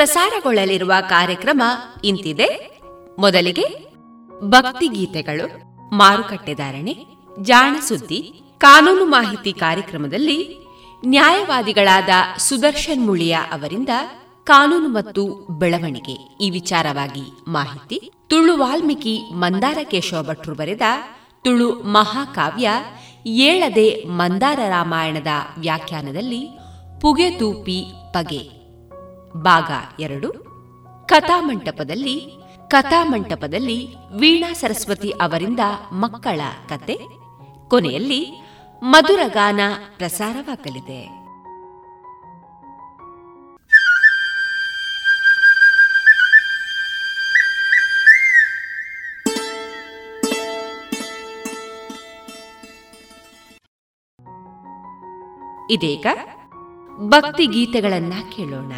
ಪ್ರಸಾರಗೊಳ್ಳಲಿರುವ ಕಾರ್ಯಕ್ರಮ ಇಂತಿದೆ. ಮೊದಲಿಗೆ ಭಕ್ತಿ ಗೀತೆಗಳು, ಮಾರುಕಟ್ಟೆ ಧಾರಣೆ, ಜಾಣ ಸುದ್ದಿ, ಕಾನೂನು ಮಾಹಿತಿ ಕಾರ್ಯಕ್ರಮದಲ್ಲಿ ನ್ಯಾಯವಾದಿಗಳಾದ ಸುದರ್ಶನ್ ಮುಳಿಯ ಅವರಿಂದ ಕಾನೂನು ಮತ್ತು ಬೆಳವಣಿಗೆ ಈ ವಿಚಾರವಾಗಿ ಮಾಹಿತಿ. ತುಳು ವಾಲ್ಮೀಕಿ ಮಂದಾರ ಕೇಶವ ಭಟ್ರು ಬರೆದ ತುಳು ಮಹಾಕಾವ್ಯ ಏಳದೆ ಮಂದಾರ ರಾಮಾಯಣದ ವ್ಯಾಖ್ಯಾನದಲ್ಲಿ ಪುಗೆತೂಪಿ ಪಗೆ. ಭಾಗ ಎರಡು. ಕಥಾಮಂಟಪದಲ್ಲಿ ಕಥಾಮಂಟಪದಲ್ಲಿ ವೀಣಾ ಸರಸ್ವತಿ ಅವರಿಂದ ಮಕ್ಕಳ ಕತೆ. ಕೊನೆಯಲ್ಲಿ ಮಧುರಗಾನ ಪ್ರಸಾರವಾಗಲಿದೆ. ಇದೀಗ ಭಕ್ತಿ ಗೀತೆಗಳನ್ನ ಕೇಳೋಣ.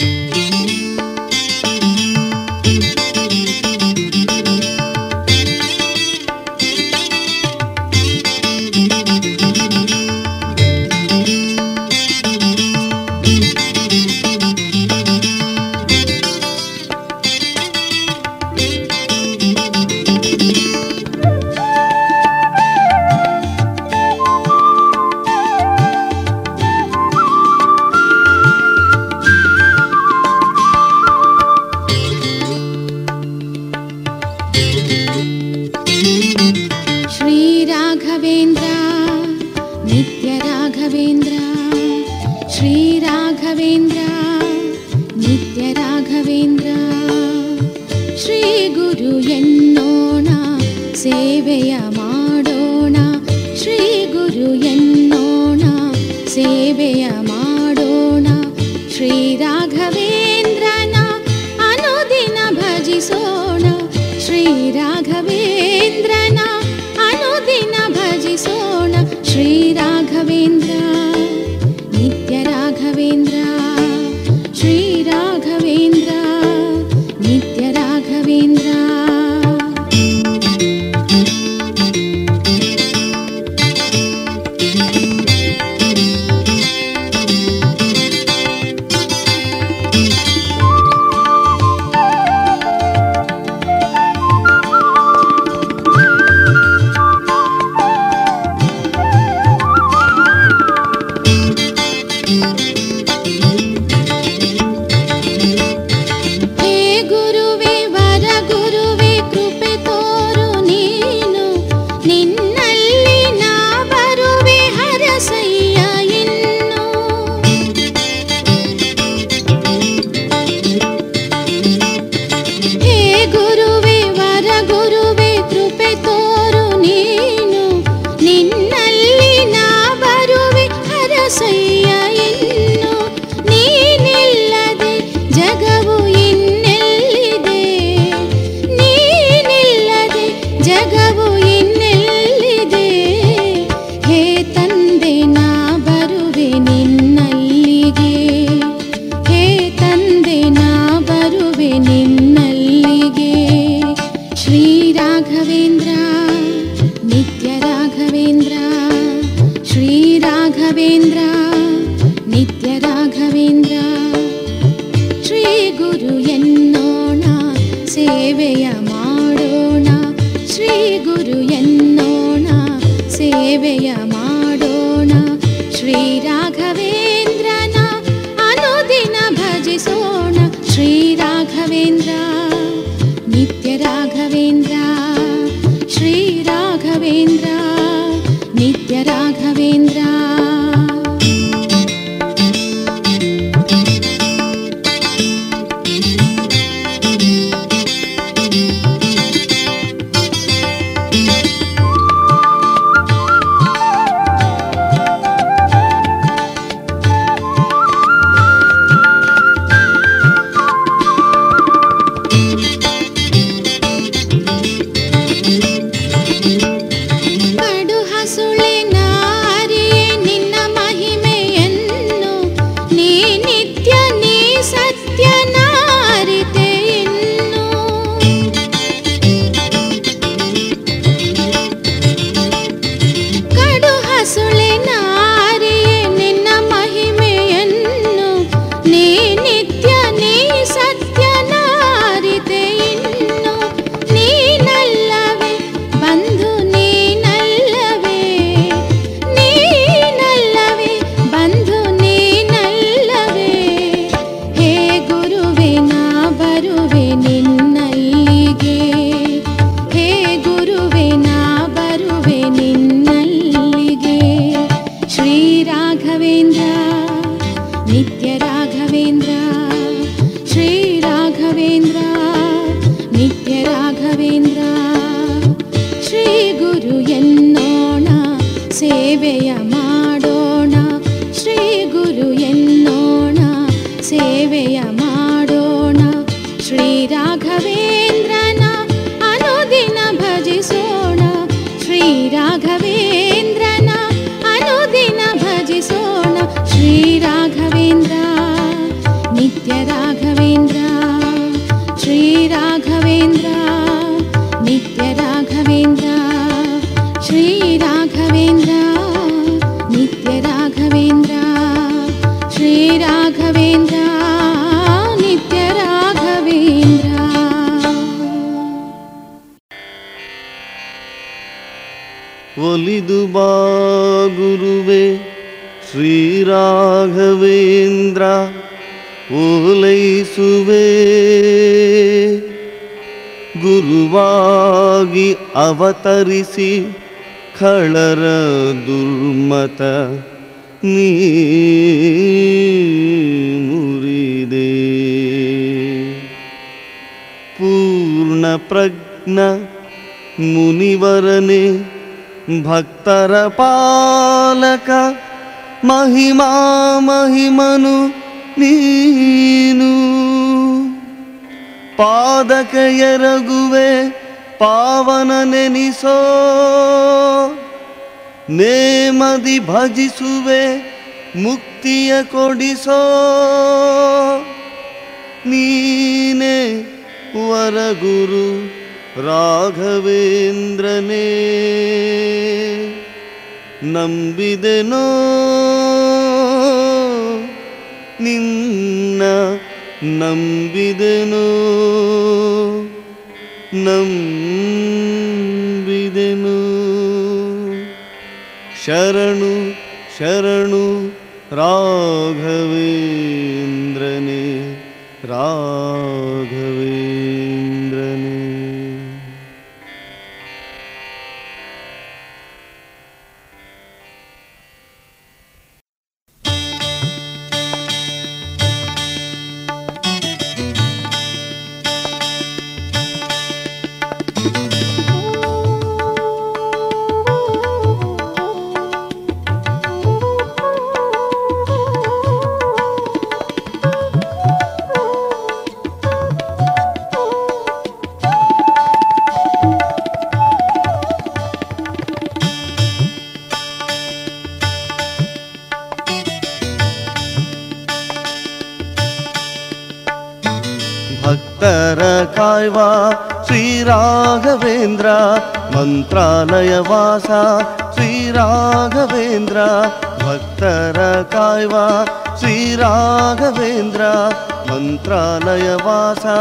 ನಿನ್ನಲ್ಲಿ ನಾ ತರಿಸಿ ಖಳರ ದುರ್ಮತ ನೀ ಮುರಿದೆ. ಪೂರ್ಣ ಪ್ರಜ್ಞ ಮುನಿವರನೆ, ಭಕ್ತರ ಪಾಲಕ, ಮಹಿಮಾ ಮಹಿಮನು ನೀನು. ಪಾದಕ ಎರಗುವೆ ಪಾವನ ನೆನಿಸೋ ನೇಮದಿ ಭಜಿಸುವೆ ಮುಕ್ತಿಯ ಕೊಡಿಸೋ. ನೀನೆ ವರಗುರು ರಾಘವೇಂದ್ರನೇ ನಂಬಿದೆನೋ ನಿನ್ನ ನಂಬಿದೆನೋ. नु शरणु शरणु राघवेन्द्रने राघवे। वा श्रीराघवेन्द्र मन्त्रालयवासा श्रीराघवेन्द्र श्रीराघवेन्द्रा भक्तरकायवा श्रीराघवेन्द्रा मन्त्रालय वासा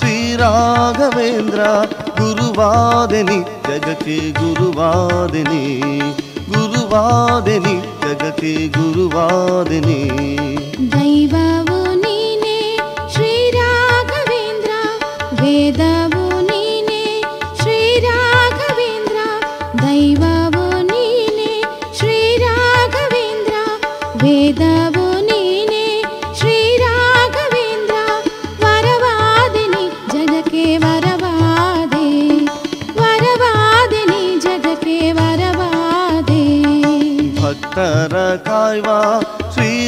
श्रीराघवेन्द्रा जगति गुरुवादिनि गुरुवादिनि जगति गुरुवादिनि। दैव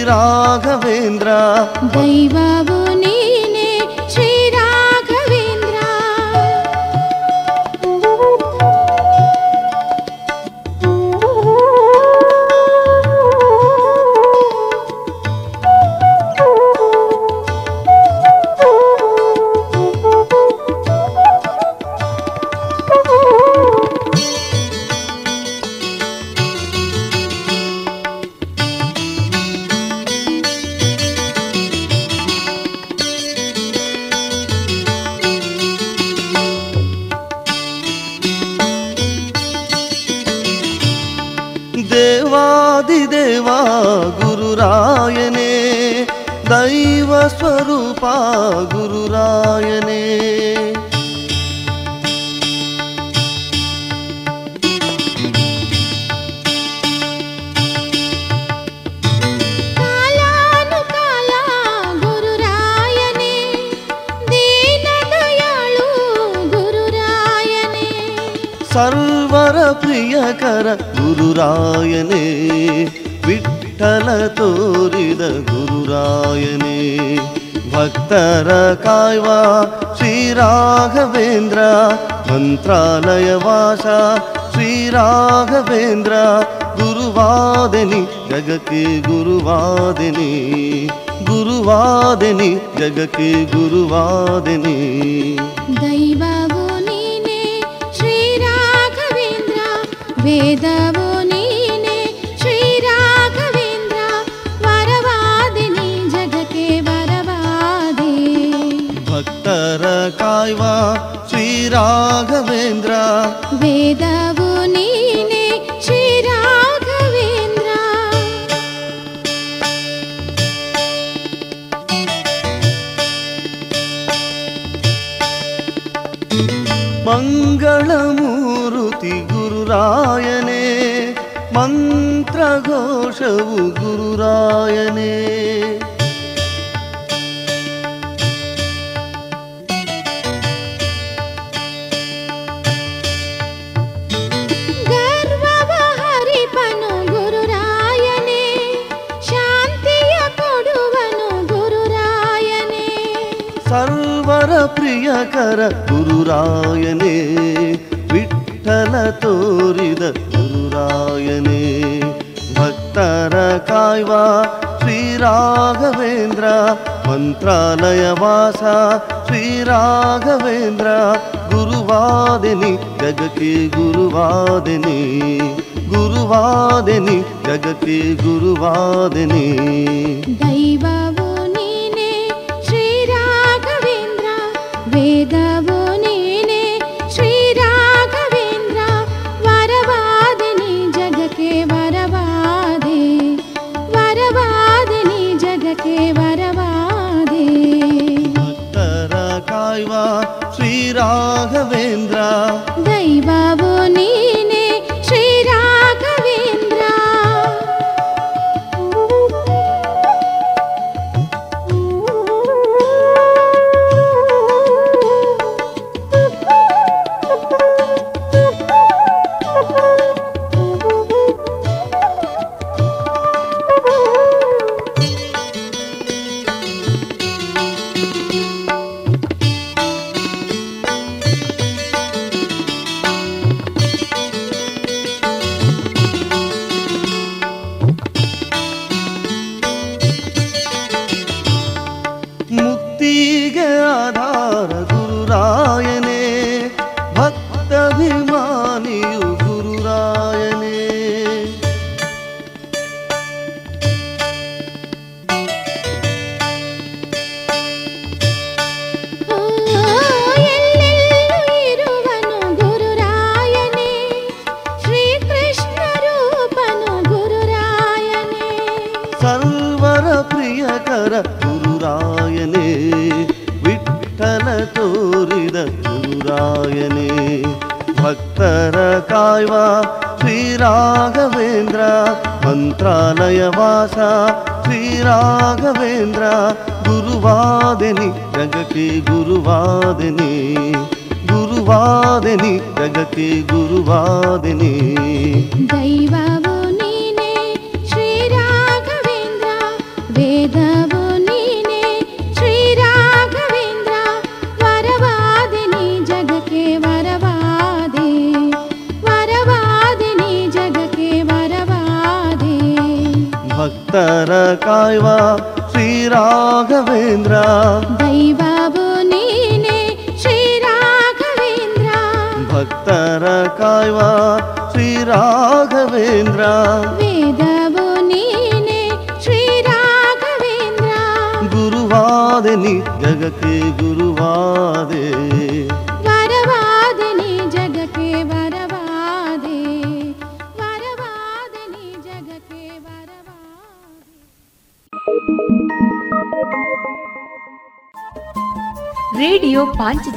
राघवेन्द्र। दैवा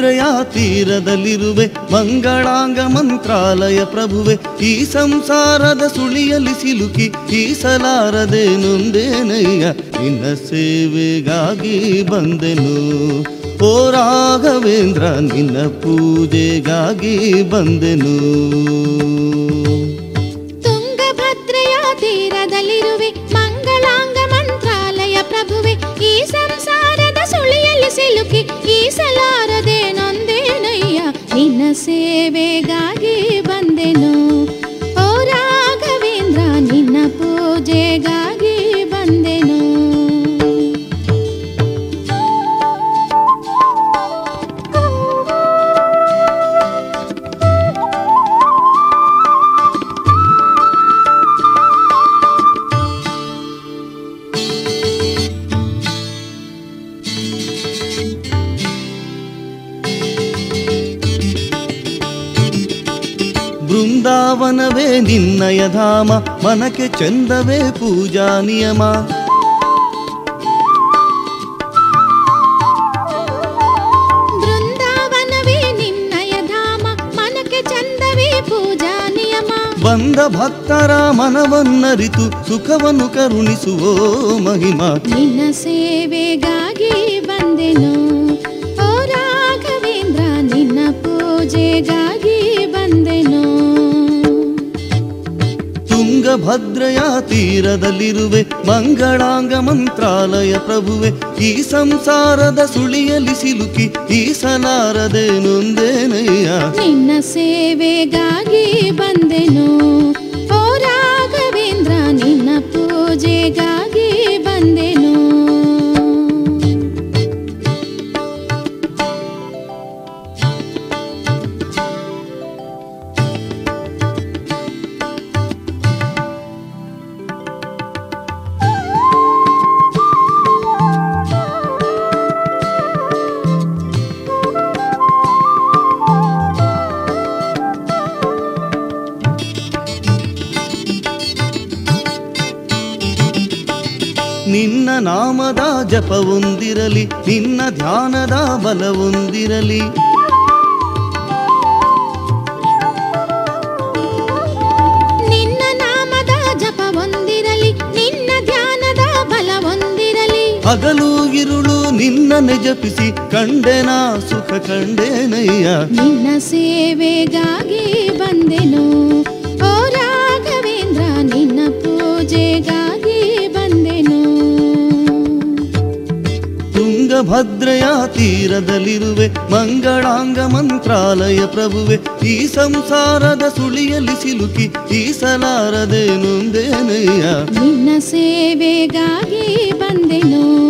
ತುಂಗಭದ್ರೆಯ ತೀರದಲ್ಲಿರುವೆ, ಮಂಗಳಾಂಗ ಮಂತ್ರಾಲಯ ಪ್ರಭುವೆ, ಈ ಸಂಸಾರದ ಸುಳಿಯಲ್ಲಿ ಸಿಲುಕಿ ಈಸಲಾರದೆ ನೊಂದೇನಯ್ಯ, ನಿನ್ನ ಸೇವೆಗಾಗಿ ಬಂದೆನು. ಓ ರಾಘವೇಂದ್ರ, ನಿನ್ನ ಪೂಜೆಗಾಗಿ ಬಂದೆನು. से वेगा ಮನಕ್ಕೆ ಚಂದವೇ ಪೂಜಾ ನಿಯಮ. ಬೃಂದಾವನವೇ ನಿನ್ನಯ ಧಾಮ ಮನಕ್ಕೆ ಚಂದವೇ ಪೂಜಾ ನಿಯಮ. ಬಂದ ಭಕ್ತರ ಮನವನ್ನರಿತು ಸುಖವನ್ನು ಕರುಣಿಸುವೋ ಮಹಿಮಾ. ನಿನ್ನ ಸೇವೆಗಾಗಿ ಬಂದೆನು. ಓ ರಾಘವೇಂದ್ರ ನಿನ್ನ ಪೂಜೆಗಾಗಿ ತುಂಗಭದ್ರೆಯ ತೀರದಲ್ಲಿರುವೆ ಮಂಗಳಾಂಗ ಮಂತ್ರಾಲಯ ಪ್ರಭುವೆ, ಈ ಸಂಸಾರದ ಸುಳಿಯಲ್ಲಿ ಸಿಲುಕಿ ಈಸಲಾರದೆ ನೊಂದೇನಯ್ಯ ನಿನ್ನ ಸೇವೆಗಾಗಿ ಬಂದೆನು, ಓ ರಾಘವೇಂದ್ರ, ನಿನ್ನ ಪೂಜೆಗಾಗಿ ಧ್ಯಾನದ ಬಲವೊಂದಿರಲಿ ನಿನ್ನ ನಾಮದ ಜಪವೊಂದಿರಲಿ ನಿನ್ನ ಧ್ಯಾನದ ಬಲವೊಂದಿರಲಿ ಹಗಲು ಇರುಳು ನಿನ್ನನೆ ಜಪಿಸಿ ಕಂಡೆನ ಸುಖ ಕಂಡೆನಯ್ಯ. ನಿನ್ನ ಸೇವೆಗಾಗಿ ಬಂದೆನು. ಭದ್ರೆಯ ತೀರದಲ್ಲಿರುವೆ ಮಂಗಳಾಂಗ ಮಂತ್ರಾಲಯ ಪ್ರಭುವೆ ಈ ಸಂಸಾರದ ಸುಳಿಯಲ್ಲಿ ಸಿಲುಕಿ ಈಸಲಾರದೆ ನೊಂದೇನಯ್ಯ ನಿನ್ನ ಸೇವೆಗಾಗಿ ಬಂದೆನು.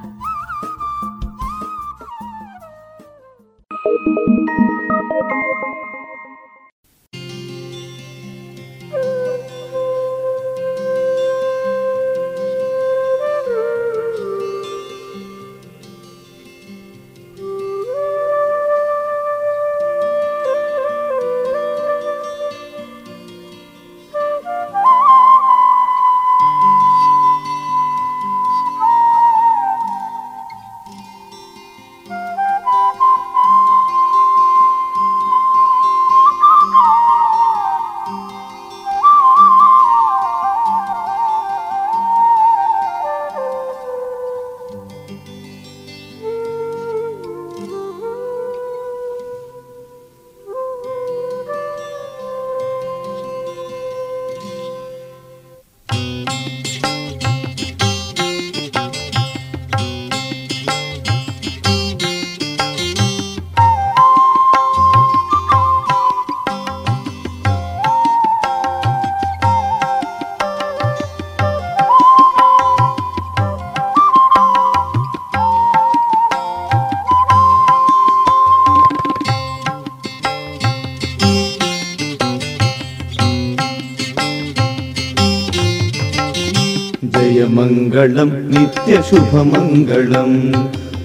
मङ्गलं नित्यशुभमङ्गलम्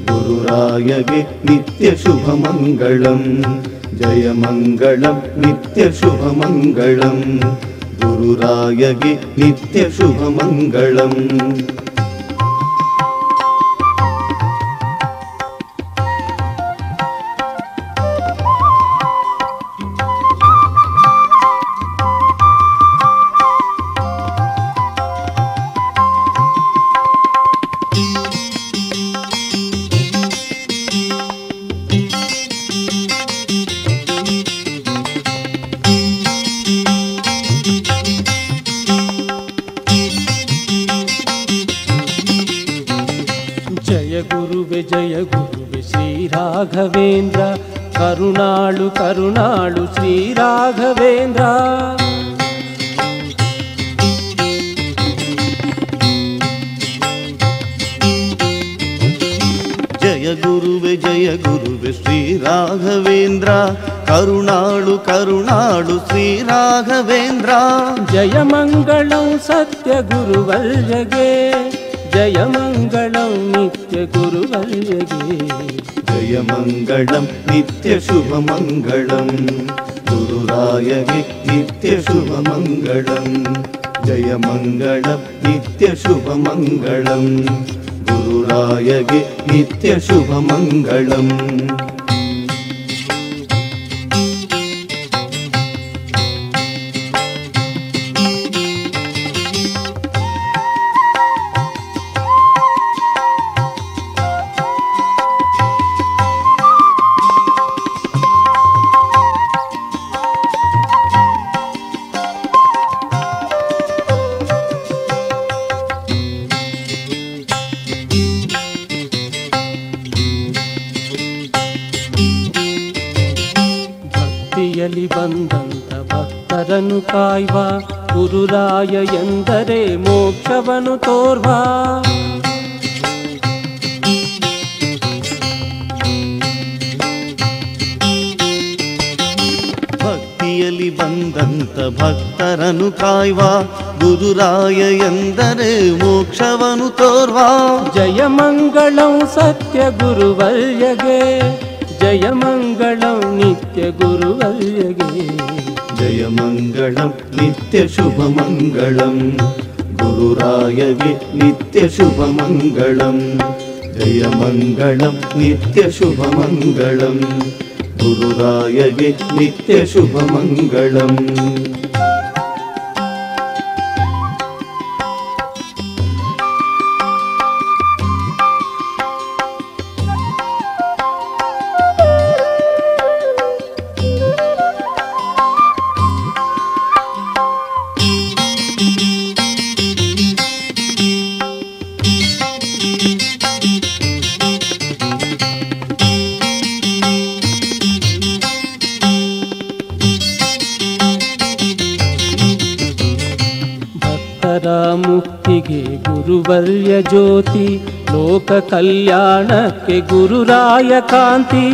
गुरुराय नित्यशुभमङ्गलम् नित्यशुभ मङ्गलम् जय मङ्गलं नित्यशुभमङ्गलम् गुरुराय गि मङ्गलम्। गुराय वि नित्यशुभमङ्गलम् सत्यगुरुवर्यगे। जयमङ्गलं नित्यगुरुवर्यगे। जयमङ्गलं नित्यगुरुवल्यगे जय मङ्गलं नित्यशुभमङ्गलं गुरुराय गे नित्यशुभमङ्गलं जय नित्यशुभमङ्गलं गुरुराय वि नित्यशुभ मङ्गलम् ಜ್ಯೋತಿ ಲೋಕ ಕಲ್ಯಾಣಕ್ಕೆ ಗುರುರಾಯ ಕಾಂತಿ.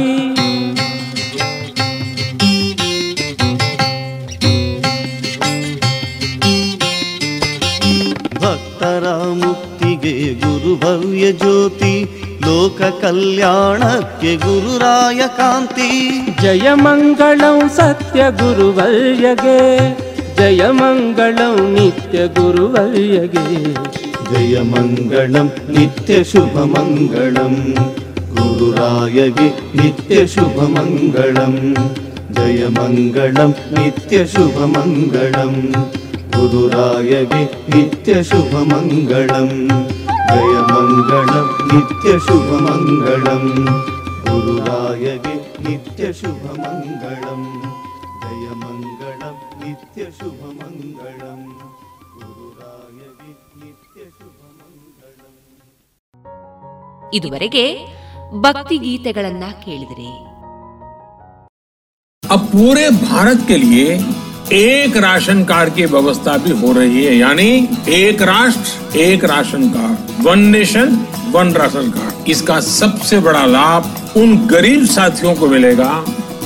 ಭಕ್ತರ ಮುಕ್ತಿಗೆ ಗುರುಭವ್ಯ ಜ್ಯೋತಿ ಲೋಕ ಕಲ್ಯಾಣಕ್ಕೆ ಗುರುರಾಯ ಕಾಂತಿ. ಜಯ ಮಂಗಳಂ ಸತ್ಯ ಗುರುವರ್ಯಗೆ ಜಯ ಮಂಗಳಂ ನಿತ್ಯ ಗುರುವರ್ಯಗೆ दयमङ्गलं नित्यशुभमङ्गलम्। गुरुराय नित्यशुभमङ्गलम्। नित्यशुभमङ्गलं नित्यशुभमङ्गलम्। नित्यशुभमङ्गलं गुरुराय वि नित्यशुभमङ्गलं दयमङ्गलं नित्यशुभमङ्गलं गुरुराय वि नित्यशुभमङ्गलं नित्यशुभमङ्गलम्। ಇದುವರೆಗೆ ಭಕ್ತಿ ಗೀತೆಗಳನ್ನ ಕೇಳಿದಿರಿ अब पूरे भारत के लिए एक राशन कार्ड की व्यवस्था भी हो रही है यानी एक राष्ट्र एक ration card one nation one ration card इसका सबसे बड़ा लाभ उन गरीब साथियों को मिलेगा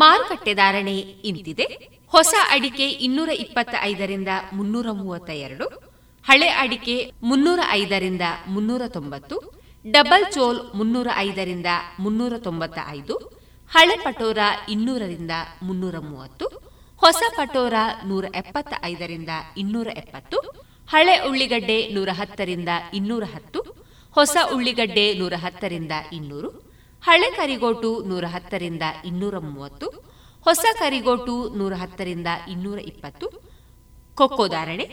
ಮಾರುಕಟ್ಟೆ ಧಾರಣೆ ಇಂತಿದೆ. ಹೊಸ ಅಡಿಕೆ ಇನ್ನೂರ ಇಪ್ಪತ್ತ ಐದರಿಂದ ಮುನ್ನೂರ ಮೂವತ್ತ ಎರಡು ಹಳೆ ಅಡಿಕೆ ಮುನ್ನೂರ ಐದರಿಂದ ಮುನ್ನೂರ ತೊಂಬತ್ತು, ಡಬಲ್ ಚೋಲ್ ಮುನ್ನೂರ ಐದರಿಂದ ಮುನ್ನೂರ ತೊಂಬತ್ತ ಐದು ಹಳೆ ಪಟೋರ ಇನ್ನೂರರಿಂದ ಮುನ್ನೂರ ಮೂವತ್ತು, ಹೊಸ ಪಟೋರ ನೂರ ಎಪ್ಪತ್ತ ಐದರಿಂದ ಇನ್ನೂರ ಎಪ್ಪತ್ತು, ಹಳೆ ಉಳ್ಳಿಗಡ್ಡೆ ನೂರ ಹತ್ತರಿಂದ ಇನ್ನೂರ ಹತ್ತು, ಹೊಸ ಉಳ್ಳಿಗಡ್ಡೆ ನೂರ ಹತ್ತರಿಂದ ಇನ್ನೂರು ಹಳೆ ಕರಿಗೋಟು ನೂರ ಹತ್ತರಿಂದ ಇನ್ನೂರ ಮೂವತ್ತು ಹೊಸ ಕರಿಗೋಟು ನೂರ ಹತ್ತರಿಂದ ಇನ್ನೂರ ಇಪ್ಪತ್ತು ಕೊಕ್ಕೋ ಧಾರಣೆ,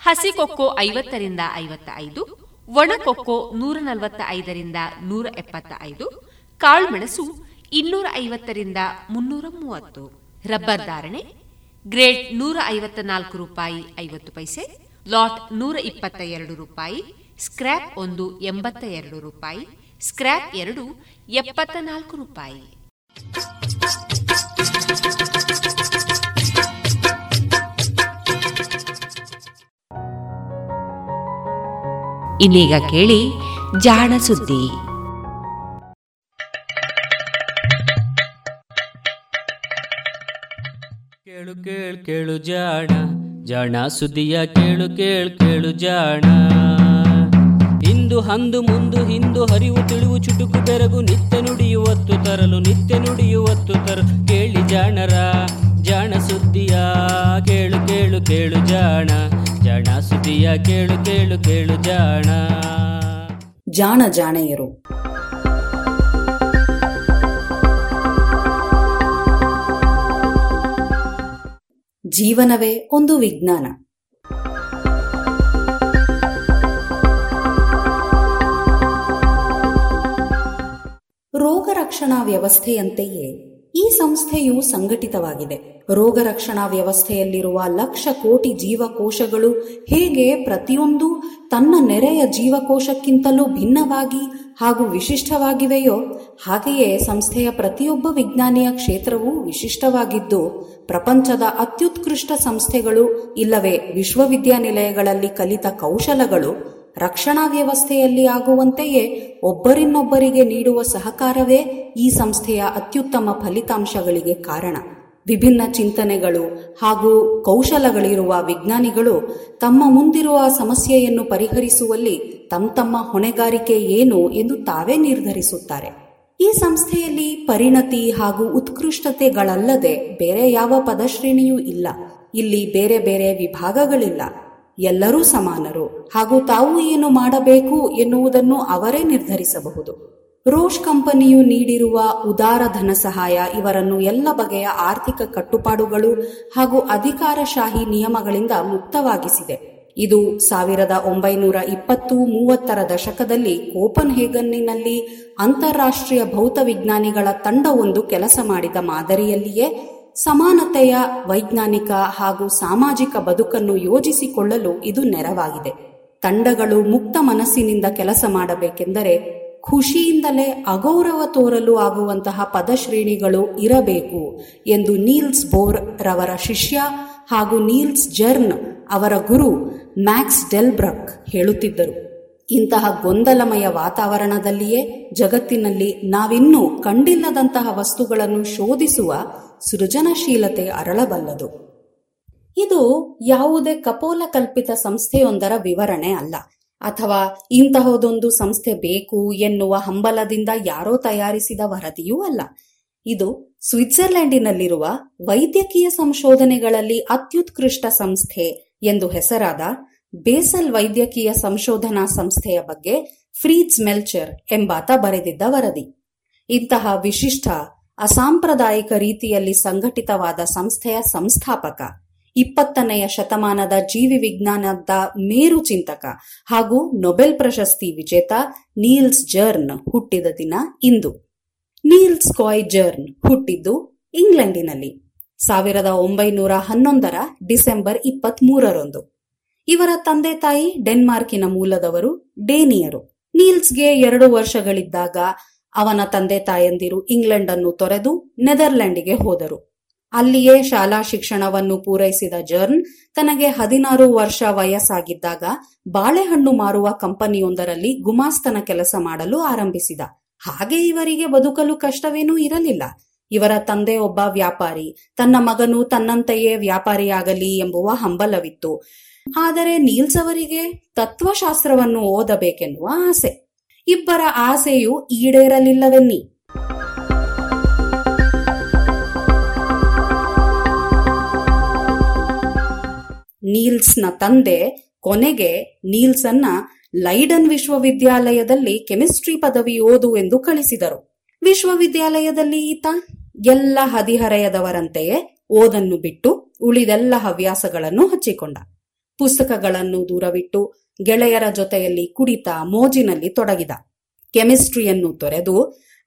ಹಸಿ ಕೊಕ್ಕೋ ಐವತ್ತರಿಂದ ಐವತ್ತ ಐದು ಒಣ ಕೊಕ್ಕೋ ನೂರ ನಲವತ್ತ ಐದರಿಂದ ನೂರ ಎಪ್ಪತ್ತ ಐದು ಕಾಳುಮೆಣಸು ಇನ್ನೂರ ಐವತ್ತರಿಂದ ಮುನ್ನೂರ ಮೂವತ್ತು ರಬ್ಬರ್ ಧಾರಣೆ ಗ್ರೇಡ್ ನೂರ ಐವತ್ತ ನಾಲ್ಕು ರೂಪಾಯಿ ಐವತ್ತು ಪೈಸೆ, ಲಾಟ್ ನೂರ ಇಪ್ಪತ್ತ ಎರಡು ರೂಪಾಯಿ, ಸ್ಕ್ರ್ಯಾಪ್ ಒಂದು ಎಂಬತ್ತ ಎರಡು ರೂಪಾಯಿ, ಸ್ಕ್ರ್ಯಾಪ್ ಎರಡು ಎಪ್ಪತ್ತ ನಾಲ್ಕು ರೂಪಾಯಿ. ಇನ್ನೀಗ ಕೇಳಿ ಜಾಣ ಸುದ್ದಿ. ಕೇಳು ಕೇಳು ಕೇಳು ಜಾಣ ಜಾಣ ಸುದ್ದಿಯ ಕೇಳು ಕೇಳು ಕೇಳು ಜಾಣ. ಇಂದು ಹಂದು ಮುಂದು ಹಿಂದು ಹರಿವು ತಿಳಿವು ಚುಟುಕು ಬೆರಗು ನಿತ್ಯ ನುಡಿಯುವತ್ತು ತರಲು ನಿತ್ಯ ನುಡಿಯುವತ್ತು ತರಲು ಕೇಳಿ ಜಾಣರ, ಜಾಣ ಸುದ್ದಿಯ, ಕೇಳು ಕೇಳು ಕೇಳು ಜಾಣ. ಜಾಣ ಸುದ್ದಿಯ, ಕೇಳು ಕೇಳು ಕೇಳು ಜಾಣ. ಜಾಣ ಜಾಣೆಯರು ಜೀವನವೇ ಒಂದು ವಿಜ್ಞಾನ. ರೋಗ ರಕ್ಷಣಾ ವ್ಯವಸ್ಥೆಯಂತೆಯೇ ಈ ಸಂಸ್ಥೆಯು ಸಂಘಟಿತವಾಗಿದೆ. ರೋಗ ರಕ್ಷಣಾ ವ್ಯವಸ್ಥೆಯಲ್ಲಿರುವ ಲಕ್ಷ ಕೋಟಿ ಜೀವಕೋಶಗಳು ಹೇಗೆ ಪ್ರತಿಯೊಂದು ತನ್ನ ನೆರೆಯ ಜೀವಕೋಶಕ್ಕಿಂತಲೂ ಭಿನ್ನವಾಗಿ ಹಾಗೂ ವಿಶಿಷ್ಟವಾಗಿವೆಯೋ, ಹಾಗೆಯೇ ಸಂಸ್ಥೆಯ ಪ್ರತಿಯೊಬ್ಬ ವಿಜ್ಞಾನಿಯ ಕ್ಷೇತ್ರವೂ ವಿಶಿಷ್ಟವಾಗಿದ್ದು, ಪ್ರಪಂಚದ ಅತ್ಯುತ್ಕೃಷ್ಟ ಸಂಸ್ಥೆಗಳು ಇಲ್ಲವೇ ವಿಶ್ವವಿದ್ಯಾನಿಲಯಗಳಲ್ಲಿ ಕಲಿತ ಕೌಶಲಗಳು ರಕ್ಷಣಾ ವ್ಯವಸ್ಥೆಯಲ್ಲಿ ಆಗುವಂತೆಯೇ ಒಬ್ಬರಿನ್ನೊಬ್ಬರಿಗೆ ನೀಡುವ ಸಹಕಾರವೇ ಈ ಸಂಸ್ಥೆಯ ಅತ್ಯುತ್ತಮ ಫಲಿತಾಂಶಗಳಿಗೆ ಕಾರಣ. ವಿಭಿನ್ನ ಚಿಂತನೆಗಳು ಹಾಗೂ ಕೌಶಲಗಳಿರುವ ವಿಜ್ಞಾನಿಗಳು ತಮ್ಮ ಮುಂದಿರುವ ಸಮಸ್ಯೆಯನ್ನು ಪರಿಹರಿಸುವಲ್ಲಿ ತಮ್ಮ ತಮ್ಮ ಹೊಣೆಗಾರಿಕೆ ಏನು ಎಂದು ತಾವೇ ನಿರ್ಧರಿಸುತ್ತಾರೆ. ಈ ಸಂಸ್ಥೆಯಲ್ಲಿ ಪರಿಣತಿ ಹಾಗೂ ಉತ್ಕೃಷ್ಟತೆಗಳಲ್ಲದೆ ಬೇರೆ ಯಾವ ಪದಶ್ರೇಣಿಯೂ ಇಲ್ಲ. ಇಲ್ಲಿ ಬೇರೆ ಬೇರೆ ವಿಭಾಗಗಳಿಲ್ಲ. ಎಲ್ಲರೂ ಸಮಾನರು. ಹಾಗೂ ತಾವು ಏನು ಮಾಡಬೇಕು ಎನ್ನುವುದನ್ನು ಅವರೇ ನಿರ್ಧರಿಸಬಹುದು. ರೋಷ್ ಕಂಪನಿಯು ನೀಡಿರುವ ಉದಾರ ಧನ ಸಹಾಯ ಇವರನ್ನು ಎಲ್ಲ ಬಗೆಯ ಆರ್ಥಿಕ ಕಟ್ಟುಪಾಡುಗಳು ಹಾಗೂ ಅಧಿಕಾರಶಾಹಿ ನಿಯಮಗಳಿಂದ ಮುಕ್ತವಾಗಿಸಿದೆ. ಇದು ಸಾವಿರದ ಒಂಬೈನೂರ ಇಪ್ಪತ್ತು ಮೂವತ್ತರ ದಶಕದಲ್ಲಿ ಕೋಪನ್ ಹೇಗನ್ನಿನಲ್ಲಿ ಅಂತಾರಾಷ್ಟ್ರೀಯ ಭೌತ ವಿಜ್ಞಾನಿಗಳ ತಂಡವೊಂದು ಕೆಲಸ ಮಾಡಿದ ಮಾದರಿಯಲ್ಲಿಯೇ ಸಮಾನತೆಯ ವೈಜ್ಞಾನಿಕ ಹಾಗೂ ಸಾಮಾಜಿಕ ಬದುಕನ್ನು ಯೋಜಿಸಿಕೊಳ್ಳಲು ಇದು ನೆರವಾಗಿದೆ. ತಂಡಗಳು ಮುಕ್ತ ಮನಸ್ಸಿನಿಂದ ಕೆಲಸ ಮಾಡಬೇಕೆಂದರೆ ಖುಷಿಯಿಂದಲೇ ಅಗೌರವ ತೋರಲು ಆಗುವಂತಹ ಪದಶ್ರೇಣಿಗಳು ಇರಬೇಕು ಎಂದು ನೀಲ್ಸ್ ಬೋರ್ ರವರ ಶಿಷ್ಯ ಹಾಗೂ ನೀಲ್ಸ್ ಜರ್ನ್ ಅವರ ಗುರು ಮ್ಯಾಕ್ಸ್ ಡೆಲ್ಬ್ರಕ್ ಹೇಳುತ್ತಿದ್ದರು. ಇಂತಹ ಗೊಂದಲಮಯ ವಾತಾವರಣದಲ್ಲಿಯೇ ಜಗತ್ತಿನಲ್ಲಿ ನಾವಿನ್ನೂ ಕಂಡಿಲ್ಲದಂತಹ ವಸ್ತುಗಳನ್ನು ಶೋಧಿಸುವ ಸೃಜನಶೀಲತೆ ಅರಳಬಲ್ಲದು. ಇದು ಯಾವುದೇ ಕಪೋಲ ಕಲ್ಪಿತ ಸಂಸ್ಥೆಯೊಂದರ ವಿವರಣೆ ಅಲ್ಲ. ಅಥವಾ ಇಂತಹದೊಂದು ಸಂಸ್ಥೆ ಬೇಕು ಎನ್ನುವ ಹಂಬಲದಿಂದ ಯಾರೋ ತಯಾರಿಸಿದ ವರದಿಯೂ ಅಲ್ಲ. ಇದು ಸ್ವಿಟ್ಜರ್ಲೆಂಡಿನಲ್ಲಿರುವ ವೈದ್ಯಕೀಯ ಸಂಶೋಧನೆಗಳಲ್ಲಿ ಅತ್ಯುತ್ಕೃಷ್ಟ ಸಂಸ್ಥೆ ಎಂದು ಹೆಸರಾದ ಬೇಸಲ್ ವೈದ್ಯಕೀಯ ಸಂಶೋಧನಾ ಸಂಸ್ಥೆಯ ಬಗ್ಗೆ ಫ್ರೀಜ್ ಮೆಲ್ಚರ್ ಎಂಬಾತ ಬರೆದಿದ್ದ ವರದಿ. ಇಂತಹ ವಿಶಿಷ್ಟ, ಅಸಾಂಪ್ರದಾಯಿಕ ರೀತಿಯಲ್ಲಿ ಸಂಘಟಿತವಾದ ಸಂಸ್ಥೆಯ ಸಂಸ್ಥಾಪಕ, ಇಪ್ಪತ್ತನೆಯ ಶತಮಾನದ ಜೀವಿ ವಿಜ್ಞಾನದ ಮೇರು ಚಿಂತಕ ಹಾಗೂ ನೊಬೆಲ್ ಪ್ರಶಸ್ತಿ ವಿಜೇತ ನೀಲ್ಸ್ ಜರ್ನ್ ಹುಟ್ಟಿದ ದಿನ ಇಂದು. ನೀಲ್ಸ್ ಕಾಯ್ ಜರ್ನ್ ಹುಟ್ಟಿದ್ದು ಇಂಗ್ಲೆಂಡಿನಲ್ಲಿ. ಸಾವಿರದ ಒಂಬೈನೂರ ಹನ್ನೊಂದರ ಡಿಸೆಂಬರ್ ಇಪ್ಪತ್ತ್ ಮೂರರಂದು ಇವರ ತಂದೆ ತಾಯಿ ಡೆನ್ಮಾರ್ಕಿನ ಮೂಲದವರು ಡೇನಿಯರು. ನೀಲ್ಸ್ಗೆ ಎರಡು ವರ್ಷಗಳಿದ್ದಾಗ ಅವನ ತಂದೆ ತಾಯಂದಿರು ಇಂಗ್ಲೆಂಡ್ ಅನ್ನು ತೊರೆದು ನೆದರ್ಲೆಂಡ್ಗೆ ಹೋದರು. ಅಲ್ಲಿಯೇ ಶಾಲಾ ಶಿಕ್ಷಣವನ್ನು ಪೂರೈಸಿದ ಜರ್ನ್ ತನಗೆ ಹದಿನಾರು ವರ್ಷ ವಯಸ್ಸಾಗಿದ್ದಾಗ ಬಾಳೆಹಣ್ಣು ಮಾರುವ ಕಂಪನಿಯೊಂದರಲ್ಲಿ ಗುಮಾಸ್ತನ ಕೆಲಸ ಮಾಡಲು ಆರಂಭಿಸಿದ. ಹಾಗೆ ಇವರಿಗೆ ಬದುಕಲು ಕಷ್ಟವೇನೂ ಇರಲಿಲ್ಲ. ಇವರ ತಂದೆ ಒಬ್ಬ ವ್ಯಾಪಾರಿ. ತನ್ನ ಮಗನು ತನ್ನಂತೆಯೇ ವ್ಯಾಪಾರಿಯಾಗಲಿ ಎಂಬುವ ಹಂಬಲವಿತ್ತು. ಆದರೆ ನೀಲ್ಸ್ ಅವರಿಗೆ ತತ್ವಶಾಸ್ತ್ರವನ್ನು ಓದಬೇಕೆನ್ನುವ ಆಸೆ. ಇಬ್ಬರ ಆಸೆಯು ಈಡೇರಲಿಲ್ಲವೆನ್ನಿ. ನೀಲ್ಸ್ನ ತಂದೆ ಕೊನೆಗೆ ನೀಲ್ಸನ್ನ ಲೈಡನ್ ವಿಶ್ವವಿದ್ಯಾಲಯದಲ್ಲಿ ಕೆಮಿಸ್ಟ್ರಿ ಪದವಿ ಓದು ಎಂದು ಕಳಿಸಿದರು. ವಿಶ್ವವಿದ್ಯಾಲಯದಲ್ಲಿ ಈತ ಎಲ್ಲ ಹದಿಹರೆಯದವರಂತೆಯೇ ಓದನ್ನು ಬಿಟ್ಟು ಉಳಿದೆಲ್ಲ ಹವ್ಯಾಸಗಳನ್ನು ಹಚ್ಚಿಕೊಂಡ. ಪುಸ್ತಕಗಳನ್ನು ದೂರವಿಟ್ಟು ಗೆಳೆಯರ ಜೊತೆಯಲ್ಲಿ ಕುಡಿತ ಮೋಜಿನಲ್ಲಿ ತೊಡಗಿದ. ಕೆಮಿಸ್ಟ್ರಿಯನ್ನು ತೊರೆದು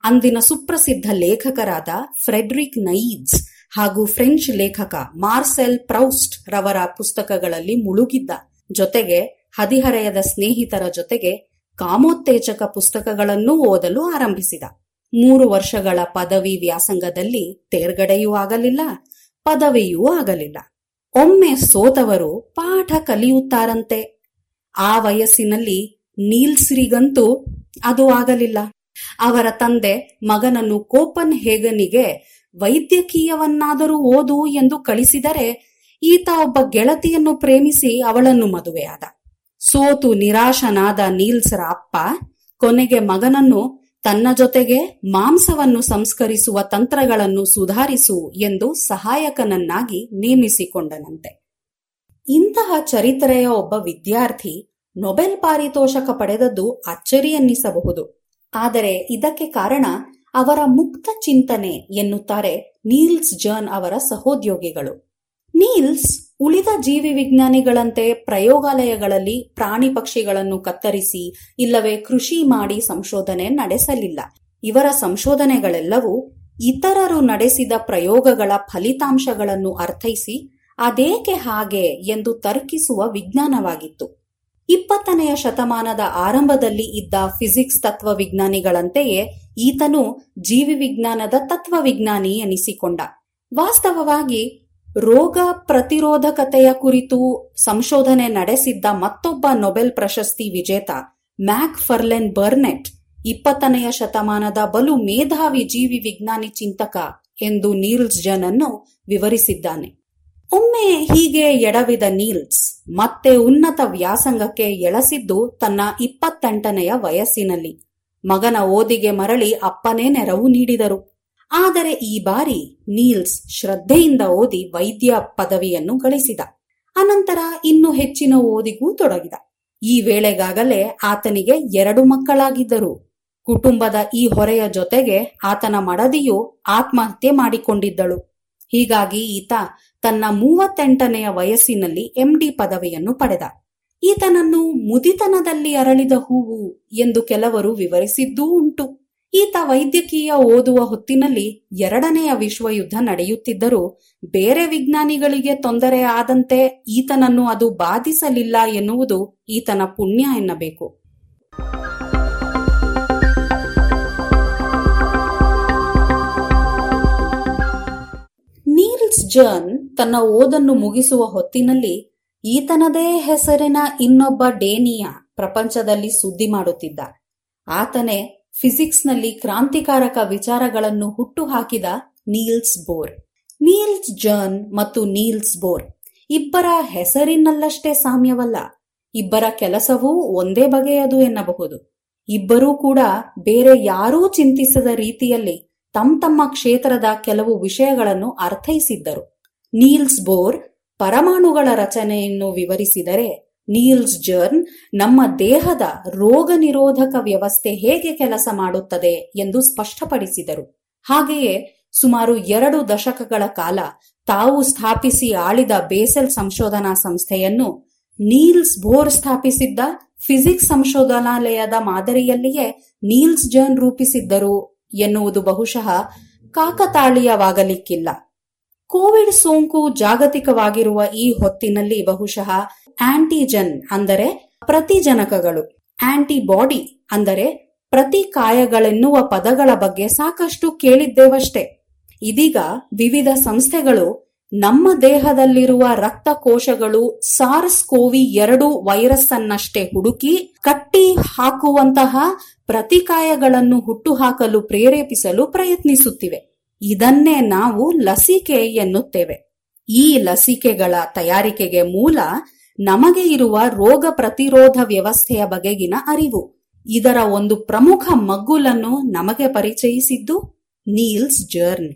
ಅಂದಿನ ಸುಪ್ರಸಿದ್ಧ ಲೇಖಕರಾದ ಫ್ರೆಡ್ರಿಕ್ ನೈಜ್ ಹಾಗೂ ಫ್ರೆಂಚ್ ಲೇಖಕ ಮಾರ್ಸೆಲ್ ಪ್ರೌಸ್ಟ್ ರವರ ಪುಸ್ತಕಗಳಲ್ಲಿ ಮುಳುಗಿದ್ದ. ಜೊತೆಗೆ ಹದಿಹರೆಯದ ಸ್ನೇಹಿತರ ಜೊತೆಗೆ ಕಾಮೋತ್ತೇಜಕ ಪುಸ್ತಕಗಳನ್ನೂ ಓದಲು ಆರಂಭಿಸಿದ. ಮೂರು ವರ್ಷಗಳ ಪದವಿ ವ್ಯಾಸಂಗದಲ್ಲಿ ತೇರ್ಗಡೆಯೂ ಆಗಲಿಲ್ಲ, ಪದವಿಯೂ ಆಗಲಿಲ್ಲ. ಒಮ್ಮೆ ಸೋತವರು ಪಾಠ ಕಲಿಯುತ್ತಾರಂತೆ. ಆ ವಯಸ್ಸಿನಲ್ಲಿ ನೀಲ್ಸ್ರಿಗಂತೂ ಅದು ಆಗಲಿಲ್ಲ. ಅವರ ತಂದೆ ಮಗನನ್ನು ಕೋಪನ್ ಹೇಗನಿಗೆ ವೈದ್ಯಕೀಯವನ್ನಾದರೂ ಓದು ಎಂದು ಕಳಿಸಿದರೆ ಈತ ಒಬ್ಬ ಗೆಳತಿಯನ್ನು ಪ್ರೇಮಿಸಿ ಅವಳನ್ನು ಮದುವೆಯಾದ. ಸೋತು ನಿರಾಶನಾದ ನೀಲ್ಸರ ಅಪ್ಪ ಕೊನೆಗೆ ಮಗನನ್ನು ತನ್ನ ಜೊತೆಗೆ ಮಾಂಸವನ್ನು ಸಂಸ್ಕರಿಸುವ ತಂತ್ರಗಳನ್ನು ಸುಧಾರಿಸು ಎಂದು ಸಹಾಯಕನನ್ನಾಗಿ ನೇಮಿಸಿಕೊಂಡನಂತೆ. ಇಂತಹ ಚರಿತ್ರೆಯ ಒಬ್ಬ ವಿದ್ಯಾರ್ಥಿ ನೊಬೆಲ್ ಪಾರಿತೋಷಕ ಪಡೆದದ್ದು ಅಚ್ಚರಿಯನ್ನಿಸಬಹುದು. ಆದರೆ ಇದಕ್ಕೆ ಕಾರಣ ಅವರ ಮುಕ್ತ ಚಿಂತನೆ ಎನ್ನುತ್ತಾರೆ ನೀಲ್ಸ್ ಜರ್ನ್ ಅವರ ಸಹೋದ್ಯೋಗಿಗಳು. ನೀಲ್ಸ್ ಉಳಿದ ಜೀವಿ ವಿಜ್ಞಾನಿಗಳಂತೆ ಪ್ರಯೋಗಾಲಯಗಳಲ್ಲಿ ಪ್ರಾಣಿ ಪಕ್ಷಿಗಳನ್ನು ಕತ್ತರಿಸಿ, ಇಲ್ಲವೇ ಕೃಷಿ ಮಾಡಿ ಸಂಶೋಧನೆ ನಡೆಸಲಿಲ್ಲ. ಇವರ ಸಂಶೋಧನೆಗಳೆಲ್ಲವೂ ಇತರರು ನಡೆಸಿದ ಪ್ರಯೋಗಗಳ ಫಲಿತಾಂಶಗಳನ್ನು ಅರ್ಥೈಸಿ, ಅದೇಕೆ ಹಾಗೆ ಎಂದು ತರ್ಕಿಸುವ ವಿಜ್ಞಾನವಾಗಿತ್ತು. ಇಪ್ಪತ್ತನೆಯ ಶತಮಾನದ ಆರಂಭದಲ್ಲಿ ಇದ್ದ ಫಿಸಿಕ್ಸ್ ತತ್ವವಿಜ್ಞಾನಿಗಳಂತೆಯೇ ಈತನು ಜೀವಿ ವಿಜ್ಞಾನದ ತತ್ವವಿಜ್ಞಾನಿ ಎನಿಸಿಕೊಂಡ. ವಾಸ್ತವವಾಗಿ ರೋಗ ಪ್ರತಿರೋಧಕತೆಯ ಕುರಿತು ಸಂಶೋಧನೆ ನಡೆಸಿದ್ದ ಮತ್ತೊಬ್ಬ ನೊಬೆಲ್ ಪ್ರಶಸ್ತಿ ವಿಜೇತ ಮ್ಯಾಕ್ ಫರ್ಲೆನ್ ಬರ್ನೆಟ್, ಇಪ್ಪತ್ತನೆಯ ಶತಮಾನದ ಬಲು ಮೇಧಾವಿ ಜೀವಿ ವಿಜ್ಞಾನಿ ಚಿಂತಕ ಎಂದು ನೀಲ್ಸ್ ಜನ್ ಅನ್ನು ವಿವರಿಸಿದ್ದಾನೆ. ಒಮ್ಮೆ ಹೀಗೆ ಎಡವಿದ ನೀಲ್ಸ್ ಮತ್ತೆ ಉನ್ನತ ವ್ಯಾಸಂಗಕ್ಕೆ ಎಳಸಿದ್ದು ತನ್ನ ಇಪ್ಪತ್ತೆಂಟನೆಯ ವಯಸ್ಸಿನಲ್ಲಿ. ಮಗನ ಓದಿಗೆ ಮರಳಿ ಅಪ್ಪನೇ ನೆರವು ನೀಡಿದರು. ಆದರೆ ಈ ಬಾರಿ ನೀಲ್ಸ್ ಶ್ರದ್ಧೆಯಿಂದ ಓದಿ ವೈದ್ಯ ಪದವಿಯನ್ನು ಗಳಿಸಿದ. ಅನಂತರ ಇನ್ನು ಹೆಚ್ಚಿನ ಓದಿಗೂ ತೊಡಗಿದ. ಈ ವೇಳೆಗಾಗಲೇ ಆತನಿಗೆ ಎರಡು ಮಕ್ಕಳಾಗಿದ್ದರು. ಕುಟುಂಬದ ಈ ಹೊರೆಯ ಜೊತೆಗೆ ಆತನ ಮಡದಿಯು ಆತ್ಮಹತ್ಯೆ ಮಾಡಿಕೊಂಡಿದ್ದಳು. ಹೀಗಾಗಿ ಈತ ತನ್ನ ಮೂವತ್ತೆಂಟನೆಯ ವಯಸ್ಸಿನಲ್ಲಿ ಎಂಡಿ ಪದವಿಯನ್ನು ಪಡೆದ. ಈತನನ್ನು ಮುದಿತನದಲ್ಲಿ ಅರಳಿದ ಹೂವು ಎಂದು ಕೆಲವರು ವಿವರಿಸಿದ್ದೂ ಉಂಟು. ಈತ ವೈದ್ಯಕೀಯ ಓದುವ ಹೊತ್ತಿನಲ್ಲಿ ಎರಡನೆಯ ವಿಶ್ವಯುದ್ಧ ನಡೆಯುತ್ತಿದ್ದರೂ ಬೇರೆ ವಿಜ್ಞಾನಿಗಳಿಗೆ ತೊಂದರೆ ಆದಂತೆ ಈತನನ್ನು ಅದು ಬಾಧಿಸಲಿಲ್ಲ ಎನ್ನುವುದು ಈತನ ಪುಣ್ಯ ಎನ್ನಬೇಕು. ನೀಲ್ಸ್ ಜರ್ನ್ ತನ್ನ ಓದನ್ನು ಮುಗಿಸುವ ಹೊತ್ತಿನಲ್ಲಿ ಈತನದೇ ಹೆಸರಿನ ಇನ್ನೊಬ್ಬ ಡೇನಿಯ ಪ್ರಪಂಚದಲ್ಲಿ ಸುದ್ದಿ ಮಾಡುತ್ತಿದ್ದ. ಆತನೇ ಫಿಸಿಕ್ಸ್ನಲ್ಲಿ ಕ್ರಾಂತಿಕಾರಕ ವಿಚಾರಗಳನ್ನು ಹುಟ್ಟುಹಾಕಿದ ನೀಲ್ಸ್ ಬೋರ್. ನೀಲ್ಸ್ ಜರ್ನ್ ಮತ್ತು ನೀಲ್ಸ್ ಬೋರ್ ಇಬ್ಬರ ಹೆಸರಿನಲ್ಲಷ್ಟೇ ಸಾಮ್ಯವಲ್ಲ. ಇಬ್ಬರ ಕೆಲಸವೂ ಒಂದೇ ಬಗೆಯದು ಎನ್ನಬಹುದು. ಇಬ್ಬರೂ ಕೂಡ ಬೇರೆ ಯಾರೂ ಚಿಂತಿಸದ ರೀತಿಯಲ್ಲಿ ತಮ್ಮ ತಮ್ಮ ಕ್ಷೇತ್ರದ ಕೆಲವು ವಿಷಯಗಳನ್ನು ಅರ್ಥೈಸಿದ್ದರು. ನೀಲ್ಸ್ ಬೋರ್ ಪರಮಾಣುಗಳ ರಚನೆಯನ್ನು ವಿವರಿಸಿದರೆ ನೀಲ್ಸ್ ಜರ್ನ್, ನಮ್ಮ ದೇಹದ ರೋಗ ನಿರೋಧಕ ವ್ಯವಸ್ಥೆ ಹೇಗೆ ಕೆಲಸ ಮಾಡುತ್ತದೆ ಎಂದು ಸ್ಪಷ್ಟಪಡಿಸಿದರು. ಹಾಗೆಯೇ ಸುಮಾರು ಎರಡು ದಶಕಗಳ ಕಾಲ ತಾವು ಸ್ಥಾಪಿಸಿ ಆಳಿದ ಬೇಸೆಲ್ ಸಂಶೋಧನಾ ಸಂಸ್ಥೆಯನ್ನು ನೀಲ್ಸ್ ಬೋರ್ ಸ್ಥಾಪಿಸಿದ್ದ ಫಿಸಿಕ್ಸ್ ಸಂಶೋಧನಾಲಯದ ಮಾದರಿಯಲ್ಲಿಯೇ ನೀಲ್ಸ್ ಜರ್ನ್ ರೂಪಿಸಿದ್ದರು ಎನ್ನುವುದು ಬಹುಶಃ ಕಾಕತಾಳೀಯವಾಗಲಿಕ್ಕಿಲ್ಲ. ಕೋವಿಡ್ ಸೋಂಕು ಜಾಗತಿಕವಾಗಿರುವ ಈ ಹೊತ್ತಿನಲ್ಲಿ ಬಹುಶಃ ಆಂಟಿಜನ್ ಅಂದರೆ ಪ್ರತಿಜನಕಗಳು ಆಂಟಿಬಾಡಿ ಅಂದರೆ ಪ್ರತಿಕಾಯಗಳೆನ್ನುವ ಪದಗಳ ಬಗ್ಗೆ ಸಾಕಷ್ಟು ಕೇಳಿದ್ದೇವಷ್ಟೇ. ಇದೀಗ ವಿವಿಧ ಸಂಸ್ಥೆಗಳು ನಮ್ಮ ದೇಹದಲ್ಲಿರುವ ರಕ್ತ ಕೋಶಗಳು ಸಾರ್ಸ್ ಕೋವಿ ಎರಡು ವೈರಸ್ ಅನ್ನಷ್ಟೇ ಹುಡುಕಿ ಕಟ್ಟಿ ಹಾಕುವಂತಹ ಪ್ರತಿಕಾಯಗಳನ್ನು ಹುಟ್ಟುಹಾಕಲು ಪ್ರೇರೇಪಿಸಲು ಪ್ರಯತ್ನಿಸುತ್ತಿವೆ. ಇದನ್ನೇ ನಾವು ಲಸಿಕೆ ಎನ್ನುತ್ತೇವೆ. ಈ ಲಸಿಕೆಗಳ ತಯಾರಿಕೆಗೆ ಮೂಲ ನಮಗೆ ಇರುವ ರೋಗ ಪ್ರತಿರೋಧ ವ್ಯವಸ್ಥೆಯ ಬಗೆಗಿನ ಅರಿವು. ಇದರ ಒಂದು ಪ್ರಮುಖ ಮಗ್ಗುಲನ್ನು ನಮಗೆ ಪರಿಚಯಿಸಿದ್ದು ನೀಲ್ಸ್ ಜರ್ನ್.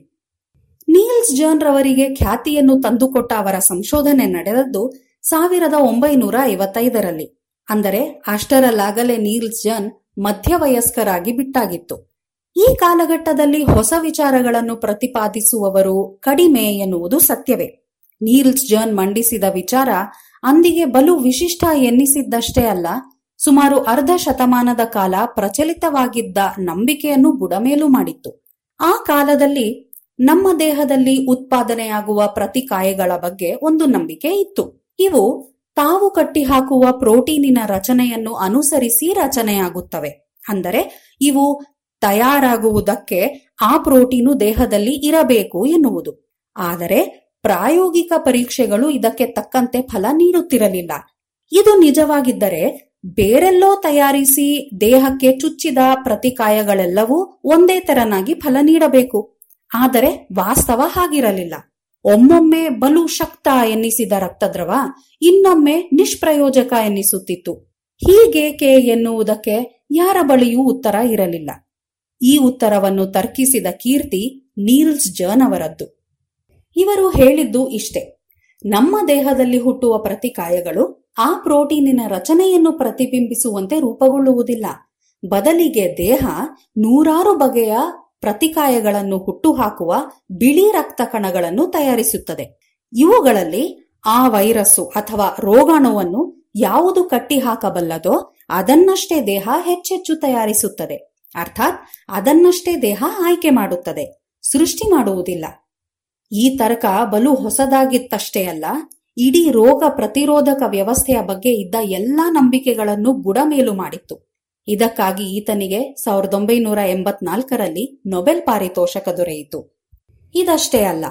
ನೀಲ್ಸ್ ಜರ್ನ್ ರವರಿಗೆ ಖ್ಯಾತಿಯನ್ನು ತಂದುಕೊಟ್ಟ ಅವರ ಸಂಶೋಧನೆ ನಡೆದದ್ದು ಸಾವಿರದ ಒಂಬೈನೂರ ಐವತ್ತೈದರಲ್ಲಿ. ಅಂದರೆ ಅಷ್ಟರಲ್ಲಾಗಲೇ ನೀಲ್ಸ್ ಜರ್ನ್ ಮಧ್ಯವಯಸ್ಕರಾಗಿ ಬಿಟ್ಟಾಗಿತ್ತು. ಈ ಕಾಲಘಟ್ಟದಲ್ಲಿ ಹೊಸ ವಿಚಾರಗಳನ್ನು ಪ್ರತಿಪಾದಿಸುವವರು ಕಡಿಮೆ ಎನ್ನುವುದು ಸತ್ಯವೇ. ನೀಲ್ಸ್ ಜರ್ನ್ ಮಂಡಿಸಿದ ವಿಚಾರ ಅಂದಿಗೆ ಬಲು ವಿಶಿಷ್ಟ ಎನ್ನಿಸಿದ್ದಷ್ಟೇ ಅಲ್ಲ, ಸುಮಾರು ಅರ್ಧ ಶತಮಾನದ ಕಾಲ ಪ್ರಚಲಿತವಾಗಿದ್ದ ನಂಬಿಕೆಯನ್ನು ಬುಡಮೇಲು ಮಾಡಿತ್ತು. ಆ ಕಾಲದಲ್ಲಿ ನಮ್ಮ ದೇಹದಲ್ಲಿ ಉತ್ಪಾದನೆಯಾಗುವ ಪ್ರತಿಕಾಯಗಳ ಬಗ್ಗೆ ಒಂದು ನಂಬಿಕೆ ಇತ್ತು. ಇವು ತಾವು ಕಟ್ಟಿಹಾಕುವ ಪ್ರೋಟೀನಿನ ರಚನೆಯನ್ನು ಅನುಸರಿಸಿ ರಚನೆಯಾಗುತ್ತವೆ. ಅಂದರೆ ಇವು ತಯಾರಾಗುವುದಕ್ಕೆ ಆ ಪ್ರೋಟೀನು ದೇಹದಲ್ಲಿ ಇರಬೇಕು ಎನ್ನುವುದು. ಆದರೆ ಪ್ರಾಯೋಗಿಕ ಪರೀಕ್ಷೆಗಳು ಇದಕ್ಕೆ ತಕ್ಕಂತೆ ಫಲ ನೀಡುತ್ತಿರಲಿಲ್ಲ. ಇದು ನಿಜವಾಗಿದ್ದರೆ ಬೇರೆಲ್ಲೋ ತಯಾರಿಸಿ ದೇಹಕ್ಕೆ ಚುಚ್ಚಿದ ಪ್ರತಿಕಾಯಗಳೆಲ್ಲವೂ ಒಂದೇ ತೆರನಾಗಿ ಫಲ ನೀಡಬೇಕು. ಆದರೆ ವಾಸ್ತವ ಹಾಗಿರಲಿಲ್ಲ. ಒಮ್ಮೊಮ್ಮೆ ಬಲು ಶಕ್ತ ಎನ್ನಿಸಿದ ರಕ್ತದ್ರವ ಇನ್ನೊಮ್ಮೆ ನಿಷ್ಪ್ರಯೋಜಕ ಎನ್ನಿಸುತ್ತಿತ್ತು. ಹೀಗೇಕೆ ಎನ್ನುವುದಕ್ಕೆ ಯಾರ ಬಳಿಯೂ ಉತ್ತರ ಇರಲಿಲ್ಲ. ಈ ಉತ್ತರವನ್ನು ತರ್ಕಿಸಿದ ಕೀರ್ತಿ ನೀಲ್ಸ್ ಜರ್ನ್ ಅವರದ್ದು ಇವರು ಹೇಳಿದ್ದು ಇಷ್ಟೇ. ನಮ್ಮ ದೇಹದಲ್ಲಿ ಹುಟ್ಟುವ ಪ್ರತಿಕಾಯಗಳು ಆ ಪ್ರೋಟೀನಿನ ರಚನೆಯನ್ನು ಪ್ರತಿಬಿಂಬಿಸುವಂತೆ ರೂಪುಗೊಳ್ಳುವುದಿಲ್ಲ. ಬದಲಿಗೆ ದೇಹ ನೂರಾರು ಬಗೆಯ ಪ್ರತಿಕಾಯಗಳನ್ನು ಹುಟ್ಟುಹಾಕುವ ಬಿಳಿ ರಕ್ತ ಕಣಗಳನ್ನು ತಯಾರಿಸುತ್ತದೆ. ಇವುಗಳಲ್ಲಿ ಆ ವೈರಸ್ಸು ಅಥವಾ ರೋಗಾಣುವನ್ನು ಯಾವುದು ಕಟ್ಟಿಹಾಕಬಲ್ಲದೋ ಅದನ್ನಷ್ಟೇ ದೇಹ ಹೆಚ್ಚೆಚ್ಚು ತಯಾರಿಸುತ್ತದೆ. ಅರ್ಥಾತ್ ಅದನ್ನಷ್ಟೇ ದೇಹ ಆಯ್ಕೆ ಮಾಡುತ್ತದೆ, ಸೃಷ್ಟಿ ಮಾಡುವುದಿಲ್ಲ. ಈ ತರ್ಕ ಬಲು ಹೊಸದಾಗಿತ್ತಷ್ಟೇ ಅಲ್ಲ, ಇಡೀ ರೋಗ ಪ್ರತಿರೋಧಕ ವ್ಯವಸ್ಥೆಯ ಬಗ್ಗೆ ಇದ್ದ ಎಲ್ಲಾ ನಂಬಿಕೆಗಳನ್ನು ಬುಡಮೇಲು ಮಾಡಿತ್ತು. ಇದಕ್ಕಾಗಿ ಈತನಿಗೆ ಸಾವಿರದ ಒಂಬೈನೂರ ಎಂಬತ್ನಾಲ್ಕರಲ್ಲಿ ನೊಬೆಲ್ ಪಾರಿತೋಷಕ ದೊರೆಯಿತು. ಇದಷ್ಟೇ ಅಲ್ಲ,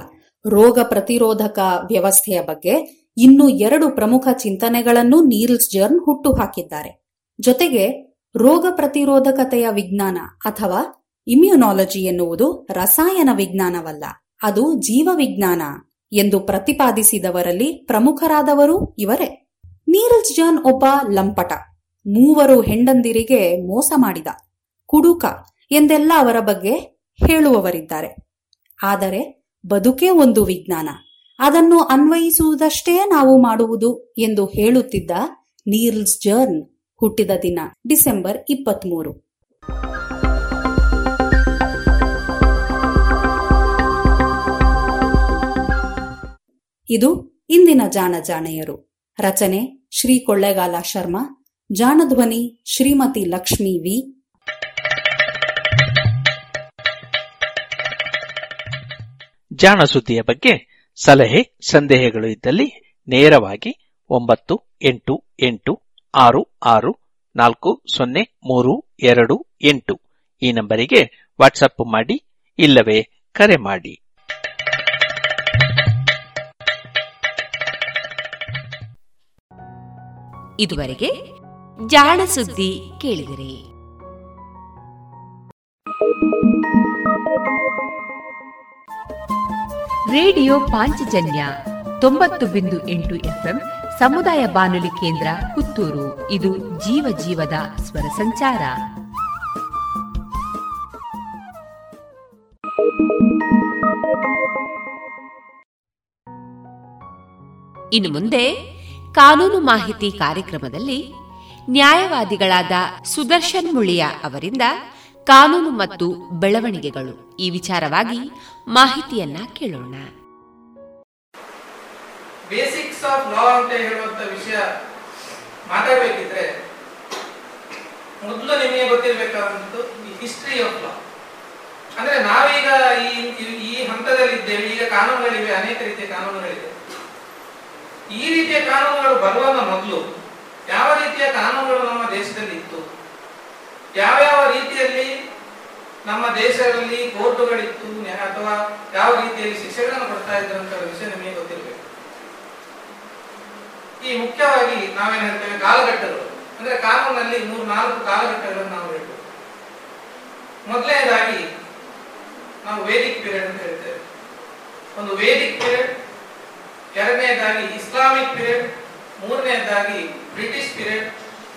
ರೋಗ ಪ್ರತಿರೋಧಕ ವ್ಯವಸ್ಥೆಯ ಬಗ್ಗೆ ಇನ್ನು ಎರಡು ಪ್ರಮುಖ ಚಿಂತನೆಗಳನ್ನು ನೀಲ್ಸ್ ಜರ್ನ್ ಹುಟ್ಟು ಹಾಕಿದ್ದಾರೆ. ಜೊತೆಗೆ ರೋಗ ಪ್ರತಿರೋಧಕತೆಯ ವಿಜ್ಞಾನ ಅಥವಾ ಇಮ್ಯುನಾಲಜಿ ಎನ್ನುವುದು ರಸಾಯನ ವಿಜ್ಞಾನವಲ್ಲ. ಅದು ಜೀವ ವಿಜ್ಞಾನ ಎಂದು ಪ್ರತಿಪಾದಿಸಿದವರಲ್ಲಿ ಪ್ರಮುಖರಾದವರು ಇವರೇ. ನೀರಜ್ ಜಾನ್ ಒಬ್ಬ ಲಂಪಟ, ಮೂವರು ಹೆಂಡಂದಿರಿಗೆ ಮೋಸ ಮಾಡಿದ, ಕುಡುಕ ಎಂದೆಲ್ಲ ಅವರ ಬಗ್ಗೆ ಹೇಳುವವರಿದ್ದಾರೆ. ಆದರೆ ಬದುಕೇ ಒಂದು ವಿಜ್ಞಾನ, ಅದನ್ನು ಅನ್ವಯಿಸುವುದಷ್ಟೇ ನಾವು ಮಾಡುವುದು ಎಂದು ಹೇಳುತ್ತಿದ್ದ ನೀರ್ಲ್ಸ್ ಜರ್ನ್ ಹುಟ್ಟಿದ ದಿನ, ಡಿಸೆಂಬರ್ ಇಪ್ಪತ್ಮೂರು. ಇದು ಇಂದಿನ ಜಾಣ ಜಾಣೆಯರು. ರಚನೆ ಶ್ರೀ ಕೊಳ್ಳೇಗಾಲ ಶರ್ಮಾ ಜಾಣಧ್ವನಿ ಶ್ರೀಮತಿ ಲಕ್ಷ್ಮಿ ವಿ. ಜಾಣ ಸುದ್ದಿಯ ಬಗ್ಗೆ ಸಲಹೆ, ಸಂದೇಹಗಳು ಇದ್ದಲ್ಲಿ ನೇರವಾಗಿ ಒಂಬತ್ತು ಎಂಟು ಎಂಟು ಆರು ಆರು, ನಾಲ್ಕು, ಸೊನ್ನೆ, ಮೂರು, ಎರಡು, ಎಂಟು. ಈ ನಂಬರಿಗೆ ವಾಟ್ಸಪ್ ಮಾಡಿ, ಇಲ್ಲವೇ ಕರೆ ಮಾಡಿ. ಇದುವರೆಗೆ ಜಾಣ ಸುದ್ದಿ ಕೇಳಿದಿರಿ. ರೇಡಿಯೋ ಪಾಂಚಜನ್ಯ ತೊಂಬತ್ತು ಬಿಂದು ಎಂಟು ಎಫ್ಎಂ ಸಮುದಾಯ ಬಾನುಲಿ ಕೇಂದ್ರ ಪುತ್ತೂರು. ಇದು ಜೀವ ಜೀವದ ಸ್ವರ ಸಂಚಾರ. ಇನ್ನು ಮುಂದೆ ಕಾನೂನು ಮಾಹಿತಿ ಕಾರ್ಯಕ್ರಮದಲ್ಲಿ ನ್ಯಾಯವಾದಿಗಳಾದ ಸುದರ್ಶನ್ ಮುಳಿಯ ಅವರಿಂದ ಕಾನೂನು ಮತ್ತು ಬೆಳವಣಿಗೆಗಳು. ಈ ವಿಚಾರವಾಗಿ ಮಾಹಿತಿಯನ್ನ ಕೇಳೋಣ. ಬೇಸಿಕ್ಸ್ ಆಫ್ ಲಾ ಅಂತ ಹೇಳುವಂತ ವಿಷಯ ಮಾತಾಡಬೇಕಿದ್ರೆ, ಮೊದಲು ನಿಮಗೆ ಗೊತ್ತಿರಬೇಕಾದಂತದ್ದು ಈ ಹಿಸ್ಟ್ರಿ ಆಫ್ ಲಾ ಅಂದ್ರೆ ನಾವೀಗ ಈ ಈ ಹಂತದಲ್ಲಿ ಇದ್ದೇವೆ ಈಗ ಕಾನೂನುಗಳಿವೆ, ಅನೇಕ ರೀತಿಯ ಕಾನೂನುಗಳಿವೆ ಈ ರೀತಿಯ ಕಾನೂನುಗಳು ಬರುವಾಗ ಮೊದಲು ಯಾವ ರೀತಿಯ ಕಾನೂನುಗಳು ನಮ್ಮ ದೇಶದಲ್ಲಿ ಇತ್ತು? ಯಾವ ಯಾವ ರೀತಿಯಲ್ಲಿ ನಮ್ಮ ದೇಶದಲ್ಲಿ ಕೋರ್ಟುಗಳಿತ್ತು ಅಥವಾ ಯಾವ ರೀತಿಯಲ್ಲಿ ಶಿಕ್ಷೆಗಳನ್ನು ಕೊಡ್ತಾ ಇದ್ರು ಅಂತ ವಿಷಯ ನಿಮಗೆ ಗೊತ್ತಿರಬೇಕು. ಈ ಮುಖ್ಯವಾಗಿ ನಾವೇನ್ ಹೇಳ್ತೇವೆ ಕಾಲಘಟ್ಟಗಳು. ಅಂದ್ರೆ ಕಾನೂನಲ್ಲಿ ಮೂರು, ನಾಲ್ಕು ಕಾಲಘಟ್ಟಗಳನ್ನು ನಾವು ಹೇಳ್ತೇವೆ. ಮೊದಲನೇದಾಗಿ ನಾವು ವೇದಿಕ್ ಪೀರಿಯಡ್ ಅಂತ ಹೇಳ್ತೇವೆ. ಒಂದು ವೇದಿಕ್ ಪೀರಿಯಡ್, ಎರಡನೇದಾಗಿ ಇಸ್ಲಾಮಿಕ್ ಪೀರಿಯಡ್, ಮೂರನೇದಾಗಿ ಬ್ರಿಟಿಷ್ ಪೀರಿಯಡ್,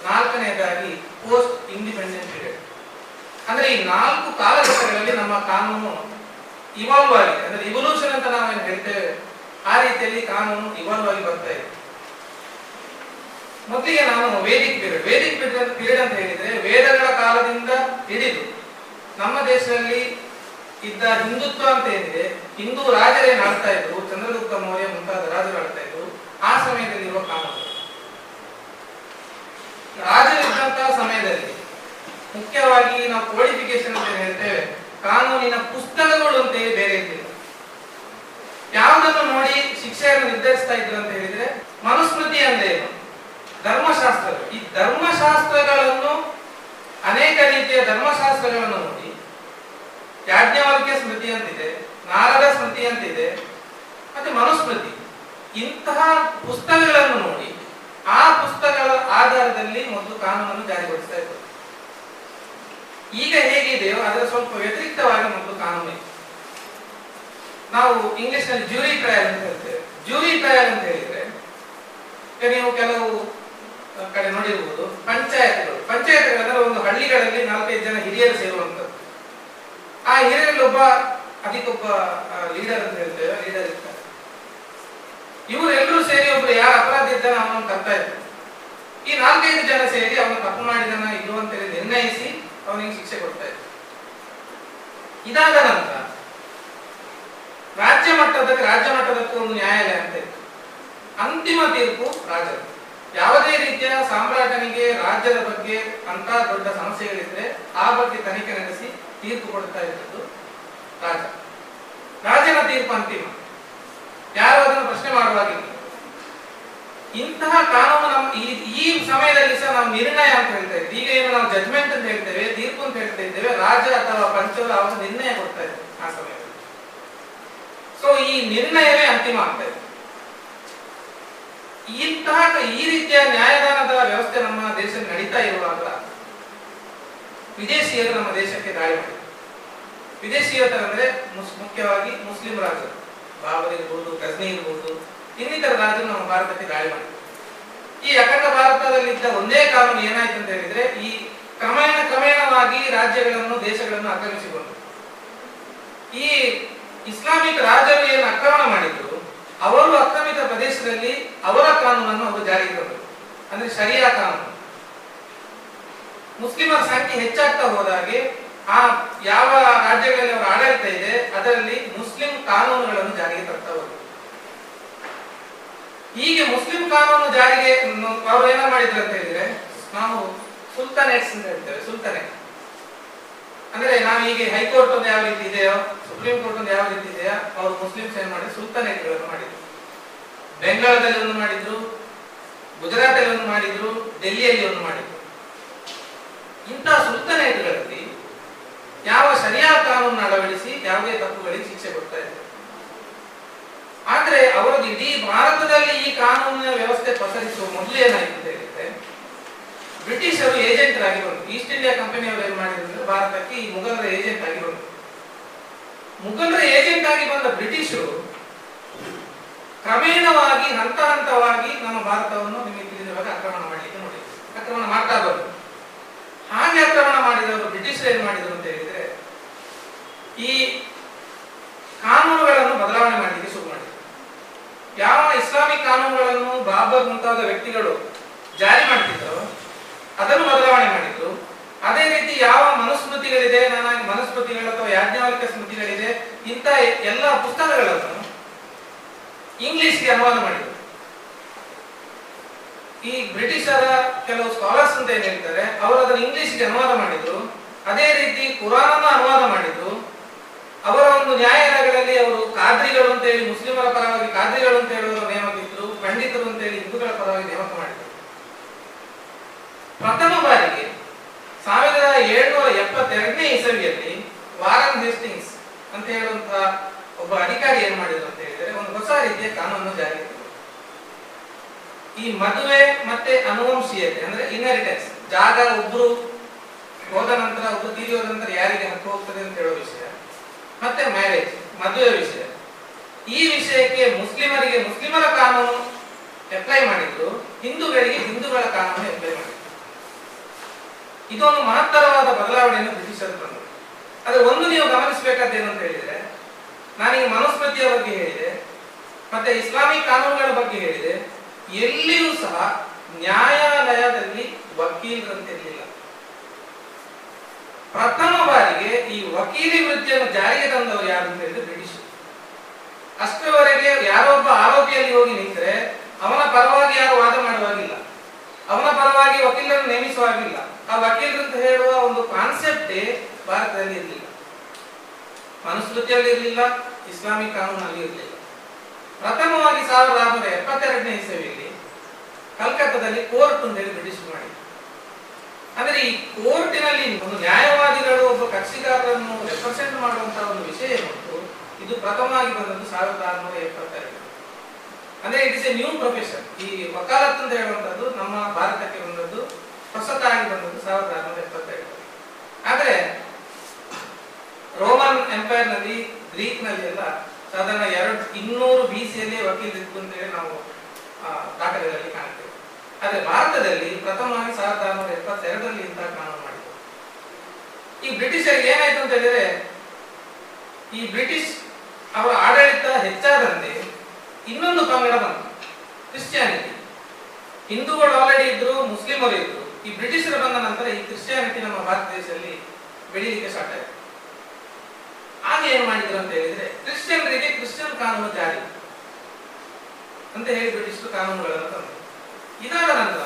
ನಾಲ್ಕನೇದಾಗಿ ಪೋಸ್ಟ್ ಇಂಡಿಪೆಂಡೆಂಟ್ ಪೀರಿಯಡ್. ಅಂದ್ರೆ ಈ ನಾಲ್ಕು ಕಾಲಘಟ್ಟಗಳಲ್ಲಿ ನಮ್ಮ ಕಾನೂನು ಇವಾಲ್ವ್ ಆಗಿದೆ. ಅಂದ್ರೆ ಇವಲ್ಯೂಷನ್ ಅಂತ ನಾವೇನು ಹೇಳ್ತೇವೆ? ಆ ರೀತಿಯಲ್ಲಿ ಕಾನೂನು ಇವಾಲ್ವ್ ಆಗಿ ಬರ್ತಾ ಇದೆ. ಮೊದಲಿಗೆ ನಾನು ವೇದಿಕ್ ಪೀರಿಯಡ್. ವೇದಿಕ್ ಪೀರಿಯಡ್ ಅಂತ ಹೇಳಿದ್ರೆ ವೇದಗಳ ಕಾಲದಿಂದ ಹಿಡಿದು ನಮ್ಮ ದೇಶದಲ್ಲಿ ಇದ್ದ ಹಿಂದುತ್ವ ಅಂತ ಏನಿದೆ, ಹಿಂದೂ ರಾಜರೇನು ಆಳ್ತಾ ಇದ್ರು, ಚಂದ್ರಗುಪ್ತ ಮೌರ್ಯ ಮುಂತಾದ ರಾಜರು ಆಡ್ತಾ ಇದ್ರು, ಆ ಸಮಯದಲ್ಲಿರುವ ಕಾನೂನು ರಾಜರಿದ್ದಂತಹ ಸಮಯದಲ್ಲಿ ಮುಖ್ಯವಾಗಿ ನಾವು ಕೋಡಿಫಿಕೇಶನ್ ಅಂತ ಹೇಳ್ತೇವೆ, ಕಾನೂನಿನ ಪುಸ್ತಕಗಳು ಅಂತ ಹೇಳಿ ಬೇರೆ ಇದ್ದಿಲ್ಲ ಯಾವುದನ್ನು ನೋಡಿ ಶಿಕ್ಷೆಯನ್ನು ನಿರ್ಧರಿಸ್ತಾ ಇದ್ರು ಅಂತ ಹೇಳಿದ್ರೆ ಮನುಸ್ಮೃತಿ ಅಂದ್ರೆ ಏನು ಧರ್ಮಶಾಸ್ತ್ರ, ಈ ಧರ್ಮಶಾಸ್ತ್ರಗಳನ್ನು ಅನೇಕ ರೀತಿಯ ಧರ್ಮಶಾಸ್ತ್ರಗಳನ್ನು ನೋಡಿ, ಯಾಜ್ಞವಲ್ಕ್ಯ ಸ್ಮೃತಿ ಅಂತಿದೆ, ನಾರದ ಸ್ಮೃತಿ ಅಂತಿದೆ, ಮತ್ತೆ ಮನುಸ್ಮೃತಿ. ಇಂತಹ ಪುಸ್ತಕಗಳನ್ನು ನೋಡಿ, ಆ ಪುಸ್ತಕಗಳ ಆಧಾರದಲ್ಲಿ ಮೊದಲು ಕಾನೂನನ್ನು ಜಾರಿಗೊಳಿಸ್ತಾ ಇದ್ದರು ಈಗ ಹೇಗಿದೆಯೋ ಅದರ ಸ್ವಲ್ಪ ವ್ಯತಿರಿಕ್ತವಾಗಿ ಮೊದಲು ಕಾನೂನು ಇತ್ತು ನಾವು ಇಂಗ್ಲಿಷ್ನಲ್ಲಿ ಜ್ಯೂರಿ ಟ್ರಯಲ್ ಅಂತ ಹೇಳ್ತೇವೆ. ಜ್ಯೂರಿ ಟ್ರಯಲ್ ಅಂತ ಹೇಳಿದ್ರೆ ನೀವು ಕೆಲವು ಕಡೆ ನೋಡಿರಬಹುದು ಪಂಚಾಯತ್ಗಳು. ಪಂಚಾಯತ್ಗಳಂದ್ರೆ ಒಂದು ಹಳ್ಳಿಗಳಲ್ಲಿ ನಾಲ್ಕೈದು ಜನ ಹಿರಿಯರು ಸೇರುವಂತದ್ದು ಆ ಹಿರಿಯರಲ್ಲಿ ಒಬ್ಬ ಅದಕ್ಕೊಬ್ಬ ಲೀಡರ್ ಅಂತ ಹೇಳ್ತೇವೆ. ಲೀಡರ್ ಇರ್ತಾರೆ. ಇವರೆಲ್ಲರೂ ಸೇರಿ ಒಬ್ರು ಯಾರು ಅಪರಾಧ ಇದ್ದಾನೆ ಅವನ ಕರ್ತಾ ಇದ್ದ ಈ ನಾಲ್ಕೈದು ಜನ ಸೇರಿ ಅವನು ತಪ್ಪು ಮಾಡಿದನ ಇದು ಅಂತ ಹೇಳಿ ನಿರ್ಣಯಿಸಿ ಅವನಿಗೆ ಶಿಕ್ಷೆ ಕೊಡ್ತಾ ಇದ್ದ ಇದಾದ ನಂತರ ರಾಜ್ಯ ಮಟ್ಟದಲ್ಲಿ ರಾಜ್ಯ ಮಟ್ಟದಕ್ಕೂ ಒಂದು ನ್ಯಾಯಾಲಯ ಅಂತ ಇತ್ತು ಅಂತಿಮ ತೀರ್ಪು ರಾಜರು. ಯಾವುದೇ ರೀತಿಯ ಸಾಮ್ರಾಟನಿಗೆ ರಾಜ್ಯದ ಬಗ್ಗೆ ಅಂತ ದೊಡ್ಡ ಸಮಸ್ಯೆಗಳಿದ್ರೆ ಆ ಬಗ್ಗೆ ತನಿಖೆ ನಡೆಸಿ ತೀರ್ಪು ಕೊಡ್ತಾ ಇದ್ದದ್ದು ರಾಜ. ರಾಜನ ತೀರ್ಪು ಅಂತಿಮ. ಯಾರು ಅದನ್ನು ಪ್ರಶ್ನೆ ಮಾಡುವಾಗಿಲ್ಲ. ಇಂತಹ ಕಾನೂನು ನಮ್ಮ ಈ ಈ ಸಮಯದಲ್ಲಿ ಸಹ ನಾವು ನಿರ್ಣಯ ಅಂತ ಹೇಳ್ತಾ ಇದ್ದೀವಿ. ಈಗ ಏನು ನಾವು ಜಜ್ಮೆಂಟ್ ಅಂತ ಹೇಳ್ತೇವೆ, ತೀರ್ಪು ಅಂತ ಹೇಳ್ತಾ ಇದ್ದೇವೆ ರಾಜ ಅಥವಾ ಪಂಚದ ಅವರು ನಿರ್ಣಯ ಕೊಡ್ತಾ ಇದ್ದಾರೆ ಆ ಸಮಯದಲ್ಲಿ. ಸೊ ಈ ನಿರ್ಣಯವೇ ಅಂತಿಮ ಆಗ್ತಾ ಇದೆ ಇಂತಹ ಈ ರೀತಿಯ ನ್ಯಾಯದಾನದ ವ್ಯವಸ್ಥೆ ನಮ್ಮ ದೇಶದಲ್ಲಿ ನಡೀತಾ ಇರುವಾಗ ವಿದೇಶಿಯರು ನಮ್ಮ ದೇಶಕ್ಕೆ ದಾಳಿ ಮಾಡಿದರು. ಮುಸ್- ಮುಖ್ಯವಾಗಿ ಮುಸ್ಲಿಂ ರಾಜರು. ಬಾಬರ್ ಇರ್ಬೋದು, ಗಜ್ನಿ ಇರ್ಬೋದು, ಇನ್ನಿತರ ರಾಜರು ನಮ್ಮ ಭಾರತಕ್ಕೆ ದಾಳಿ ಮಾಡಿದರು. ಈ ಅಖಂಡ ಭಾರತದಲ್ಲಿದ್ದ ಒಂದೇ ಕಾನೂನು ಏನಾಯ್ತು ಅಂತ ಹೇಳಿದ್ರೆ, ಈ ಕ್ರಮೇಣ ಕ್ರಮೇಣವಾಗಿ ರಾಜ್ಯಗಳನ್ನು, ದೇಶಗಳನ್ನು ಆಕ್ರಮಿಸಿಕೊಂಡು ಈ ಇಸ್ಲಾಮಿಕ್ ರಾಜರು ಏನು ಆಕ್ರಮಣ ಮಾಡಿದ್ರು ಅವರು ಆಕ್ರಮಿತ ಪ್ರದೇಶದಲ್ಲಿ ಅವರ ಕಾನೂನನ್ನು ಅವರು ಜಾರಿಗೆ ತಂದರು ಅಂದ್ರೆ ಶರಿಯಾ ಕಾನೂನು. ಮುಸ್ಲಿಮರ ಸಂಖ್ಯೆ ಹೆಚ್ಚಾಗ್ತಾ ಹೋದಾಗೆ ಆ ಯಾವ ರಾಜ್ಯಗಳಲ್ಲಿ ಅವರ ಆಡಳಿತ ಇದೆ, ಅದರಲ್ಲಿ ಮುಸ್ಲಿಂ ಕಾನೂನುಗಳನ್ನು ಜಾರಿಗೆ ತರ್ತಾ ಹೀಗೆ ಮುಸ್ಲಿಂ ಕಾನೂನು ಜಾರಿಗೆ ಅವರು ಏನ ಮಾಡಿದ್ರು ಅಂತ ಹೇಳಿದ್ರೆ, ನಾವು ಸುಲ್ತಾನೇಟ್ಸ್ ಅಂತ ಹೇಳ್ತೇವೆ ಸುಲ್ತಾನೇಟ್ ಅಂದ್ರೆ ನಾವು ಈಗ ಹೈಕೋರ್ಟ್ ಒಂದು ಯಾವ ರೀತಿ ಇದೆಯೋ ಸುಪ್ರೀಂ ಕೋರ್ಟ್ ಯಾವ ರೀತಿ ಇದೆಯಾ ಅವರು ಮುಸ್ಲಿಮ್ಸ್ ಏನ್ ಮಾಡಿದ್ರು? ಸುಲ್ತಾನೇಟ್ಗಳನ್ನು ಮಾಡಿದ್ರು. ಬೆಂಗಾಳದಲ್ಲಿ ಒಂದು ಮಾಡಿದ್ರು ಗುಜರಾತ್ ಅಲ್ಲಿ ಒಂದು ಮಾಡಿದ್ರು ಡೆಲ್ಲಿಯಲ್ಲಿ ಒಂದು ಮಾಡಿದ್ರು. ಇಂತಹ ಸುಲ್ತಾನೇಟ್ಗಳಲ್ಲಿ ಯಾವ ಸರಿಯಾದ ಕಾನೂನು ಅಳವಡಿಸಿ ಯಾವುದೇ ತಪ್ಪುಗಳಿಗೆ ಶಿಕ್ಷೆ ಕೊಡ್ತಾ ಇದ್ದಾರೆ ಆದ್ರೆ ಅವರದ್ದು ಇಡೀ ಭಾರತದಲ್ಲಿ ಈ ಕಾನೂನಿನ ವ್ಯವಸ್ಥೆ ಪಸರಿಸುವ ಮೊದಲು ಏನಾಗಿದೆ ಬ್ರಿಟಿಷರು ಏಜೆಂಟ್ ಬಂದರು. ಈಸ್ಟ್ ಇಂಡಿಯಾ ಕಂಪನಿಯವರು ಏನ್ ಮಾಡಿದ್ರು ಭಾರತಕ್ಕೆ ಈ ಮುಘಲರ ಏಜೆಂಟ್ ಮುಘಲರ ಏಜೆಂಟ್ ಆಗಿ ಬಂದ ಬ್ರಿಟಿಷರು ಕ್ರಮೇಣವಾಗಿ ಹಂತ ಹಂತವಾಗಿ ನಮ್ಮ ಭಾರತವನ್ನು ನಿಮಗೆ ತಿಳಿದಿರುವಾಗ ಆಕ್ರಮಣ ಮಾಡಲಿಕ್ಕೆ ನೋಡಿ ಆಕ್ರಮಣ ಮಾಡ್ತಾ ಬಂದರು. ಹಾಗೆ ಆಕ್ರಮಣ ಮಾಡಿದವರು ಬ್ರಿಟಿಷರು ಏನ್ ಮಾಡಿದ್ರು ಅಂತ ಹೇಳಿದ್ರೆ, ಈ ಕಾನೂನುಗಳನ್ನು ಬದಲಾವಣೆ ಮಾಡಲಿಕ್ಕೆ ಶುರು ಮಾಡಿದ್ರು. ಯಾವ ಇಸ್ಲಾಮಿಕ್ ಕಾನೂನುಗಳನ್ನು ಬಾಬರ್ ಮುಂತಾದ ವ್ಯಕ್ತಿಗಳು ಜಾರಿ ಮಾಡ್ತಿದ್ರು ಅದನ್ನು ಬದಲಾವಣೆ ಮಾಡಿದ್ರು. ಅದೇ ರೀತಿ ಯಾವ ಮನುಸ್ಮೃತಿಗಳಿದೆ, ನಾನು ಮನುಸ್ಮೃತಿಗಳು ಅಥವಾ ಯಾಜ್ಞಾವಲಿಕ ಸ್ಮೃತಿಗಳಿದೆ, ಇಂಥ ಎಲ್ಲ ಪುಸ್ತಕಗಳನ್ನು ಇಂಗ್ಲಿಷ್ಗೆ ಅನುವಾದ ಮಾಡಿದ್ರು. ಈ ಬ್ರಿಟಿಷರ ಕೆಲವು ಸ್ಕಾಲರ್ಸ್ ಅಂತ ಏನ್ ಹೇಳ್ತಾರೆ, ಅವರು ಅದನ್ನು ಇಂಗ್ಲಿಷ್ಗೆ ಅನುವಾದ ಮಾಡಿದ್ರು. ಅದೇ ರೀತಿ ಕುರಾನನ್ನು ಅನುವಾದ ಮಾಡಿದ್ರು. ಅವರ ಒಂದು ನ್ಯಾಯಾಲಯಗಳಲ್ಲಿ ಅವರು ಕಾದ್ರಿಗಳು ಅಂತ ಹೇಳಿ, ಮುಸ್ಲಿಮರ ಪರವಾಗಿ ಕಾದ್ರಿಗಳು ಅಂತ ಹೇಳುವವರು ನೇಮಕಿದ್ರು ಪಂಡಿತರು ಅಂತ ಹೇಳಿ ಹಿಂದೂಗಳ ಪರವಾಗಿ ನೇಮಕ ಮಾಡಿದ್ರು. ಪ್ರಥಮ ಬಾರಿಗೆ ಸಾವಿರದ ಏಳ್ನೂರ ಎಪ್ಪತ್ತೆರಡನೇ ಇಸವಿಯಲ್ಲಿ ವಾರನ್ ಹೇಸ್ಟಿಂಗ್ಸ್ ಅಂತ ಹೇಳುವಂತ ಒಬ್ಬ ಅಧಿಕಾರಿ ಏನ್ ಮಾಡಿದ್ರು ಅಂತ ಹೇಳಿದ್ರೆ ಒಂದು ಹೊಸ ರೀತಿಯ ಕಾನೂನು ಜಾರಿ. ಈ ಮದುವೆ ಮತ್ತೆ ಅನುವಂಶೀಯತೆ ಅಂದ್ರೆ ಇನ್ಹೆರಿಟೆನ್ಸ್ ಜಾಗ ಒಬ್ರು ಹೋದ ನಂತರ, ಒಬ್ರು ತೀರಿ ಹೋದ ನಂತರ ಯಾರಿಗೆ ಹಕ್ಕು ಹೋಗ್ತದೆ ಅಂತ ಹೇಳೋ ವಿಷಯ. ಮತ್ತೆ ಮ್ಯಾರೇಜ್ ಮದುವೆ ವಿಷಯ. ಈ ವಿಷಯಕ್ಕೆ ಮುಸ್ಲಿಮರಿಗೆ, ಮುಸ್ಲಿಮರ ಕಾನೂನು ಅಪ್ಲೈ ಮಾಡಿದ್ರು, ಹಿಂದೂಗಳಿಗೆ ಹಿಂದೂಗಳ ಕಾನೂನು ಅಪ್ಲೈ ಮಾಡಿದ್ರು. ಇದೊಂದು ಮಹತ್ತರವಾದ ಬದಲಾವಣೆಯನ್ನು ಬ್ರಿಟಿಷರು ತಂದರು ಆದರೆ ಒಂದು ನೀವು ಗಮನಿಸಬೇಕಾದ್ದೇನು ಅಂತ ನಾನು ನಾನೀಗ ಮನುಸ್ಮೃತಿಯ ಬಗ್ಗೆ ಹೇಳಿದೆ, ಮತ್ತೆ ಇಸ್ಲಾಮಿಕ್ ಕಾನೂನುಗಳ ಬಗ್ಗೆ ಹೇಳಿದೆ, ಎಲ್ಲಿಯೂ ಸಹ ನ್ಯಾಯಾಲಯದಲ್ಲಿ ವಕೀಲರಂತೆ ಇರಲಿಲ್ಲ. ಪ್ರಥಮ ಬಾರಿಗೆ ಈ ವಕೀಲಿ ವೃತ್ತಿಯನ್ನು ಜಾರಿಗೆ ತಂದವರು ಯಾರು ಅಂತ ಹೇಳಿದ್ರೆ ಬ್ರಿಟಿಷರು. ಅಷ್ಟರವರೆಗೆ ಯಾರೊಬ್ಬ ಆರೋಪಿಯಲ್ಲಿ ಹೋಗಿ ನಿಂತರೆ, ಅವನ ಪರವಾಗಿ ಯಾರು ವಾದ ಮಾಡುವಾಗಿಲ್ಲ. ಅವನ ಪರವಾಗಿ ವಕೀಲರನ್ನು ನೇಮಿಸುವಾಗಿಲ್ಲ ಆ ವಕೀಲರು ಅಂತ ಹೇಳುವ ಒಂದು ಕಾನ್ಸೆಪ್ಟ್ ಭಾರತದಲ್ಲಿ ಇರಲಿಲ್ಲ. ಮನುಸ್ಮೃತಿಯಲ್ಲಿ ಇರಲಿಲ್ಲ, ಇಸ್ಲಾಮಿಕ್ ಕಾನೂನಲ್ಲಿ ಇರಲಿಲ್ಲ. ಪ್ರಥಮವಾಗಿ ಸಾವಿರದ ಆರುನೂರ ಎಪ್ಪತ್ತೆರಡನೇ ಇಸವಿಯಲ್ಲಿ ಕಲ್ಕತ್ತಾದಲ್ಲಿ ಕೋರ್ಟ್ ಅಂತ ಹೇಳಿ ಬ್ರಿಟಿಷ್ ಮಾಡಿ ಅಂದ್ರೆ ಈ ಕೋರ್ಟಿನಲ್ಲಿ ಒಂದು ನ್ಯಾಯವಾದಿಗಳು ಒಬ್ಬ ಕಕ್ಷಿಗಾರರನ್ನು ರೆಪ್ರೆಸೆಂಟ್ ಮಾಡುವಂತಹ ಒಂದು ವಿಷಯ ಉಂಟು ಇದು ಪ್ರಥಮವಾಗಿ ಬಂದದ್ದು ಸಾವಿರದ ಆರುನೂರ ಎಪ್ಪತ್ತೆರಡು ಅಂದ್ರೆ it is a new profession ಈ ವಕಾಲತ್ ಅಂತ ಹೇಳುವಂತದ್ದು ನಮ್ಮ ಭಾರತಕ್ಕೆ ಬಂದದ್ದು ಹೊಸತಾಗಿ ಬಂದದ್ದು ಸಾವಿರದ ಆರುನೂರ ಎಪ್ಪತ್ತೆರಡು ಆದ್ರೆ ರೋಮನ್ ಎಂಪೈರ್ನಲ್ಲಿ ಗ್ರೀಕ್ನಲ್ಲಿ ಎಲ್ಲ ಸಾಧಾರಣ ಎರಡು ಇನ್ನೂರು ಬಿಸಿಯಲ್ಲಿ ವಕೀಲರಿತ್ತು ಅಂತೇಳಿ ನಾವು ಆ, ದಾಖಲೆಗಳಲ್ಲಿ ಕಾಣ್ತೇವೆ. ಆದ್ರೆ ಭಾರತದಲ್ಲಿ ಪ್ರಥಮವಾಗಿ ಸಾವಿರದ ಆರುನೂರ ಎಪ್ಪತ್ತೆರಡರಲ್ಲಿ ಇಂತಹ ಕಾನೂನು ಮಾಡಿದ್ರು. ಈ ಬ್ರಿಟಿಷರಿಗೆ ಏನಾಯ್ತು ಅಂತ ಹೇಳಿದ್ರೆ ಈ ಬ್ರಿಟಿಷ್ ಅವರ ಆಡಳಿತ ಹೆಚ್ಚಾದಂತೆ ಇನ್ನೊಂದು ಪಂಗಡ ಬಂತು. ಕ್ರಿಶ್ಚಿಯಾನಿಟಿ. ಹಿಂದೂಗಳು ಆಲ್ರೆಡಿ ಇದ್ರು, ಮುಸ್ಲಿಮರು ಇದ್ರು. ಈ ಬ್ರಿಟಿಷರು ಬಂದ ನಂತರ ಈ ಕ್ರಿಶ್ಚಿಯಾನಿಟಿ ನಮ್ಮ ಭಾರತ ದೇಶದಲ್ಲಿ ಬೆಳೀಲಿಕ್ಕೆ ಸ್ಟಾರ್ಟ್ ಆಯಿತು. ಆಗ ಏನ್ ಮಾಡಿದ್ರು ಅಂತ ಹೇಳಿದ್ರೆ, ಕ್ರಿಶ್ಚಿಯನ್ರಿಗೆ ಕ್ರಿಶ್ಚಿಯನ್ ಕಾನೂನು ಜಾರಿ ಅಂತ ಹೇಳಿ ಬ್ರಿಟಿಷರು ಕಾನೂನುಗಳನ್ನು ತಂದರು. ಇದಾದ ನಂತರ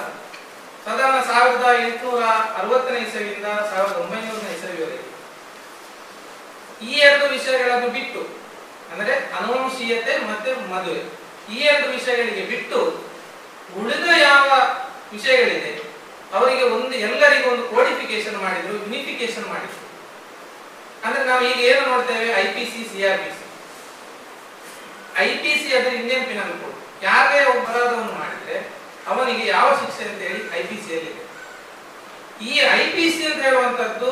ಸಾಧಾರಣ ಸಾವಿರದ ಎಂಟುನೂರ ಅರವತ್ತನೇ ಇಸವಿಯಿಂದ ಸಾವಿರದ ಒಂಬೈನೂರನೇ ಇಸವಿವರೆಗೆ ಈ ಎರಡು ವಿಷಯಗಳನ್ನು ಬಿಟ್ಟು ಅಂದ್ರೆ ಅನುವಂಶೀಯತೆ ಮತ್ತೆ ಮದುವೆ. ಈ ಎರಡು ವಿಷಯಗಳಿಗೆ ಬಿಟ್ಟು ಉಳಿದ ಯಾವ ವಿಷಯಗಳಿದೆ, ಅವರಿಗೆ ಒಂದು ಎಲ್ಲರಿಗೂ ಒಂದು ಕೋಡಿಫಿಕೇಶನ್ ಮಾಡಿದ್ರು ಯುನಿಫಿಕೇಶನ್ ಮಾಡಿದ್ರು. ಅಂದ್ರೆ ನಾವು ಈಗ ಏನು ನೋಡ್ತೇವೆ I P C C R P C I P C ಅಂದ್ರೆ ಇಂಡಿಯನ್ ಪಿನಲ್ ಕೋಡ್ ಯಾರೇ ಅಪರಾಧವನ್ನು ಮಾಡಿದ್ರೆ ಅವನಿಗೆ ಯಾವ ಶಿಕ್ಷೆ ಅಂತ ಹೇಳಿ ಐ ಪಿ ಸಿ ಅಲ್ಲಿ ಈ ಐ ಪಿ ಸಿ ಅಂತ ಹೇಳುವಂತದ್ದು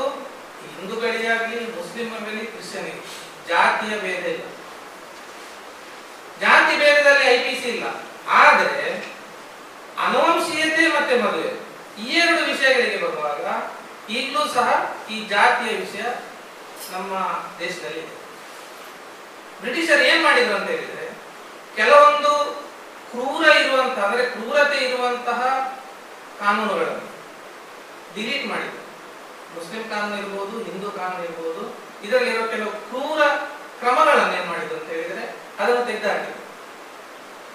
ಹಿಂದೂಗಳಿಗಾಗಲಿ ಮುಸ್ಲಿಮರಲ್ಲಿ ಕ್ರಿಶ್ಚಿಯನಿಗೆ ಜಾತಿಯ ಭೇದ ಇಲ್ಲ. ಜಾತಿ ಭೇದದಲ್ಲಿ ಐ ಪಿ ಸಿ ಇಲ್ಲ. ಆದರೆ ಅನುವಂಶೀಯತೆ ಮತ್ತೆ ಮದುವೆ. ಈ ಎರಡು ವಿಷಯಗಳಿಗೆ ಬರುವಾಗ ಈಗಲೂ ಸಹ ಈ ಜಾತಿಯ ವಿಷಯ ನಮ್ಮ ದೇಶದಲ್ಲಿ ಬ್ರಿಟಿಷರು ಏನ್ ಮಾಡಿದ್ರು ಅಂತ ಹೇಳಿದ್ರೆ, ಕೆಲವೊಂದು ಕ್ರೂರ ಇರುವಂತಹ, ಅಂದ್ರೆ ಕ್ರೂರತೆ ಇರುವಂತಹ ಕಾನೂನುಗಳನ್ನು ಡಿಲೀಟ್ ಮಾಡಿದ್ರು. ಮುಸ್ಲಿಂ ಕಾನೂನು ಇರ್ಬೋದು, ಹಿಂದೂ ಕಾನೂನು ಇರ್ಬೋದು, ಇದರಲ್ಲಿರೋ ಕೆಲವು ಕ್ರೂರ ಕ್ರಮಗಳನ್ನು ಏನ್ ಮಾಡಿದ್ರು ಅಂತ ಹೇಳಿದ್ರೆ ಅದನ್ನು ತೆಗೆದಾಕಿ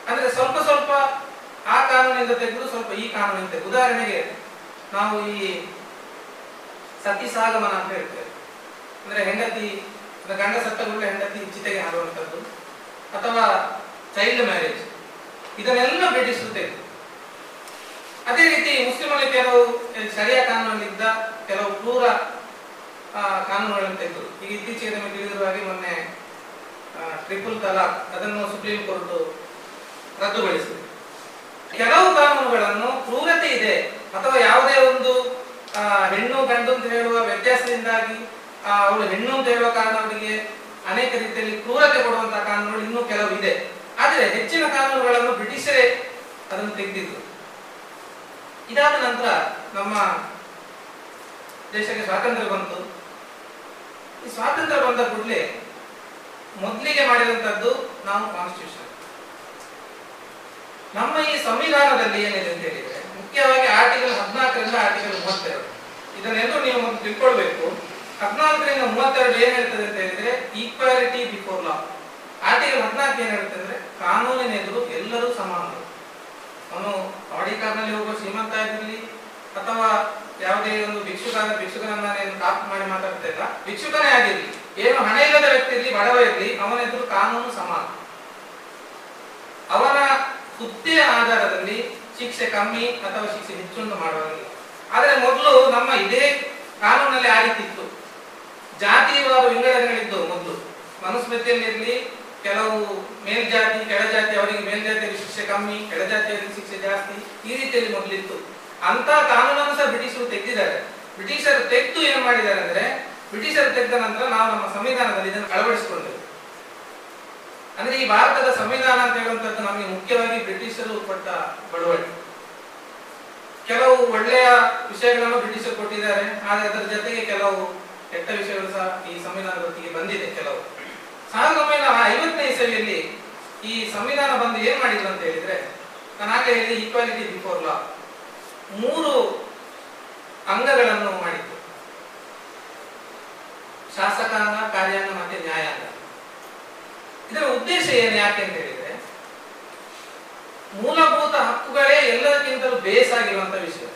ಅಂದ್ರೆ ಸ್ವಲ್ಪ ಸ್ವಲ್ಪ ಆ ಕಾನೂನಿಂದ ತೆಗೆದು ಸ್ವಲ್ಪ ಈ ಕಾನೂನಿಂದ ತೆಗೆದು. ಉದಾಹರಣೆಗೆ ನಾವು ಈ ಸತಿ ಸಾಗಮನ ಅಂತ ಹೇಳ್ತೇವೆ. ಅಂದ್ರೆ ಹೆಂಡತಿ ಗಂಡ ಸತ್ತ ಹೆಂಡತಿ ಚಿತೆಗೆ ಹಾರುವಂಥದ್ದು, ಅಥವಾ ಚೈಲ್ಡ್ ಮ್ಯಾರೇಜ್ ಇದನ್ನೆಲ್ಲ ಬ್ರಿಟಿಷರು ಅದೇ ರೀತಿ ಮುಸ್ಲಿಮಲ್ಲಿ ಕೆಲವು ಸರಿಯ ಕಾನೂನಲ್ಲಿದ್ದ ಕೆಲವು ಕ್ರೂರ ಕಾನೂನುಗಳನ್ನು ತೆಗೆದು. ಈಗ ಇತ್ತೀಚೆಗೆ ನಮಗೆ ತಿಳಿದಿರುವ ಹಾಗೆ ಮೊನ್ನೆ ಟ್ರಿಪಲ್ ತಲಾಕ್ ಅದನ್ನು ಸುಪ್ರೀಂ ಕೋರ್ಟ್ ರದ್ದುಗೊಳಿಸಿದೆ. ಕೆಲವು ಕಾನೂನುಗಳನ್ನು ಕ್ರೂರತೆ ಇದೆ ಅಥವಾ ಯಾವುದೇ ಒಂದು ಹೆಣ್ಣು ಗಂಡು ಅಂತ ಹೇಳುವ ವ್ಯತ್ಯಾಸದಿಂದಾಗಿ ಅವಳು ಹೆಣ್ಣು ಅಂತ ಹೇಳುವ ಕಾರಣ ಅವರಿಗೆ ಅನೇಕ ರೀತಿಯಲ್ಲಿ ಕ್ರೂರತೆ ಕೊಡುವಂತಹ ಕಾನೂನುಗಳು ಇನ್ನೂ ಕೆಲವು ಇದೆ. ಆದರೆ ಹೆಚ್ಚಿನ ಕಾನೂನುಗಳನ್ನು ಬ್ರಿಟಿಷರೇ ಅದನ್ನು ತೆಗೆದಿದ್ರು. ಇದಾದ ನಂತರ ನಮ್ಮ ದೇಶಕ್ಕೆ ಸ್ವಾತಂತ್ರ್ಯ ಬಂತು. ಈ ಸ್ವಾತಂತ್ರ್ಯ ಬಂದ ಕೂಡಲೇ ಮೊದಲಿಗೆ ಮಾಡಿದಂತದ್ದು ನಾವು ಕಾನ್ಸ್ಟಿಟ್ಯೂಷನ್ ನಮ್ಮ ಈ ಸಂವಿಧಾನದಲ್ಲಿ ಏನಿದೆ ಅಂತ ಹೇಳಿದ್ರೆ, ಮುಖ್ಯವಾಗಿ ಆರ್ಟಿಕಲ್ ಹದಿನಾಲ್ಕರಿಂದ ಆರ್ಟಿಕಲ್ ಮೂವತ್ತೆರಡು. ಇದನ್ನೆಲ್ಲೂ ನೀವು ಒಂದು ತಿಳ್ಕೊಳ್ಬೇಕು. ಹದಿನಾಲ್ಕರಿಂದ ಮೂವತ್ತೆರಡು ಏನ್ ಹೇಳ್ತದೆ ಅಂತ ಹೇಳಿದ್ರೆ ಈಕ್ವಾಲಿಟಿ ಬಿಫೋರ್ ಲಾ ಆರ್ಟಿಕಲ್ ಹದಿನಾಲ್ಕು ಏನ್ ಹೇಳ್ತದೆ ಅಂದ್ರೆ, ಕಾನೂನಿನ ಎದುರು ಎಲ್ಲರೂ ಸಮಾನರು. ಅವನು ಆಡಿಕಾರ್ನಲ್ಲಿ ಹೋಗುವ ಶ್ರೀಮಂತ ಇರಲಿ ಅಥವಾ ಯಾವುದೇ ಒಂದು ಭಿಕ್ಷುಕಾದ ಭಿಕ್ಷುಕನನ್ನ ಕಾಪು ಮಾಡಿ ಮಾತಾಡ್ತಾ ಇಲ್ಲ. ಭಿಕ್ಷುಕನೇ ಆಗಿರ್ಲಿ. ಏನು ಹಣ ಇಲ್ಲದ ವ್ಯಕ್ತಿ ಬಡವ ಇರಲಿ ಅವನ ಎದುರು ಕಾನೂನು ಸಮಾನ ಅವನ ಹುದ್ದೆಯ ಆಧಾರದಲ್ಲಿ ಶಿಕ್ಷೆ ಕಮ್ಮಿ ಅಥವಾ ಶಿಕ್ಷೆ ಹೆಚ್ಚುಂಟು ಮಾಡುವಾಗ ಮಾಡುವಾಗಿಲ್ಲ ಆದರೆ ಮೊದಲು ನಮ್ಮ ಇದೇ ಕಾನೂನಲ್ಲಿ ಆ ರೀತಿ ಇತ್ತು ಜಾತಿವಾರು ವಿಂಗಡಣೆಗಳಿದ್ದು ಮೊದಲು. ಮನುಸ್ಮೃತಿಯಲ್ಲಿರಲಿ, ಕೆಲವು ಮೇಲ್ಜಾತಿ, ಕೆಳಜಾತಿ, ಅವರಿಗೆ ಮೇಲ್ಜಾತಿಯಲ್ಲಿ ಶಿಕ್ಷೆ ಕಮ್ಮಿ ಕೆಳಜಾತಿಯವರಿಗೆ ಶಿಕ್ಷೆ ಜಾಸ್ತಿ ಈ ರೀತಿಯಲ್ಲಿ ಮೊದಲಿತ್ತು. ಅಂತ ಕಾನೂನನ್ನು ಸಹ ಬ್ರಿಟಿಷರು ತೆಗೆದಿದ್ದಾರೆ. ಬ್ರಿಟಿಷರು ತೆಗೆದು ಏನ್ ಮಾಡಿದ್ದಾರೆ ಅಂದ್ರೆ ಬ್ರಿಟಿಷರು ತೆಗೆದ ನಂತರ ನಾವು ನಮ್ಮ ಸಂವಿಧಾನದಲ್ಲಿ ಇದನ್ನು ಅಳವಡಿಸಿಕೊಂಡೆವು. ಅಂದ್ರೆ ಈ ಭಾರತದ ಸಂವಿಧಾನ ಅಂತ ಹೇಳುವಂತದ್ದು ನಮಗೆ ಮುಖ್ಯವಾಗಿ ಬ್ರಿಟಿಷರು ಕೊಟ್ಟ ಬಡವಳಿ ಕೆಲವು ಒಳ್ಳೆಯ ವಿಷಯಗಳನ್ನು ಬ್ರಿಟಿಷರು ಕೊಟ್ಟಿದ್ದಾರೆ, ಆದರೆ ಅದರ ಜೊತೆಗೆ ಕೆಲವು ಕೆಟ್ಟ ವಿಷಯಗಳು ಸಹ ಈ ಸಂವಿಧಾನದೊಟ್ಟಿಗೆ ಬಂದಿದೆ ಕೆಲವು. ಸಾವಿರದ ಒಂಬೈನೂರ ಐವತ್ತನೇ ಇಸವಿಯಲ್ಲಿ ಈ ಸಂವಿಧಾನ ಬಂದು ಏನ್ ಮಾಡಿದ್ರು ಅಂತ ಹೇಳಿದ್ರೆ, ನಾನು ಆಗಲೇ ಹೇಳಿ ಈಕ್ವಾಲಿಟಿ ಬಿಫೋರ್ ಲಾ ಮೂರು ಅಂಗಗಳನ್ನು ಮಾಡಿತ್ತು ಶಾಸಕಾಂಗ, ಕಾರ್ಯಾಂಗ ಮತ್ತೆ ನ್ಯಾಯಾಂಗ. ಇದರ ಉದ್ದೇಶ ಏನು ಯಾಕೆ ಅಂತ ಹೇಳಿದ್ರೆ, ಮೂಲಭೂತ ಹಕ್ಕುಗಳೇ ಎಲ್ಲದಕ್ಕಿಂತಲೂ ಬೇಸಾಗಿರುವಂತ ವಿಷಯ.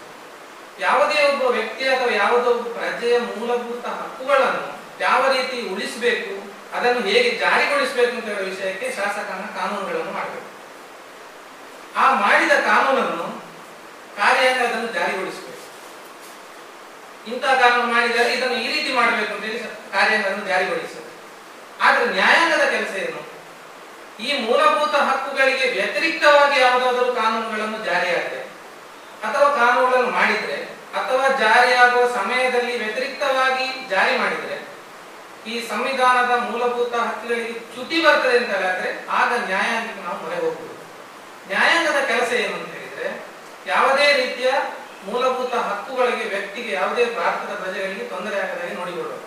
ಯಾವುದೇ ಒಬ್ಬ ವ್ಯಕ್ತಿ ಅಥವಾ ಯಾವುದೋ ಒಬ್ಬ ಪ್ರಜೆಯ ಮೂಲಭೂತ ಹಕ್ಕುಗಳನ್ನು ಯಾವ ರೀತಿ ಉಳಿಸಬೇಕು, ಅದನ್ನು ಹೇಗೆ ಜಾರಿಗೊಳಿಸಬೇಕು ಅಂತ ಹೇಳುವ ವಿಷಯಕ್ಕೆ ಶಾಸಕಾಂಗ ಕಾನೂನುಗಳನ್ನು ಮಾಡಬೇಕು. ಆ ಮಾಡಿದ ಕಾನೂನನ್ನು ಕಾರ್ಯಾಂಗ ಅದನ್ನು ಜಾರಿಗೊಳಿಸಬೇಕು. ಇಂತಹ ಕಾನೂನು ಮಾಡಿದರೆ ಇದನ್ನು ಈ ರೀತಿ ಮಾಡಬೇಕು ಅಂತ ಹೇಳಿ ಕಾರ್ಯಗಳನ್ನು ಜಾರಿಗೊಳಿಸಬೇಕು ಆದ್ರೆ ನ್ಯಾಯಾಂಗದ ಕೆಲಸ ಏನು? ಈ ಮೂಲಭೂತ ಹಕ್ಕುಗಳಿಗೆ ವ್ಯತಿರಿಕ್ತವಾಗಿ ಯಾವುದಾದರೂ ಕಾನೂನುಗಳನ್ನು ಜಾರಿಯಾಗಿದೆ ಅಥವಾ ಕಾನೂನುಗಳನ್ನು ಮಾಡಿದ್ರೆ, ಅಥವಾ ಜಾರಿಯಾಗುವ ಸಮಯದಲ್ಲಿ ವ್ಯತಿರಿಕ್ತವಾಗಿ ಜಾರಿ ಮಾಡಿದ್ರೆ, ಈ ಸಂವಿಧಾನದ ಮೂಲಭೂತ ಹಕ್ಕುಗಳಿಗೆ ಚ್ಯುತಿ ಬರ್ತದೆ ಅಂತ ಆಗ ನ್ಯಾಯಾಂಗಕ್ಕೆ ನಾವು ಮೊರೆ ಹೋಗ್ಬೋದು. ನ್ಯಾಯಾಂಗದ ಕೆಲಸ ಏನು ಅಂತ ಹೇಳಿದ್ರೆ, ಯಾವುದೇ ರೀತಿಯ ಮೂಲಭೂತ ಹಕ್ಕುಗಳಿಗೆ ವ್ಯಕ್ತಿಗೆ ಯಾವುದೇ ಭಾರತದ ಪ್ರಜೆಗಳಿಗೆ ತೊಂದರೆ ಆಗದಾಗಿ ನೋಡಿಕೊಳ್ಳಬೇಕು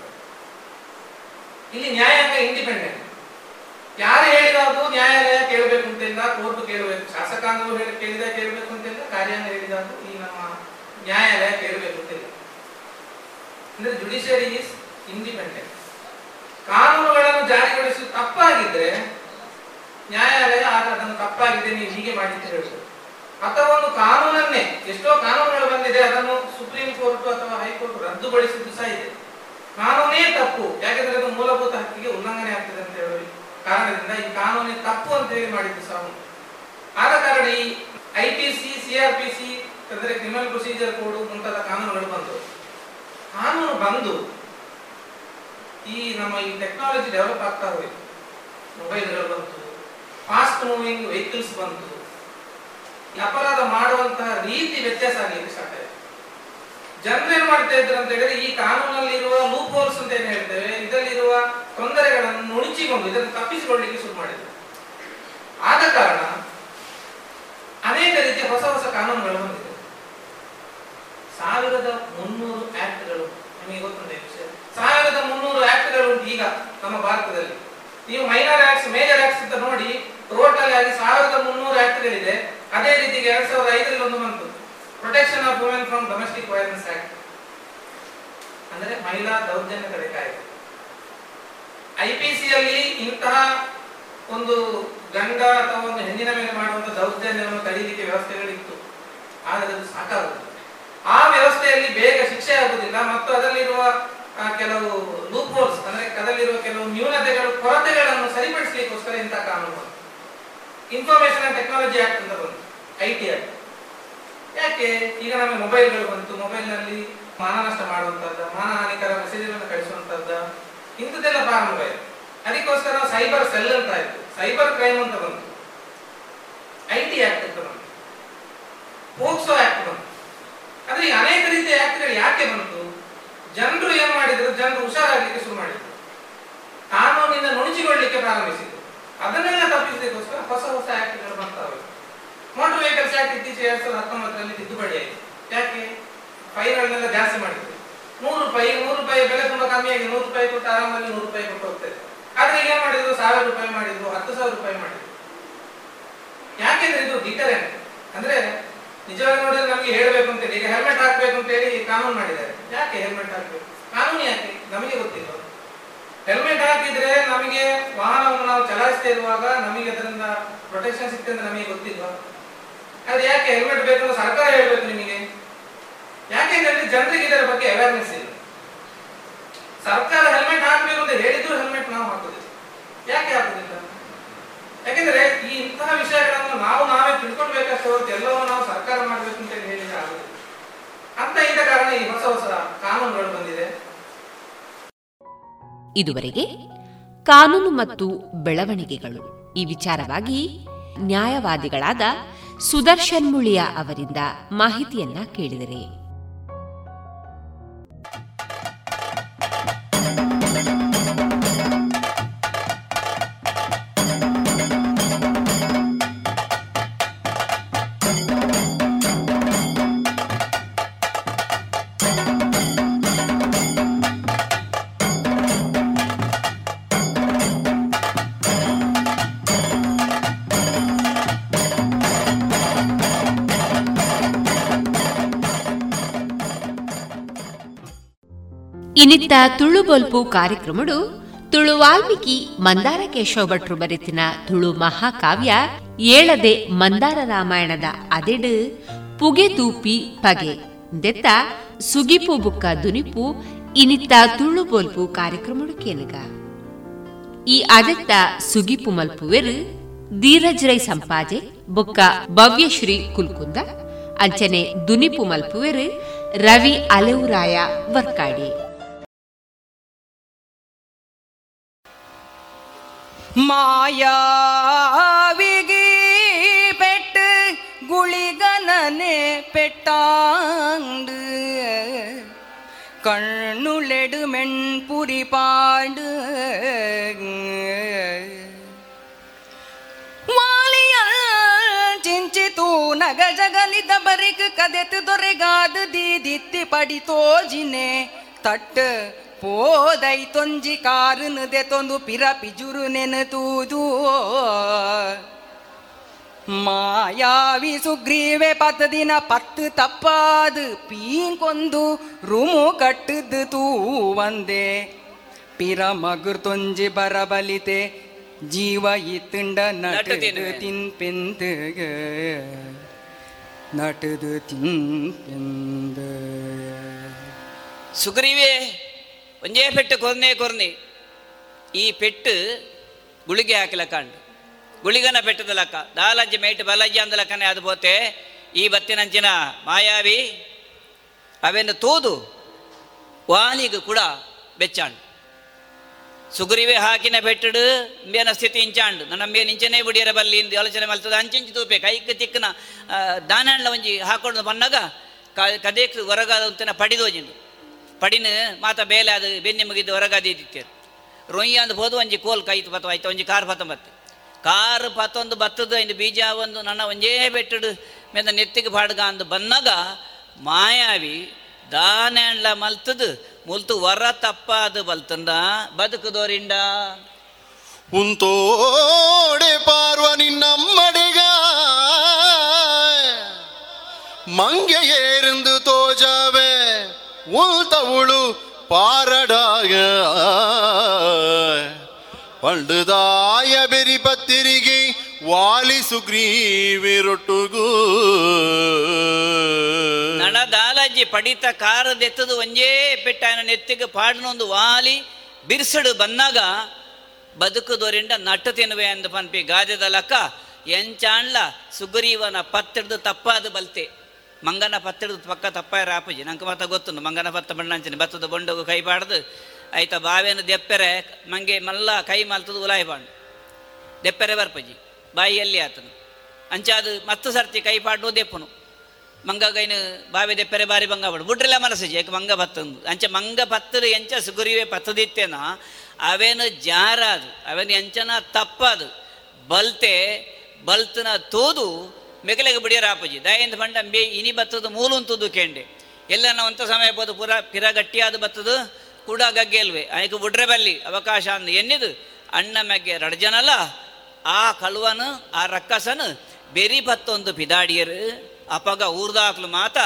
ಇಲ್ಲಿ ನ್ಯಾಯಾಂಗ ಇಂಡಿಪೆಂಡೆಂಟ್ ಯಾರು ಹೇಳಿದಾಗೂ ನ್ಯಾಯಾಲಯ ಕೇಳಬೇಕು ಅಂತಿಲ್ಲ, ಕೋರ್ಟ್ ಕೇಳಬೇಕು ಶಾಸಕಾಂಗವು ಹೇಳಿ ಕೇಳಿದ ಕೇಳಬೇಕು ಅಂತಿಲ್ಲ, ಕಾರ್ಯಾಂಗ ಈ ನಮ್ಮ ನ್ಯಾಯಾಲಯ ಕೇಳಬೇಕು ಅಂತಿಲ್ಲ. ಅಂದ್ರೆ ಜುಡಿಷಿಯರಿ ಇಸ್ ಇಂಡಿಪೆಂಡೆಂಟ್ ಕಾನೂನುಗಳನ್ನು ಜಾರಿಗೊಳಿಸಿ ತಪ್ಪಾಗಿದ್ರೆ ನ್ಯಾಯಾಲಯ ಆಗ ಅದನ್ನು ತಪ್ಪಾಗಿದೆ, ನೀವು ಹೀಗೆ ಮಾಡಿ ಹೇಳ್ಬೋದು. ಅಥವಾ ಒಂದು ಕಾನೂನನ್ನೇ ಎಷ್ಟೋ ಕಾನೂನುಗಳು ಬಂದಿದೆ, ಅದನ್ನು ಸುಪ್ರೀಂ ಕೋರ್ಟ್ ಅಥವಾ ಹೈಕೋರ್ಟ್ ರದ್ದುಗೊಳಿಸಿದ್ದು ಸಹ ಇದೆ. ಕಾನೂನೇ ತಪ್ಪು. ಯಾಕೆಂದ್ರೆ ಅದು ಮೂಲಭೂತ ಹಕ್ಕಿಗೆ ಉಲ್ಲಂಘನೆ ಆಗ್ತದೆ ಅಂತ ಹೇಳಿ ಕಾರಣದಿಂದ ಈ ಕಾನೂನೇ ತಪ್ಪು ಅಂತ ಹೇಳಿ ಮಾಡಿದ್ದು ಸಹ. ಆದ ಕಾರಣ ಈ I T C C R P C, ಅಂದರೆ ಕ್ರಿಮಿನಲ್ ಪ್ರೊಸೀಜರ್ ಕೋಡ್ ಮುಂತಾದ ಕಾನೂನುಗಳು ಬಂತು ಕಾನೂನು ಬಂದು ಈ ನಮ್ಮ ಈ ಟೆಕ್ನಾಲಜಿ ಡೆವಲಪ್ ಆಗ್ತಾ ಹೋಯಿತು. ಮೊಬೈಲ್ಗಳು ಬಂತು. ಫಾಸ್ಟ್ ಮೂವಿಂಗ್ ವೆಹಿಕಲ್ಸ್ ಬಂತು. ಅಪರಾಧ ಮಾಡುವಂತಹ ರೀತಿ ವ್ಯತ್ಯಾಸ ಆಗಲಿಕ್ಕೆ ಸ್ಟಾರ್ಟ್ ಆಯಿತು ಜನರು ಏನ್ ಮಾಡ್ತಾ ಇದ್ರು ಅಂತ ಹೇಳಿದ್ರೆ, ಈ ಕಾನೂನಲ್ಲಿರುವ ಲೂಪ್ ಹೋಲ್ಸ್ ಅಂತ ಏನ್ ಹೇಳ್ತೇವೆ, ಇದರಲ್ಲಿರುವ ತೊಂದರೆಗಳನ್ನು ನುಣುಚಿಕೊಂಡು ಇದನ್ನು ತಪ್ಪಿಸಿಕೊಳ್ಳಿಕ್ಕೆ ಶುರು ಮಾಡಿದ್ರು. ಆದ ಕಾರಣ ಅನೇಕ ರೀತಿಯ ಹೊಸ ಹೊಸ ಕಾನೂನುಗಳು ಬಂದಿದೆ. ಸಾವಿರದ ಮುನ್ನೂರು ಆಕ್ಟ್ಗಳು, ನಿಮಗೆ ಗೊತ್ತುಂಟು ಈ ವಿಷಯ? ಸಾವಿರದ ಮುನ್ನೂರು ಆಕ್ಟ್ಗಳು ಈಗ ನಮ್ಮ ಭಾರತದಲ್ಲಿ. ನೀವು ಮೈನರ್ ಆಕ್ಟ್ಸ್, ಮೇಜರ್ ಆಕ್ಟ್ಸ್ ಅಂತ ನೋಡಿ ಟೋಟಲ್ ಆಗಿ ಸಾವಿರದ ಮುನ್ನೂರ ಆಕ್ಟ್ಗಳಿದೆ ಅದೇ ರೀತಿಗೆ ಎರಡ್ ಸಾವಿರದ ಐದರಲ್ಲಿ ಒಂದು ಬಂತು. Protection of women from domestic violence act ಅಂದ್ರೆ ಮಹಿಳಾ ದೌರ್ಜನ್ಯ ತಡೆ ಕಾಯ್ದೆ. ಐಪಿಸಿಯಲ್ಲಿ ಇಂತಹ ಒಂದು ಗಂಡ ಅಥವಾ ಒಂದು ಹೆಣ್ಣಿನ ಮೇಲೆ ಮಾಡುವಂತಹ ದೌರ್ಜನ್ಯವನ್ನು ತಡೀಲಿಕ್ಕೆ ವ್ಯವಸ್ಥೆಗಳಿತ್ತು. ಆದರೆ ಅದು ಸಾಕಾಗುತ್ತದೆ ಆ ವ್ಯವಸ್ಥೆಯಲ್ಲಿ ಬೇಗ ಶಿಕ್ಷೆ ಆಗುವುದಿಲ್ಲ ಮತ್ತು ಅದರಲ್ಲಿರುವ ಕೆಲವು ಲೂಪ್ ಹೋಲ್ಸ್ ಅಂದ್ರೆ ಅದರಲ್ಲಿರುವ ಕೆಲವು ನ್ಯೂನತೆಗಳು, ಕೊರತೆಗಳನ್ನು ಸರಿಪಡಿಸಲಿಕ್ಕೋಸ್ಕರ ಇಂತಹ ಕಾನೂನು ಇನ್ಫಾರ್ಮೇಶನ್ ಆ್ಯಂಡ್ ಟೆಕ್ನಾಲಜಿ ಆಕ್ಟ್ ಅಂತ ಬಂತು. ಐ ಟಿ ಆ್ಯಕ್ಟ್ ಯಾಕೆ? ಈಗ ನಮಗೆ ಮೊಬೈಲ್ಗಳು ಬಂತು. ಮೊಬೈಲ್ನಲ್ಲಿ ಮಾನನಷ್ಟ ಮಾಡುವಂತದ್ದು ಮಾನಹಾನಿಕರ ಮೆಸೇಜ್ಗಳನ್ನು ಕಳಿಸುವಂಥದ್ದು, ಇಂಥದ್ದೆಲ್ಲ ಪ್ರಾರಂಭ ಆಯಿತು. ಅದಕ್ಕೋಸ್ಕರ ಸೈಬರ್ ಸೆಲ್ ಅಂತ ಆಯಿತು. ಸೈಬರ್ ಕ್ರೈಮ್ ಅಂತ ಬಂತು. ಐ ಟಿ ಆಕ್ಟ್ ಅಂತ ಬಂತು. ಪೋಕ್ಸೋ ಆಕ್ಟ್ ಬಂತು. ಅಂದ್ರೆ ಈ ಅನೇಕ ರೀತಿಯ ಆಕ್ಟ್ಗಳು ಯಾಕೆ ಬಂತು? ಜನರು ಏನು ಮಾಡಿದ್ರು? ಜನರು ಹುಷಾರಾಗಲಿಕ್ಕೆ ಶುರು ಮಾಡಿದ್ರು. ಕಾನೂನಿನ ನುಣುಚಿಕೊಳ್ಳಲಿಕ್ಕೆ ಅದನ್ನೆಲ್ಲ ತಪ್ಪಿಸಲಿಕ್ಕೋಸ್ಕರ ಹೊಸ ಹೊಸ ಆಕ್ಟ್ಗಳು ಬರ್ತಾವೆ ಮೋಟರ್ ವೆಹಿಕಲ್ಸ್ ಆಕ್ಟ್ ಇತ್ತೀಚೆಗೆ ಎರಡ್ ಸಾವಿರದ ಹತ್ತೊಂಬತ್ತರಲ್ಲಿ ತಿದ್ದುಪಡಿ ಆಯಿತು. ಯಾಕೆ? ಫೈನ್ಗಳನ್ನೆಲ್ಲ ಜಾಸ್ತಿ ಮಾಡಿದ್ರು. ನೂರು ರೂಪಾಯಿ ನೂರು ರೂಪಾಯಿ ಬೆಲೆ ತುಂಬಾ ಕಮ್ಮಿ ಆಗಿ ನೂರು ರೂಪಾಯಿ ಕೊಟ್ಟು ಆರಾಮಲ್ಲಿ ನೂರು ರೂಪಾಯಿ ಕೊಟ್ಟು ಹೋಗ್ತದೆ ಆದ್ರೆ ಈಗ ಏನ್ ಮಾಡಿದ್ರು? ಸಾವಿರ ರೂಪಾಯಿ ಮಾಡಿದ್ರು, ಹತ್ತು ಸಾವಿರ ರೂಪಾಯಿ ಮಾಡಿದ್ರು. ಯಾಕೆಂದ್ರೆ ಇದು ಡಿಟರೆಂಟ್ ಅಂದ್ರೆ ನಿಜವಾಗಿ ನೋಡಿದ್ರೆ ನಮಗೆ ಹೇಳಬೇಕು ಅಂತೇಳಿ ಈಗ ಹೆಲ್ಮೆಟ್ ಹಾಕ್ಬೇಕು ಅಂತ ಹೇಳಿ ಕಾನೂನು ಮಾಡಿದ್ದಾರೆ. ಯಾಕೆ ಹೆಲ್ಮೆಟ್ ಹಾಕ್ಬೇಕು? ಕಾನೂನು ಯಾಕೆ? ನಮಗೆ ಗೊತ್ತಿಲ್ಲ ಹೆಲ್ಮೆಟ್ ಹಾಕಿದ್ರೆ ನಮಗೆ ವಾಹನವನ್ನು ನಾವು ಚಲಾಯಿಸ್ತಾ ಇರುವಾಗ ನಮಗೆ ಅದರಿಂದ ಪ್ರೊಟೆಕ್ಷನ್ ಸಿಗ್ತದೆ ಅಂತ ನಮಗೆ ಗೊತ್ತಿಲ್ವಾ? ಅದು ಯಾಕೆ ಹೆಲ್ಮೆಟ್ ಬೇಕು ಅಂತ ಸರ್ಕಾರ ಹೇಳ್ಬೇಕು ನಿಮಗೆ? ಯಾಕೆಂದ್ರೆ ಜನರಿಗೆ ಇದರ ಬಗ್ಗೆ ಅವೇರ್ನೆಸ್ ಇಲ್ಲ. ಸರ್ಕಾರ ಹೆಲ್ಮೆಟ್ ಹಾಕಬೇಕು ಅಂತ ಹೇಳಿದ್ರು ಹೆಲ್ಮೆಟ್ ನಾವು ಹಾಕುದಿಲ್ಲ. ಯಾಕೆ ಹಾಕುದಿಲ್ಲ? ಯಾಕೆಂದ್ರೆ ಈ ಇಂತಹ ವಿಷಯಗಳನ್ನು ನಾವು ನಾವೇ ತಿಳ್ಕೊಳ್ಬೇಕಷ್ಟು ಎಲ್ಲವೂ ನಾವು ಸರ್ಕಾರ ಮಾಡ್ಬೇಕು ಅಂತ ಹೇಳಿದ್ರೆ ಆಗುದಿಲ್ಲ. ಅಂತ ಇದ್ದ ಕಾರಣ ಈ ಹೊಸ ಹೊಸ ಕಾನೂನುಗಳು ಬಂದಿದೆ. ಇದುವರೆಗೆ ಕಾನೂನು ಮತ್ತು ಬೆಳವಣಿಗೆಗಳು. ಈ ವಿಚಾರವಾಗಿ ನ್ಯಾಯವಾದಿಗಳಾದ ಸುದರ್ಶನ್ ಮುಳಿಯ ಅವರಿಂದ ಮಾಹಿತಿಯನ್ನ ಕೇಳಿದರೆ. ಇನಿತ್ತ ತುಳು ಬೊಲ್ಪು ಕಾರ್ಯಕ್ರಮಡು ತುಳು ವಾಲ್ಮೀಕಿ ಮಂದಾರ ಕೇಶವ ಭಟ್ರು ಬರೆತಿನ ತುಳು ಮಹಾಕಾವ್ಯ ಏಳದೆ ಮಂದಾರ ರಾಮಾಯಣದ ಅದೆಡು ಪುಗೆ ತೂಪಿ ಪಗೆ. ದೆತ್ತ ಸುಗಿಪು ಬುಕ್ಕ ದುನಿಪು ಇನಿತ್ತ ತುಳು ಬೊಲ್ಪು ಕಾರ್ಯಕ್ರಮಡು ಕೇನಗ. ಈ ಅದೆತ್ತ ಸುಗಿಪು ಮಲ್ಪುವೆರು ಧೀರಜ್ರೈ ಸಂಪಾಜೆ ಬುಕ್ಕ ಭವ್ಯಶ್ರೀ ಕುಲ್ಕುಂದ. ಅಂಚನೆ ದುನಿಪು ಮಲ್ಪುವೆರು ರವಿ ಅಲೆವುರಾಯ ವರ್ಕಾಡಿ. மாயாவிகி பெட்டு குளிகனனே பெட்டாண்டு கண்ணுளெடு மென்புரி பாண்டு ವಾಲಿಯಲ್ ಚಿಂಚಿತು ನಗ ಜಗಲಿದ ಬರಿಕ್ ಕದೆತು ದೊರೆಗಾದು ದೀದಿತ್ತಿ ಪಡಿತೋಜಿನೆ ತಟ್ಟು ಪೋದೈ ತೊಂಜಿ ಕಾರುನುದೆ ತೊಂದು ಪಿರ ಪಿಜುರು ನೆನತೂದು. ಮಾಯಾವಿ ಸುಗ್ರೀವೆ ಪತ್ತದಿನ ಪತ್ತು ತಪ್ಪಾದು ಪೀಂಕೊಂದು ರುಮು ಕಟ್ಟದು ತೂ ಒಂದೆ. ಪಿರ ಮಗುರ್ ತೊಂಜಿ ಬರಬಲಿತೆ ಜೀವ ಇತ್ತುಂಡ ನಟದು ತಿನ್ಪೆಂದಗ ನಟದು ತಿನ್ಪೆಂದ. ಸುಗ್ರೀವೇ ಒಂಜೇ ಪೆಟ್ಟು ಕೊರ್ನೆ ಕೊರ್ನೆ. ಈ ಪೆಟ್ಟು ಗುಳಿಗೆ ಹಾಕಿಲ ಕಾಂಡು. ಗುಳಿಗನ ಪೆಟ್ಟದ ಲಕ್ಕ. ದಾಲಜ್ಜಿ ಮೇಟ್ ಬಲಜ್ಜಿ ಅಂದ ಲಕ್ಕನೆ ಅದು ಪೋತೆ. ಈ ಬತ್ತಿನಂಚಿನ ಮಾಯಾವಿ ಅವೆನ್ನು ತೂದು ವಾಲಿಗೂ ಕೂಡ ಬೆಚ್ಚಾಂಡು. ಸುಗ್ರೀವೆ ಹಾಕಿನ ಬೆಟ್ಟಡು ಇಂಬೇನ ಸ್ಥಿತಿ ಇಂಚಾಂಡು. ನನ್ನ ಅಂಬೆ ನಿಂಚನೆ ಬಿಡಿಯರ ಬಲ್ಲಿ ಇಂದು ಆಲೋಚನೆ ಮಲ್ತದ ಅಂಚಿಂಚಿ ತೂಪೆ. ಕೈಕ್ ತಿಕ್ಕನ ದಾನಣ್ಣ ಒಂಜಿ ಹಾಕೊಂಡು ಬಂದಾಗ ಕದೇಕ್ ಹೊರಗಾದ ಪಡಿದೋಜಿಂದು. ಪಡಿನ ಮಾತ ಬೇಲೆ ಅದು ಬೆನ್ನೆ ಮುಗಿದು ಹೊರಗಾದಿತ್ತೆ ರೊಯ್ಯ ಅಂದ್ ಹೋದು, ಒಂಜಿ ಕೋಲ್ ಕೈತು ಬತ್ತ ಆಯ್ತು ಒಂಜಿ ಕಾರ್ ಪತ್ತ ಬತ್ತೆ ಕಾರ್ ಪತ್ತೊಂದು ಬತ್ತದು, ಇಂದು ಬೀಜ ಒಂದು ನನ್ನ ಒಂಜೇ ಬೆಟ್ಟಡು ಮೇಲೆ ನೆತ್ತಿಗೆ ಪಾಡ್ಗ ಅಂದು ಬಂದಾಗ ಮಾಯಾವಿ ದಾನೆಂಡ್ಲ ಮಲ್ತದು, ಮುಲ್ತು ವರ ತಪ್ಪ ಅದು ಬಲ್ತಂದ ಬದುಕುದೋರಿಂದ ಉಂತೋಡೆ ಪಾರ್ವ ನಿನ್ನಮ್ಮಡಿಗ, ಮಂಗೆ ಏರಿಂದು ತೋಜಾವೆ. உள்தவுளு பாரடாக பண்டுதாய பெரி பத்திரிகை வாலி ಸುಗ್ರೀವಿರೊಟ್ಟುಗೂ ನಣ ದಾಲಾಜಿ ಪಡಿತ ಕಾರದೆತ್ತದು ಒಂಜೇ ಪೆಟ್ಟಾಯನ ನೆತ್ತಿಗೆ ಪಾಡ್ನೊಂದು ವಾಲಿ ಬಿರ್ಸಡು ಬಂದಾಗ ಬದುಕುದೋರಿಂದ ನಟ್ಟು ತಿನ್ನುವೆ ಅಂದ ಪನ್ಪಿ ಗಾದೆದ ಲಕ್ಕ ಎಂಚಾಣ್ಲ ಸುಗ್ರೀವನ ಪತ್ತಿಡ್ದು ತಪ್ಪಾದ ಬಲ್ತೆ ಮಂಗನ ಪತ್ತಿಡ್ದು ಪಕ್ಕ ತಪ್ಪಾಯ ರಾಪುಜಿ ನಂಗೆ ಮಾತ ಗೊತ್ತುಂಡು ಮಂಗನ ಪತ್ತ ಬಣ್ಣಂಚಿನ. ಬತ್ತದ ಬೊಂಡಗು ಕೈ ಪಾಡ್ದು, ಆಯ್ತ ಬಾವೇನು ದೆಪ್ಪೆರೆ ಮಂಗೆ ಮಲ್ಲ ಕೈ ಮಲ್ತದು ಉಲಾಯಿ ಪಾಂಡು. ದೆಪ್ಪೆರೆ ಬರ್ಪಜಿ, ಬಾಯಿಯಲ್ಲಿ ಆತನು. ಅಂಚಾದು ಮತ್ತು ಸರ್ತಿ ಕೈ ಪಾಡ್ನು ದೆಪ್ಪನು. ಮಂಗ ಕೈನು ಬಾವಿ ದೆಪ್ಪೆರೆ ಬಾರಿ ಬಂಗ ಬಡು ಬುಡ್ರಿಲ್ಲ ಮನಸ್ಸಿಜಿ ಏಕ ಮಂಗ ಬತ್ತಂದು ಅಂಚ ಮಂಗ ಪತ್ತರು ಎಂಚ ಸುಗುರಿವೆ ಪತ್ತದಿತ್ತೇನ, ಅವೇನು ಜಾರಾದು, ಅವೇನು ಎಂಚನ ತಪ್ಪದು. ಬಲ್ತೆ, ಬಲ್ತನ ತೂದು ಮೆಗಲೆಗೆ ಬಿಡಿಯರ ಆಪಜಿ. ದಯಿಂದ ಬಂಡ ಬೇ, ಇನಿ ಬತ್ತದ, ಮೂಲುಂತುದು ಕೆಂಡೆ. ಎಲ್ಲ ಒಂತ ಸಮಯ ಬೋದು ಪುರ, ಪಿರ ಗಟ್ಟಿಯಾದ ಬತ್ತದು, ಕೂಡ ಗಗ್ಗೆಲ್ವೆ. ಆಯ್ಕೆ ಬುಡ್ರೆ ಬಲ್ಲಿ, ಅವಕಾಶ ಅಂದು ಎನ್ನಿದು. ಅಣ್ಣ ಮೆಗ್ಗೆ ರಡ್ಜನಲ್ಲ, ಆ ಕಳುವನು, ಆ ರಕ್ಕಸನು, ಬೆರಿ ಬತ್ತೊಂದು ಪಿದಾಡಿಯರು, ಅಪಗ ಊರ್ದಾಕ್ಲು ಮಾತ,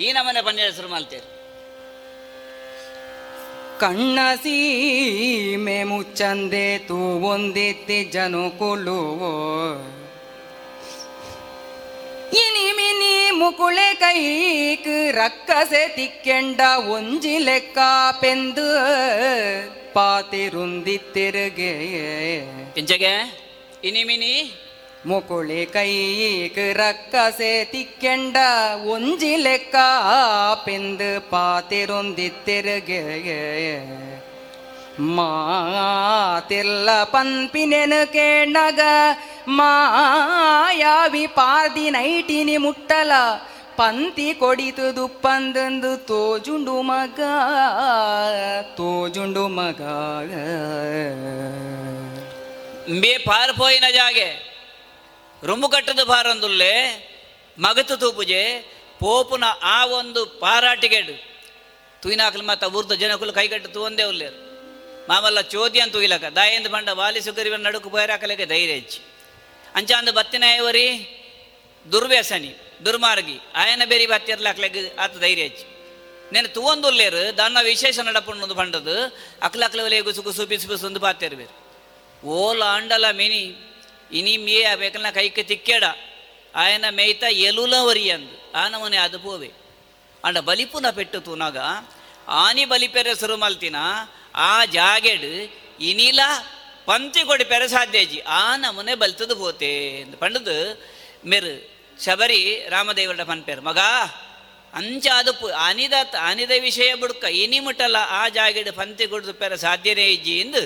ಈ ನಮನೆ ಪನ್ಯ ಹೆಸರು ಮಲ್ತೇರು ಕಣ್ಣ ಸೀಮೆ ಮುಚ್ಚಂದೆ, ತೂ ಒಂದಿತ್ತಿ ಜನು ಇನಿ ಮಿನಿ ಮುಕುಳೆ ಕೈಕ್ ರಕ್ಕಸೆ ತಿಕ್ಕೆಂಡ ಒಂಜಿ ಲೆಕ್ಕ ಪೆಂದು ಪಾತಿರುಂದಿತ್ತಿರುಗೆ ಇಂಚಗೆ ಇನಿ ಮಿನಿ? ಮುಕುಳೆ ಕೈಕ್ ರಕ್ಕಸೆ ತಿಕ್ಕೆಂಡ ಒಂಜಿ ಲೆಕ್ಕ ಪೆಂದು ಪಾತಿರುಂದಿತ್ತಿರುಗೆ ಮಾತಿಲ್ಲ ಪನ್ಪಿನೆನು ಕೇಣಗ ಮಾಯಾವಿ ಪಾರ್ದಿ ನೈಟಿನಿ ಮುಟ್ಟಲ, ಪಂತಿ ಕೊಡಿತು ದುಪ್ಪಂದಂದು ತೋಜುಂಡು ಮಗ ತೋಜುಂಡು ಮಗ. ಪಾರ್ ಪೋಯಿನ ಜಾಗೆ, ರುಮು ಕಟ್ಟದ ಪಾರಂದುಲ್ಲೆ ಮಗತು ತೂಪುಜೆ, ಪೋಪುನ ಆ ಒಂದು ಪಾರಾಟಿಗೆಡು. ತುಯಿನಾಕಲು ಮತ್ತ ಊರ್ದ ಜನಕುಲು ಕೈಗಟ್ಟು ತೂಂದೇ ಉಲ್ಲೇರು. ಮಾಮಲ್ಲ ಚೋದಿ ಅಂತ ತುಯಿಲಕ ದಾಯಿಂದ ಬಂಡ ವಾಲಿ ಸುಗರಿವ ನಡುಕು ಬೈರಾಕಲೆಗೆ ಧೈರ್ಯ ಹೆಚ್ಚಿ ಅಂಚಾಂದು ಬತ್ತಿನ ಇವರಿ ದುರ್ವ್ಯಸನಿ ದುರ್ಮಾರ್ಗಿ ಆಯನ ಬೇರಿ ಬತ್ತಿರ್ಲಾಕ್ಲೆಗೆ ಆತ ಧೈರ್ಯ ಹೆಚ್ಚಿ నేను తువందుల్లేరు దాన్న విశేష నడపండు పండదు అక్కలక్కల గుసు గుసు పిసు పిసు ఉంది పాతేరు వేరు ఓల అండల మిని ఇని మే ఆ ಬೇಕಲ್ನ ಕೈಕ್ಕೆ ತಿಕ್ಕೆಡ ఆయన ಮೇಯ್ತ ಎಲುಲ ಒರಿಯಂದು ಆನಮನೆ ಅದು ಪೋವೆ ಅಂಡ ಬಲಿಪುನ ಪೆಟ್ಟು ತೂನಾಗ ಆನಿ ಆ ಜಾಗೆಡ್ ಇನಿಲ ಪಂತಿ ಕೊಡಿ ಪೆರೆ ಸಾಧ್ಯಜಿ ಆ ನಮೂನೆ ಬಲ್ತದು ಹೋತೆ ಎಂದು ಪಂಡದು ಮೆರು ಶಬರಿ ರಾಮದೇವರ ಪನ್ಪೇರು, ಮಗ ಅಂಚ ಅದು ಪು- ಅನಿದ ಅನಿದ ವಿಷಯ ಬುಡ್ಕ ಇನಿ ಮುಟ್ಟಲ್ಲ ಆ ಜಾಗೆಡ್ ಪಂತಿ ಕೊಡದು ಪೆರ ಸಾಧ್ಯನೇ ಇಜ್ಜಿ ಎಂದು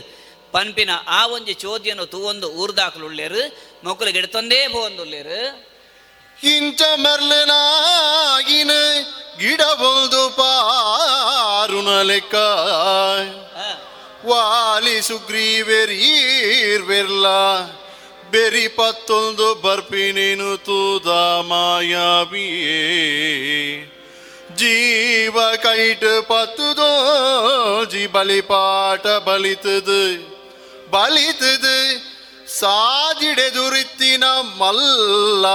ಪನ್ಪಿನ ಆ ಒಂದು ಚೋದ್ಯನು ತೂವೊಂದು ಊರ್ದಾಕಲುಳ್ಳೇರು ಮೊಕ್ಕಲು ಗಿಡತೊಂದೇ ಪೋಂದುಳ್ಳೇರು ಇಂಚ ಮೆರ್ಲೆನಾಗಿನ ಗಿಡ ಒಂದು ಪಾರುನ ಲೆಕ್ಕ. ವಾಲಿ ಸುಗ್ರೀವೆರೀರ್ವೆರ್ಲ ಬೆರಿ ಪತ್ತೊಂದು ಬರ್ಪಿನೇನು ತೂದ ಮಾಯಾವಿಯೇ ಜೀವ ಕೈಟ್ ಪತ್ತುದೋ, ಜಿ ಬಲಿಪಾಟ ಬಲಿತದು. ಬಲಿತದು, ಸಾಜಿಡೆದುರಿತ್ತಿನ ಮಲ್ಲ.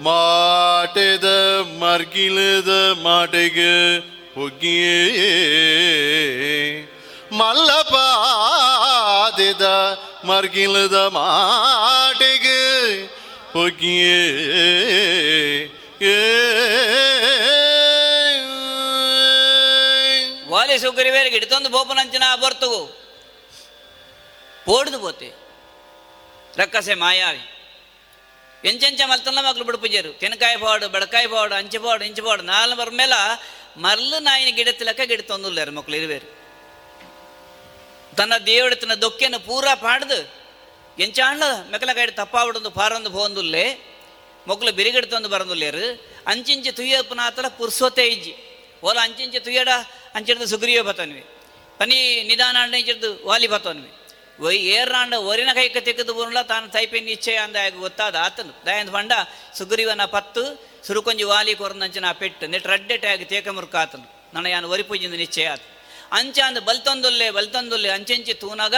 ಮಾಟೆದ ಮರ್ಗಿಲದ ಮಾಟೆಗೆ ಹೊಗ್ಗಿಯೇ. ಮಲ್ಲಪಾದೆದ ಮರ್ಗಿಲದ ಮಾಟೆಗೆ ಹೊಗ್ಗಿಯೇ ವಾಲಿ ಸುಗ್ರೀವೇರಿಗೆ ಹಿಡಿತೊಂದು ಬೋಪನಂಚಿನ ಬರ್ತವು ಪೋಡ್ದು ಪೋತೆ ರಕ್ಕಸೆ ಮಾಯಾವಿ ಎಂಚೆಂಚ ಮಲ್ತಲ್ಲ ಮಕ್ಳು ಬಿಡ್ಪುಜರು ತೆನಕಾಯಿ ಪಾಡು ಬಡಕಾಯಿ ಪಾಡು ಅಂಚೆ ಪಾಡು ಇಂಚೆ ಪಾಡು ನಾಲ್ ಬರ್ಮೇಲ ಮರ್ಲು ನಾಯಿನ ಗಿಡತಿಲಕ್ಕ ಗಿಡ ತೊಂದುಲ್ಲಾರು ಮಕ್ಳು ಇರುವೇರು ತನ್ನ ದೇವಡತನ తన దొక్కెను ಮೆಕಲ ಕೈಡ್ ತಪ್ಪಾವಡೊಂದು ಪಾರೊಂದು ಪೋಂದುಲ್ಲೆ ಮೊಗ್ಲು ಬಿರಿಗಿಡ ತಂದು ಬರಂದುಲ್ಲೇರು ಅಂಚಿಂಚೆ ತುಯ್ಯಪ್ಪನ ಆತರ ಪುರ್ಸೋತೆ ಇಜ್ಜಿ. ಓಲ ಅಂಚಿಂಚೆ ತುಯ್ಯಡ, ಅಂಚಿಡ್ದು ಸುಗ್ರೀವ ಬತ್ತನ್ವಿ. ಪನಿ ನಿಧಾನ ಅಂಡ ಇಂಚಿಡ್ದು ವಾಲಿ ಬತ್ತನ್ವಿ. ಒಯ್ ಏರ್ನಾಂಡ ಒರಿನ ಕೈಕ ತೆಗೆದು ಬರುಲ್ಲ ತಾನು ತೈಪೆ ನಿಶ್ಚಯ ಅಂದ ಗೊತ್ತಾದ ಆತನು. ದಯಂದ ಪಂಡ ಸುಗ್ರೀವನ ಪತ್ತು, ಸುರುಕೊಂಜಿ ವಾಲಿ ಕೊರಂದಂಚಿನ ಪೆಟ್ಟು ನೆಟ್ ರಡ್ಡೆ ಟ್ಯಾಗ್ ತೇಕ ಮುರುಕ ಆತನು. ನನ್ನ ಯಾನು ಒರಿ ಪೂಜಿಂದ ನಿಶ್ಚಯ ಆತ. ಅಂಚ ಅಂದ ಬಲ್ತೊಂದುಲ್ಲೆ, ಬಲ್ತೊಂದೊಲ್ಲೆ, ಅಂಚೆಂಚಿ ತೂನಗ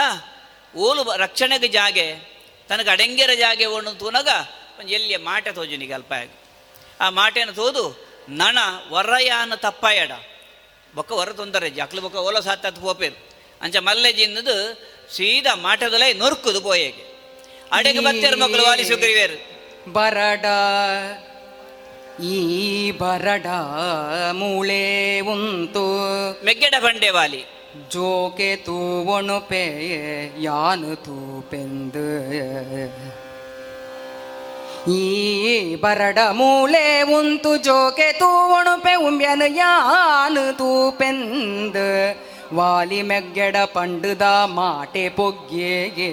ಓಲು ರಕ್ಷಣೆಗೆ ಜಾಗೆ, ತನಗೆ ಅಡೆಂಗೆರ ಜಾಗೆ ಓಣು ತೂನಗ ಎಲ್ಲಿಯ ಮಾಟೆ ತೋಜುನಿಗೆ ಅಲ್ಪ ಆಗಿ ಆ ಮಾಟೆಯನ್ನು ತೋದು, ನಣ ವರಯಾನ ತಪ್ಪಾಯಡ. ಬೊಕ್ಕ ವರ ತೊಂದರೆ ಅಕ್ಲು ಬೊಕ್ಕ ಓಲ ಸಾತ್ ಪೋಪೇರು. ಅಂಚ ಮಲ್ಲೆಜಿನ್ನದು ಸೀದಾ ಮಾಟದಲ್ಲೇ ನೊರ್ಕುದು ಪೋಯೆಗೆ. ಅಡೆಗೆ ಬತ್ತೇರು ವಾಲಿ ಸುಗ್ರೀವೇರು. ಬರಡ ಈ ಬರಡ ಮೂಳೆ ಉಂಟು ಮೆಗ್ಗೆಡ ಬಂಡೆ ವಾಲಿ. ಜೋಕೆ ತೂವಣು ಪೇ ಯಾನು ತೂಪೆಂದು. ಈ ಬರಡ ಮೂಳೆ ಉಂಟು ಜೋಕೆ ತೂವಣು ಪೆ ಉಂಬ್ಯನು ಯಾನು ತೂಪೆಂದು. ವಾಲಿ ಮೆಗ್ಗೆಡ ಪಂಡುದ ಮಾಟೆ ಪೊಗ್ಗೆಗೆ.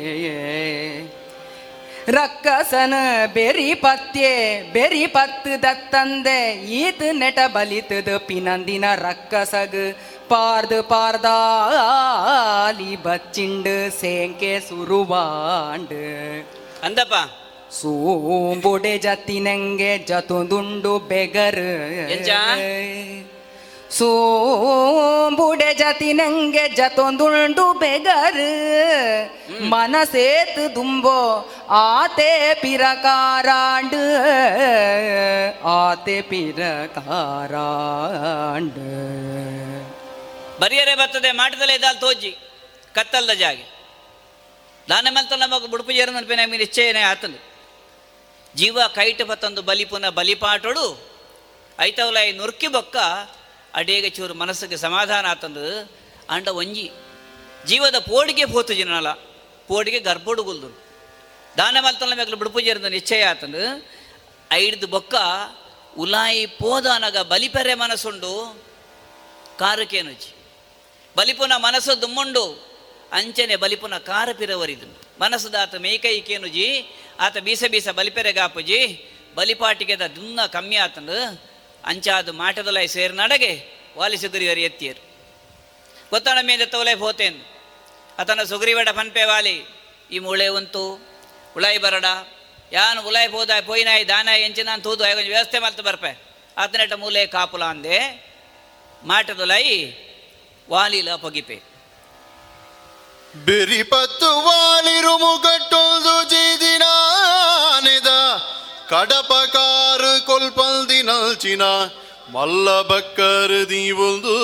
ರಕ್ಕಸನ ಬೆರಿ ಪತ್ಯೆ ಬೆರಿ ಪತ್ತು ದತ್ತಂದೆ ಈತ್ ನೆಟ ಬಲಿತದ ಪಿನಂದಿನ ರಕ್ಕಸಗ್. ಪಾರ್ದು ಪಾರ್ದಾಲಿ ಬಚ್ಚಿಂಡು ಸೇಂಕೆ ಸುರುವಾಂಡ್. ಅಂದಪ್ಪ. ಸೂಂಬುಡೆ ಜತಿನಂಗೆ ಜತುಂದುಂಡು ಬೆಗರ್. ಸೋಂಬುಡೆ ಜತಿನಂಗೆ ಜತೊಂದುಂಡು ಬೆಗರ್. ಮನಸೇತ್ ದುಂಬೋ ಆತೆ ಪಿರಕಾರಾಂಡ್. ಆತೆ ಪಿರಕಾರಾಂಡ್. ಬರಿಯರೆ ಬರ್ತದೆ ಮಾಟದಲ್ಲೇ ಇದಾಲ್ ತೋಜಿ ಕತ್ತಲ್ದ ಜಾಗೆ. ದಾನ ಮಲ್ತಲ್ಲ ಮಗ ಬುಡುಪುಜೇರು ನನ್ಪೆ ಮೀನು ನಿಶ್ಚಯನೇ ಆತನು ಜೀವ ಕೈಟ ಪತ್ತೊಂದು ಬಲಿಪುನ ಬಲಿಪಾಟೋಡು ಐತವಲೈ ನುರ್ಕಿ ಬೊಕ್ಕ ಅಡೇಗೆ ಚೂರು ಮನಸ್ಸಿಗೆ ಸಮಾಧಾನ ಆತಂದು, ಅಂಡ ಒಂಜಿ ಜೀವದ ಪೋಡಿಗೆ ಪೋತು ಜನಲ್ಲ ಪೋಡಿಗೆ ಗರ್ಭೋಡು ಗುಲ್ದು ದಾನ ಮಲ್ತನ ಮಗಲು ಬುಡುಪುಜೇರು ನಿಶ್ಚಯ ಆತಂದು, ಐಡ್ದು ಬೊಕ್ಕ ಉಲಾಯಿ ಪೋದಾನಗ ಬಲಿಪೆರೆ ಮನಸ್ಸುಂಡು ಕಾರಕೇನುಜಿ ಬಲಿಪುನ ಮನಸ್ಸು ದುಮ್ಮುಂಡು, ಅಂಚನೆ ಬಲಿಪುನ ಕಾರ ಪಿರವರಿದು ಮನಸ್ಸುದ ಆತ ಮೇಕೈಕೇನು ಜಿ ಆತ ಬೀಸ ಬೀಸ ಬಲಿಪೆರೆಗಾಪುಜಿ ಬಲಿಪಾಟಿಗೆದ ದುನ್ನ ಕಮ್ಮಿ ಆತಂದು ಅಂಚಾದು ಮಾಟದಲೈ ಸೇರಿ ನಡಗೆ ವಾಲಿ ಸುಗ್ರೀವರಿ ಎತ್ತಿಯರು. ಗೊತ್ತಾಣ ಮೇಲೆ ತೋಲೆ ಹೋತೇನು. ಅತನ ಸುಗ್ರೀವಡ ಪನ್ಪೆ ವಾಲಿ, ಈ ಮೂಳೆ ಉಂತು, ಉಳಾಯಿ ಬರಡ. ಯಾನು ಉಲಾಯಿ ಹೋದ ಪೋಯಿನಾಯಿ ದಾನ ಎಂಚಿನ ತೂದು ಆಗ ವ್ಯವಸ್ಥೆ ಮಾಡ್ತಾ ಬರ್ಪೆ. ಆತನೆಟ ಮೂಲೆ ಕಾಪುಲ ಅಂದೆ ಮಾಟದಲೈ ವಾಲಿಲ ಪೊಗಿಪೆ. ಬೆರಿಪತ್ತು ವಾಲಿರು ಮುಗಟ್ಟೊಂದು ಜೀದಿನಾನೆದ ಕಡಪ ನಲ್ಚಿನ ಮಲ್ಲ ಬಕ್ಕರ್ ದೀವೊಂದು.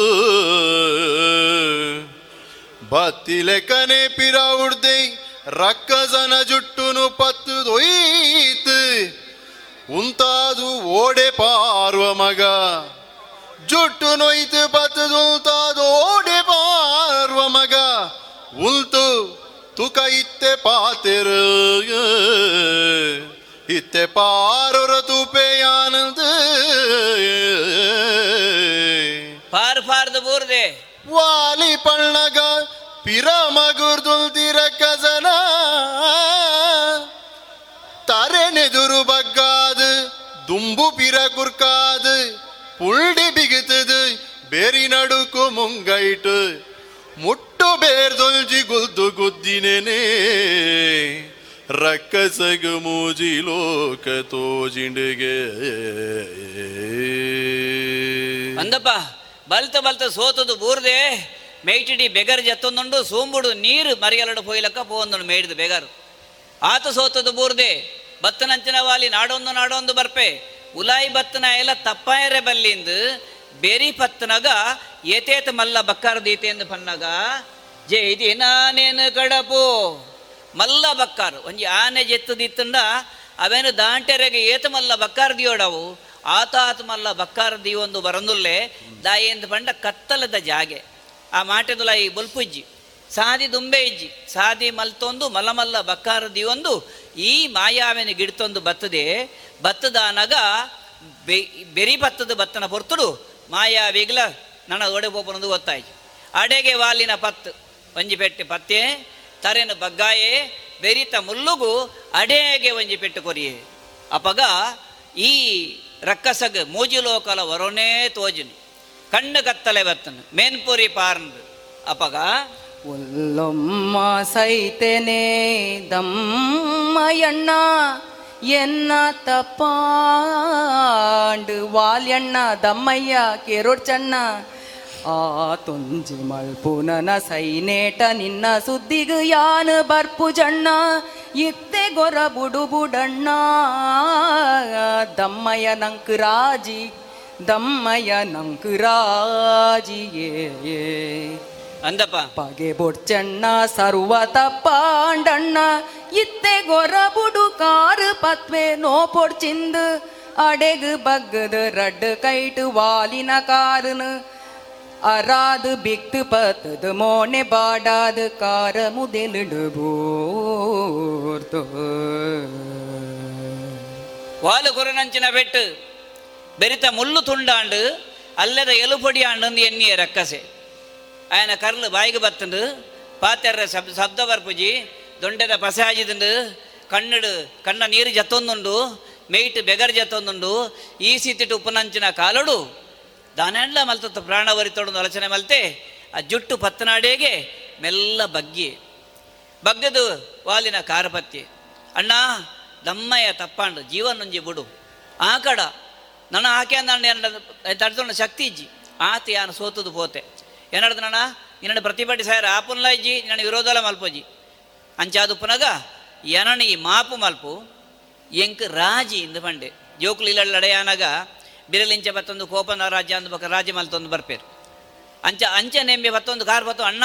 ಬತ್ತಿ ಲೆಕ್ಕನೆ ಪಿರ ಉಡ್ದೆ ರಕ್ಕಸನ ಜುಟ್ಟುನು ಪತ್ತು ದೊಯ್ತು. ಉಂತಾದು ಓಡೆ ಪಾರ್ವ ಮಗ. ಜುಟ್ಟು ನೊಯ್ತು ಪತ್ತು ಉಂತಾದು ಓಡೆ ಪಾರ್ವ ಮಗ. ಉಲ್ತು ತುಕ ಇತ್ತೆ ಪಾತೆರ. ಇತ್ತೆ ಪಾರೊರ ತುಪೆ ಆನಂದ. ಪಾರ್ ಪಾರ್ದು ಬೂರ್ದೆ. ವಾಲಿ ಪಣ್ಣಗ ಪಿರ ಮಗುರ್ದುಲ್ದಿರ ಕಸನ. ತರೆನೆದುರು ಬಗ್ಗಾದು ದುಂಬು ಪಿರ ಕುರ್ಕಾದು ಪುಳ್ಡಿ ಬಿಗುತ್ತದು ಬೇರಿ ನಡುಕು ಮುಂಗೈಟು. ಮುಟ್ಟು ಬೇರ್ದೊಲ್ಜಿ ಗುದ್ದು ಗುದ್ದಿನೇನೆ. ರಕ್ಕಸಗ ಮೂಜಿ ಲೋಕ ತೋಜಿಂಡಿಗೆ. ಅಂದಪ್ಪ, ಬಲ್ತ ಬಲ್ತ ಸೋತದು ಬೂರ್ದೆ, ಮೇಯ್ಟಿಡಿ ಬೆಗರ್ ಜತ್ತೊಂದುಂಡು, ಸೋಂಬುಡು ನೀರು ಮರಿಯಲಡು ಪೋಯ್ಲಕ್ಕ ಪೋವೊಂದುಂಡು ಮೇಯ್ದು ಬೆಗರ್. ಆತ ಸೋತದು ಬೂರ್ದೆ, ಬತ್ತನಂಚಿನ ವಾಲಿ ನಾಡೊಂದು ನಾಡೊಂದು ಬರ್ಪೆ. ಉಲಾಯಿ ಬತ್ತನ ಎಲ್ಲ ತಪ್ಪಾಯರೆ ಬಲ್ಲಿಂದು, ಬೇರಿ ಪತ್ತನಗ, ಏತೇತ ಮಲ್ಲ ಬಕ್ಕಾರ ದೀತೆಂದು ಪನ್ನಗ ಜೈದಿ ನಾನೇನು ಕಡಪು. ಮಲ್ಲ ಬಕ್ಕಾರು. ಒಂಜಿ ಆನೆ ಜೆತ್ತದಿತ್ತಂಡ ಅವೇನು ದಾಂಟೆರೆಗೆ ಏತ ಮಲ್ಲ ಬಕ್ಕಾರ ದಿಯೋಡವು? ಆತ ಆತ ಮಲ್ಲ ಬಕ್ಕಾರ ದಿಯೊಂದು ಬರಂದುಲ್ಲೆ ದಾಯೆಂದು ಪಂಡ ಕತ್ತಲದ ಜಾಗೆ. ಆ ಮಾಟೆದುಲ ಈ ಬೊಲ್ಪುಜ್ಜಿ ಸಾದಿ ದುಂಬೆ ಇಜ್ಜಿ, ಸಾದಿ ಮಲ್ತೊಂದು ಮಲಮಲ್ಲ ಬಕ್ಕಾರ ದಿವೊಂದು ಈ ಮಾಯಾವೆನ ಗಿಡ್ತೊಂದು ಬತ್ತದೆ ಬತ್ತದಾನಗ ಬೆರಿ ಬತ್ತದ ಬತ್ತನ ಪೊರ್ತುಡು ಮಾಯಾವಿಗ್ಲ ನನ್ನ ಒಡೆ ಪೋಪನದು ಗೊತ್ತಾಯ್ತು ಅಡೆಗೆ ವಾಲಿನ ಪತ್ತು, ಒಂಜಿ ಪತ್ತೆ ತರೆನ ಬಗ್ಗಾಯೆ, ಬೆರಿತ ಮುಲ್ಲುಗು ಅಡೆಗೆ ಒಂಜಿ ಪೆಟ್ಟು ಕೊರಿಯೆ ಅಪಗ ಈ ರಕ್ಕಸಗ ಮೂಜಿಲೋಕಲ ವರೋನೇ ತೋಜಿನು, ಕಣ್ಣು ಕತ್ತಲೆ ಬತ್ತನು, ಮೇನ್ಪುರಿ ಪಾರ್ಂದು ಅಪಗ ಒಲ್ಲಮ್ಮ ಸೈತೆನೆ ದಮ್ಮಯ್ಯಣ್ಣ ಎನ್ನ ತಪ್ಪಾಂಡು, ವಾಲ್ಯಣ್ಣ, ದಮ್ಮಯ್ಯ ಕೆರೊಡ್ಚಣ್ಣ ಆ ತುಂಜಿ ಮಲ್ಪುನನ ಸೈನೇಟ ನಿನ್ನ ಸುದ್ದಿಗು ಯಾನು ಬರ್ಪು ಜಣ್ಣ? ಇತ್ತೆ ಗೊರ ಬುಡು ಬುಡಣ್ಣ ದಮ್ಮಯ್ಯ ನಂಕ್ ರಾಜಿ ದಮ್ಮಯ್ಯ ನಂಕು ರಾಜಿಯೇ. ಅಂದಪ್ಪ. ಪಗೆ ಬೊಡ್ಚಣ್ಣ ಸರ್ವ ತಪ್ಪಾಂಡಣ್ಣ. ಇತ್ತೆ ಗೊರ ಬುಡು ಕಾರು ಪತ್ವೆ ನೋ ಪೊಡ್ಚಿಂದು. ಅಡೆಗ್ ಬಗ್ಗದು ರಡ್ ಕೈಟು ವಾಲಿನ ಕಾರುನು. அறாது பிக்து பத்துது மோனே பாடாது கார முதலிடுபூர்த்து வாலு குருநஞ்சின வெட்டு பெரித்த முள்ளு துண்டாண்டு அல்லத எலுபடியாண்டு எண்ணிய ரக்கசே ఆయన కర్రలు బాయికి బతుండు పాతెర్ర శబ్ శబ్ద బర్పుజి దొండెద పసాజిదుండు కన్నుడు కన్న నీరు జత్తొందుండు మేయిట్ బెగర్ జత్తొందుండు ఈ సితిటి ఉపనంచిన కాలుడు ಮಲ್ತತ್ತು ಪ್ರಾಣ ವರಿತೊಡು ಆಲೋಚನೆ ಮಲ್ತೆ, ಆ ಜುಟ್ಟು ಪತ್ತನಾಡೇಗೆ ಮೆಲ್ಲ ಬಗ್ಗಿ. ಬಗ್ಗದು ವಾಲಿನ ಕಾರಪತ್ತಿ ಅಣ್ಣ, ದಮ್ಮಯ್ಯ ತಪ್ಪಾಂಡು ಜೀವನೊಂಜಿ ಬಿಡು. ಆ ಕಡ ನನ್ನ ಆಕೆ ಅಂದ ತಡ್ತೊಂಡ ಶಕ್ತಿ ಇಜ್ಜಿ. ಆತ ಯಾನು ಸೋತದು ಪೋತೆ. ಏನಡ್ದು ನಣ್ಣ ನಿನ್ನ ಪ್ರತಿಭಟಿಸಾರ ಆಪುನ್ಲ ಇಜ್ಜಿ ನನ್ನ ವಿರೋಧಲ ಮಲ್ಪೋಜಿ ಅಂಚಾದು ಪುನಗ ಎನನ ಈ ಮಾಪು ಮಲ್ಪು, ಎಂಕ್ ರಾಜಿ ಇಂದು ಪಂಡೆ. ಜೋಕುಲು ಇಲ್ಲಡಯಾನಾಗ ಬಿರಲಿಂಚ ಬತ್ತೊಂದು ಕೋಪನ ರಾಜ್ಯ ಅಂದು ಬಕ್ಕ ರಾಜಿ ಮಲ್ತೊಂದು ಬರ್ಪೇರು. ಅಂಚ ಅಂಚ ನೆಂಬೆ ಬತ್ತೊಂದು ಕಾರ್ ಬತ್ತು, ಅಣ್ಣ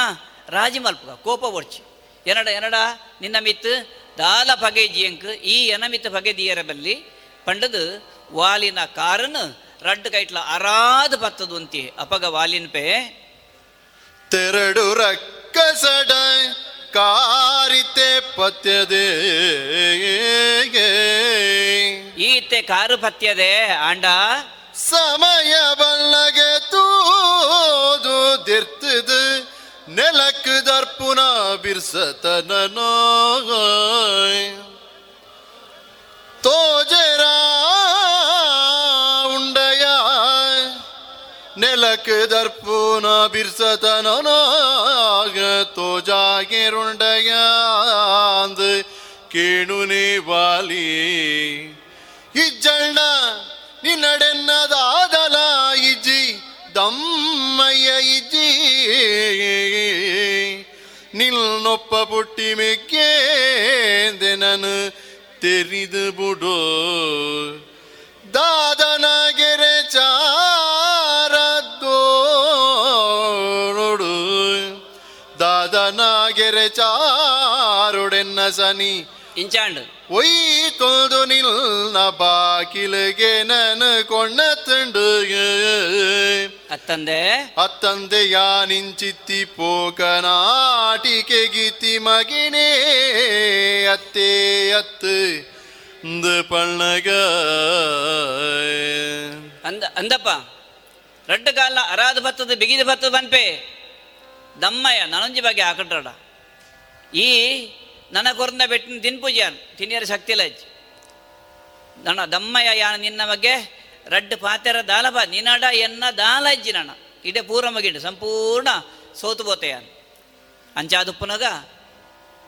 ರಾಜಿ ಕೋಪ ಒಡ್ಚಿ. ಎನಡ ಎನಡ ನಿನ್ನ ಮಿತ್ ದಾಲ ಪಗೆ ಜಿಯಂಕ್, ಈ ಎನ ಮಿತ್ ಪಗೆ ದಿಯರ ಬಲ್ಲಿ, ಪಂಡದು ವಾಲಿನ ಕಾರನ್ ರಡ್ಡು ಕೈಟ್ಲ ಅರಾದು ಬತ್ತದು ಅಂತಿ, ಅಪಗ ವಾಲಿನ ಪೇ ತೆರಡು ರಕ್ಕಸಡ ಕಾರಿತೆ ಪತ್ಯದೆ. ಈತೆ ಕಾರು ಪತ್ಯದೆ ಆಂಡ? ಸಮಯ ಬಲ್ಲಗೆ ತೂದು ದಿರ್ತದ. ನೆಲಕ್ ದರ್ಪುನ ಬಿರ್ಸತನ ತೋಜರ ದರ್ಪುನ ಬಿರ್ಸತನನಾಗ ತೋಜಾಗಿರುಂಡಯಾಂದ್ ಕೇಣುನೆ ವಾಲಿ. ಇಜ್ಜಣ್ಣ ನಿನ್ನಡೆನ್ನದಾದಲ ಇಜ್ಜಿ, ದಮ್ಮಯ್ಯ ಇಜ್ಜಿ. ನಿಲ್ನೊಪ್ಪ ಪುಟ್ಟಿ ಮೆಕ್ಕೇಂದೆ ನಾನು ತೆರಿದು ಬಿಡು. ದಾದನ ಗೆರೆ ಚಾರುಡೆನ್ನ ಸನಿ. ಇಂಚಾಂಡು. ಒಯ್ಕೊದು ನಿಲ್ನ ಬಾಕಿಲಿಗೆ ಕೊಣ್ಣ ತಂಡುಗೆ ಅತ್ತಂದೆ. ಅತ್ತಂದೆ ಯಾನಿಂಚಿತ್ತಿ ಪೋಕನಾಟಿಕೆ ಗೀತಿ ಮಗಿನೇ. ಅತ್ತೆ ಅತ್ತು ಪಣ್ಣಗ. ಅಂದ ಅಂದಪ್ಪ. ರಡ್ಡು ಕಾಲ ಅರಾದ ಭತ್ತದ ಬಿಗಿದ ಭತ್ತದ ಬಂಪೆ. ದಮ್ಮಯ್ಯ ನನಂಜಿ ಬಗ್ಗೆ ಹಾಕೊಂಡ್ರಡ ಈ ನನಗೊರ್ನ ಬೆಟ್ಟಿನ ತಿನ್ಪುಜಾನ್ ತಿನ್ನಿಯರ ಶಕ್ತಿ ಇಲ್ಲ ಅಜ್ಜಿ. ನನ್ನ ದಮ್ಮಯ್ಯ ಯಾನ ನಿನ್ನ ಬಗ್ಗೆ ರಡ್ಡು ಪಾತೆರ ದಾಲಬ ನಿನಡ ಎನ್ನ ದಾಲ ಅಜ್ಜಿ ನನ್ನ. ಇಡೆ ಪೂರ ಮಗಿಂಡು, ಸಂಪೂರ್ಣ ಸೋತು ಬೋತೆಯಾನ್ ಅಂಚಾದುಪ್ಪನಗ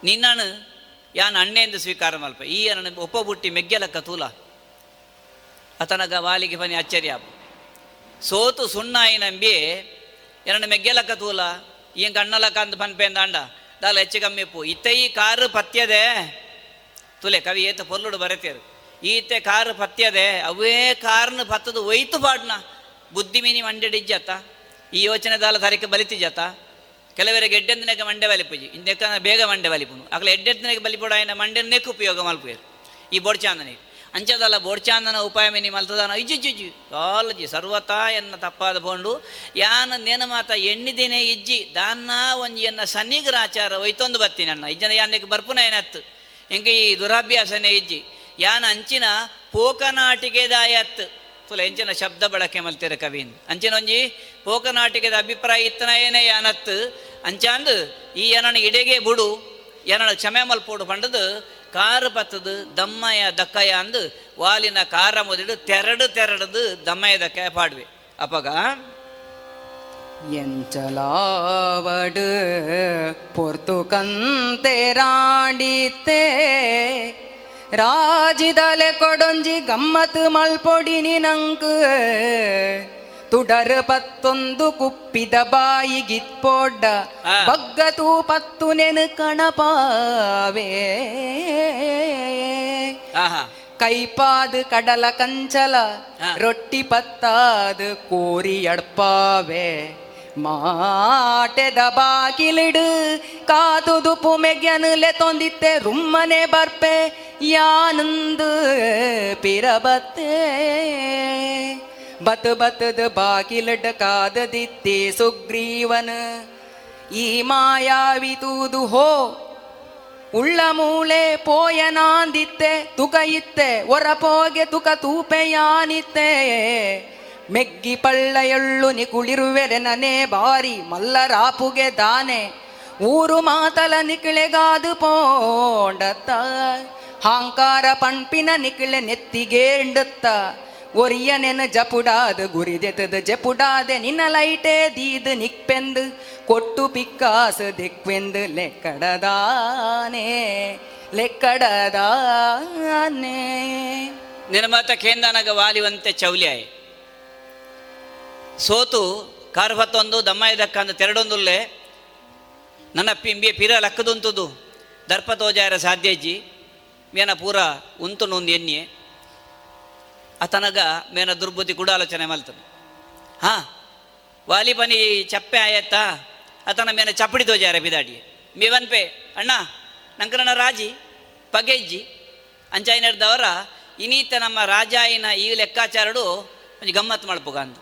ನಿನ್ನನು ಯಾನ್ ಅಣ್ಣೆಂದು ಸ್ವೀಕಾರ ಮಲ್ಪ. ಈ ನನ್ನ ಒಪ್ಪ ಬುಟ್ಟಿ ಮೆಗ್ಗೆಲಕ್ಕ ತೂಲ. ಅತನಗ ವಾಲಿಗೆ ಪನಿ ಅಚ್ಚರಿಯಾಪ ಸೋತು ಸುಣ್ಣಾಯಿ ನಂಬಿ ಎರಡು ಮೆಗ್ಗೆಲಕ್ಕ ತೂಲ. ಈ ಕಣ್ಣಲಕ್ಕ ಅಂದು ಪನ್ಪೇಂದ ಅಂಡ ತಾಲ್ ಹೆಚ್ಚು ಕಮ್ಮಿ ಇತ್ತ ಈ ಕಾರು ಪತ್ಯದೆ. ತುಲೆ, ಕವಿ ಏತ ಪೊಲ್ಲುಡು ಬರತೇರು ಈತೆ ಕಾರು ಪತ್ಯದೆ, ಅವೇ ಕಾರನ್ನ ಪತ್ತದು ಒಯ್ತು ಪಾಡ್ನ. ಬುದ್ಧಿ ಮೀನಿ ಮಂಡೆಡಿಜ್ಜತ ಈ ಯೋಚನೆ ದಾಲ ತಾರೀಕು ಬಲಿತಿಜತ ಕೆಲವರ ಎಡ್ಡೆಂದಿನಕ್ಕೆ ಮಂಡೆ ಬಲಿಪುಜಿ. ಇಂದೆಕ್ಕ ಬೇಗ ಮಂಡೆ ಬಲಿಪುನು. ಆಗಲೇ ಎಡ್ಡೆಂದಿನಕ್ಕೆ ಬಲಿಪುಡ, ಆಯ್ನ ಮಂಡೆ ನೆಕ್ ಉಪಯೋಗ ಮಲ್ಪುಯರು. ಈ ಬೊಡ್ಚಾಂದನಿಗೆ ಅಂಚದಲ್ಲ ಬೋರ್ಚಾಂದನ ಉಪಾಯ ನಿಮ್ಮ ಅಲ್ತದಾನ. ಇಜ್ಜಿಜ್ಜಿ ಕಾಲಜಿ ಸರ್ವತಾ ಎನ್ನ ತಪ್ಪಾದ ಬೋಂಡು ಯಾನ ನೇನ ಮಾತ ಎಣ್ಣಿದಿನೇ ಇಜ್ಜಿ ದಾನ್ನ ಒಂಜಿ ಎನ್ನ ಸನ್ನಿಗ್ರಾಚಾರ ಒಯ್ತೊಂದು ಬತ್ತೀನಿ ಅಣ್ಣ ಇಜ್ಜನ ಯಾನಕ್ಕೆ ಬರ್ಪುನ ಏನತ್ತು? ಹೆಂಗೆ ಈ ದುರಾಭ್ಯಾಸನೇ ಇಜ್ಜಿ. ಯಾನ ಅಂಚಿನ ಪೋಕನಾಟಿಗೆ ದಾಯತ್ ತುಲ ಎಂಚಿನ ಶಬ್ದ ಬಳಕೆ ಮಲ್ತಿರ ಕವಿನ್. ಅಂಚಿನ ಒಂಜಿ ಪೋಕನಾಟಿಕೆದ ಅಭಿಪ್ರಾಯ ಇತ್ತನ ಏನೇ ಯಾನತ್ ಅಂಚಾಂದು, ಈ ಏನನ ಇಡೆಗೆ ಬುಡು, ಏನನ ಕ್ಷಮೆ ಮಲ್ಪೋಡು ಪಂಡದು ಕಾರು ಪತ್ತದು ದಮ್ಮಯ ದಕ್ಕಯ ಅಂದು ವಾಲಿನ ಕಾರ ಮುದಿಡು ತೆರಡು ತೆರಡದು ದಮ್ಮಯ ದಕ್ಕಯ ಪಾಡ್ವೆ ಅಪಗ ಎಂಚಲಾವಡು ಪೊರ್ತು ಕಂತೆ ರಾಂಡಿತ್ತೆ ರಾಜಿದಲೆ ಕೊಡೊಂಜಿ ಗಮ್ಮತ್ ಮಲ್ಪೊಡಿನಿ ನಂಕ್ ತುಡರ್ ಪತ್ತೊಂದು ಕುಪ್ಪಿದ ಬಾಯಿಗಿತ್ಪೋಡ್ಡ ಬಗ್ಗತು ಪತ್ತು ನೆನು ಕಣಪಾವೇ ಕೈಪಾದು ಕಡಲ ಕಂಚಲ ರೊಟ್ಟಿ ಪತ್ತಾದು ಕೋರಿ ಅಡ್ಪಾವೆ ಮಾಟೆದ ಬಾಗಿಲಿಡು ಕಾದುದು ಪುಮೆಗ್ಯನುಲೆ ತೊಂದಿತ್ತೆ ರುಮ್ಮನೆ ಬರ್ಪೆ ಯಾನಂದು ಪಿರಬತ್ತೆ. ಬತ್ ಬತದ ಕಾದದಿತ್ತೆ ಸುಗ್ರೀವನ. ಈ ಮಾಯಾವಿತೂದು ಹೋ, ಉಳ್ಳ ಮೂಳೆ ಪೋಯನಾಂದಿತ್ತೆ ತುಕ ಇತ್ತೆ ಒರಪೋಗೆ ತುಕ ತೂಪೆಯಾನಿತ್ತೆ ಮೆಗ್ಗಿ ಪಳ್ಳೆಯಳ್ಳು ನಿ ಕುಳಿರುವೆರೆ ನನೆ ಬಾರಿ ಮಲ್ಲರಾಪುಗೆ ದಾನೆ, ಊರು ಮಾತಲ ನಿಕಿಳೆಗಾದು ಪೋಂಡತ್ತ. ಹಾಂಕಾರ ಪಣ್ಪಿನ ನಿಕಿಳೆ ನೆತ್ತಿಗೇಂಡುತ್ತ. ಒರಿಯನೆನ ಜಪುಡಾದ ಗುರಿದೆತದ ಜಪುಡಾದೆ ನಿನ್ನ ಲೈಟೇ ದೀದ ನಿಕ್ಪೆಂದು, ಕೊಟ್ಟು ಪಿಕ್ಕಾಸ ದಿಕ್ವೆಂದು ಲೆಕ್ಕಡದಾನೆ ಮಾತ ಕೇಂದನಗ ವಾಲಿವಂತೆ ಚೌಲ್ಯಾಯ್. ಸೋತು ಕಾರು ಹತ್ತೊಂದು ದಮ್ಮಾಯ ದಕ್ಕ ಅಂದ ತೆರಡೊಂದುಲ್ಲೆ ನನ್ನ ಪಿಂಬಿ ಪಿರ ಲಕ್ಕದುಂತುದು ದರ್ಪ ತೋಜಾರ ಸಾಧ್ಯಜ್ಜಿ ಮೇನ ಪೂರ ಉಂತು ನೊಂದು ಎನ್ನೆ ಅತನಗ ಮೇನ ದುರ್ಬುದ್ಧಿ ಕೂಡ ಆಲೋಚನೆ ಮಲ್ತನು ಹಾ ವಾಲಿ ಪನಿ ಚಪ್ಪೆ ಆಯತ್ತಾ ಅತನ ಮೇನ ಚಪ್ಪಡಿ ತೋಜಾರ ಬಿದಾಡಿ ಮೇವನ್ಪೆ ಅಣ್ಣ ನಂಕರನ ರಾಜಿ ಪಗೆಜ್ಜಿ ಅಂಚಾಯಿನರ್ದವರ ಇನೀತ ನಮ್ಮ ರಾಜಾಯಿನ ಈ ಲೆಕ್ಕಾಚಾರಡು ಒಂಜಿ ಗಮ್ಮತ್ ಮಲ್ಪುಗ ಅಂದು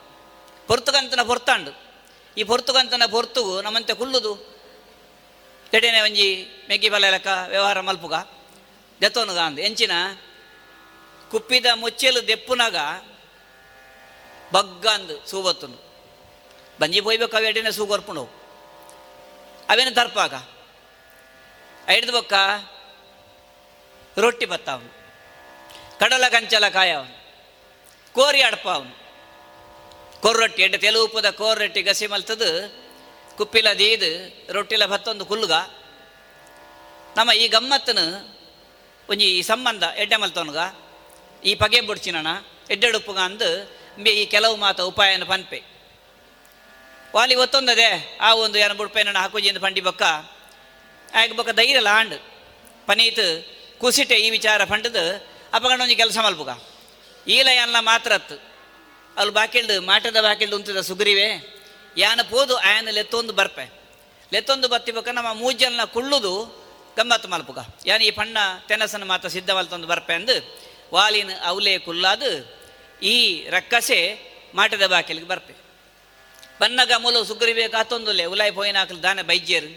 ಪೊರ್ತುಗಂತನ ಪೊರ್ತಾಂಡು ಈ ಪೊರ್ತುಗಂತನ ಪೊರ್ತುಗು ನಮ್ಮಂತೆ ಕುಲ್ಲುದು ಎಡೆನೆ ಒಂಜಿ ಮೆಗ್ಗಿ ಬಲ ಲೆಕ್ಕ ವ್ಯವಹಾರ ಮಲ್ಪುಗ ದೆತ್ತೋನುಗ ಅಂದು ಎಂಚಿನ ಕುಪ್ಪಿದ ಮುಚ್ಚಲು ದೆಪ್ಪುನಾಗ ಬಗ್ಗ ಅಂದು ಬಂಜಿ ಪೋಯ್ಬೇಕು ಅವು ಎಡೆನೆ ಸೂಗೊರ್ಪುಂಡು ಅವೇನು ತರ್ಪಾಗ? ಐಡ್ದು ಬೊಕ್ಕ ರೊಟ್ಟಿ ಬತ್ತ ಅವನು ಕಡಲ ಕಂಚಲ ಕಾಯ ಅವನು ಕೋರಿ ಅಡಪ ಅವನು ಕೊರ್ರೊಟ್ಟಿ ಎಡ್ಡೆ ತೆಲುಪುದ ಕೋರ್ರೊಟ್ಟಿ ಗಸಿ ಮಲ್ತದು, ಕುಪ್ಪಿಲ ದೀದು, ರೊಟ್ಟಿಲ ಭತ್ತೊಂದು ಕುಲ್ಲುಗ ನಮ್ಮ ಈ ಗಮ್ಮತ್ತನು ಒಂಜಿ ಈ ಸಂಬಂಧ ಎಡ್ಡೆ ಮಲ್ತವನುಗ. ಈ ಪಗೆ ಬುಡ್ಚಿನಣ ಎಡ್ಡೆಡುಪ್ಪುಗ ಅಂದು ಈ ಕೆಲವು ಮಾತ ಉಪಾಯನ ಪನ್ಪೆ. ವಾಲಿ ಒತ್ತೊಂದದೆ, ಆ ಒಂದು ಏನ ಬುಡ್ಪೇನ ಹಾಕುಜಿಂದ ಪಂಡಿ ಬೊಕ್ಕ. ಆಯ್ಕೆ ಬೊಕ್ಕ ಧೈರ್ಯ ಲಾಂಡ್ ಪನೀತ್ ಕುಸಿಟೆ ಈ ವಿಚಾರ ಪಂಡದು ಅಪಗಂಡೊಂಜಿ ಕೆಲಸ ಮಲ್ಪುಗ. ಈಲ ಮಾತ್ರ ಅತ್ತು. ಅಲ್ಲಿ ಬಾಕಿಲ್ಡು ಮಾಟದ ಬಾಕಿಲ್ಡು ಉಂತದ ಸುಗ್ರೀವೆ, ಯಾನ ಪೋದು ಆಯನ ಲೆತ್ತೊಂದು ಬರ್ಪೆ. ಲೆತ್ತೊಂದು ಬತ್ತಿ ಬೊಕ್ಕ ನಮ್ಮ ಮೂಜಲ್ನ ಕುಳ್ಳುದು ಗಮ್ಮತ್ತು ಮಲ್ಪುಗ. ಯಾನ ಈ ಪಣ್ಣ, ತೆನಸನ ಮಾತ ಸಿದ್ಧವಲ್ತೊಂದು ಬರ್ಪೆ ಅಂದು ವಾಲಿನ ಅವಲೆ ಕುಲ್ಲಾದು ಈ ರಕ್ಕಸೆ ಮಾಟದ ಬಾಕಿಲಿಗೆ ಬರ್ಪೆ ಬನ್ನಗ ಮೂಲ ಸುಗ್ರಿ ಬೇಕು ಕಾತೊಂದುಲೆ ಉಲಾಯಿ ಪೋಯಿನ ಹಾಕಲು ದಾನ ಬೈಜ್ಯರು.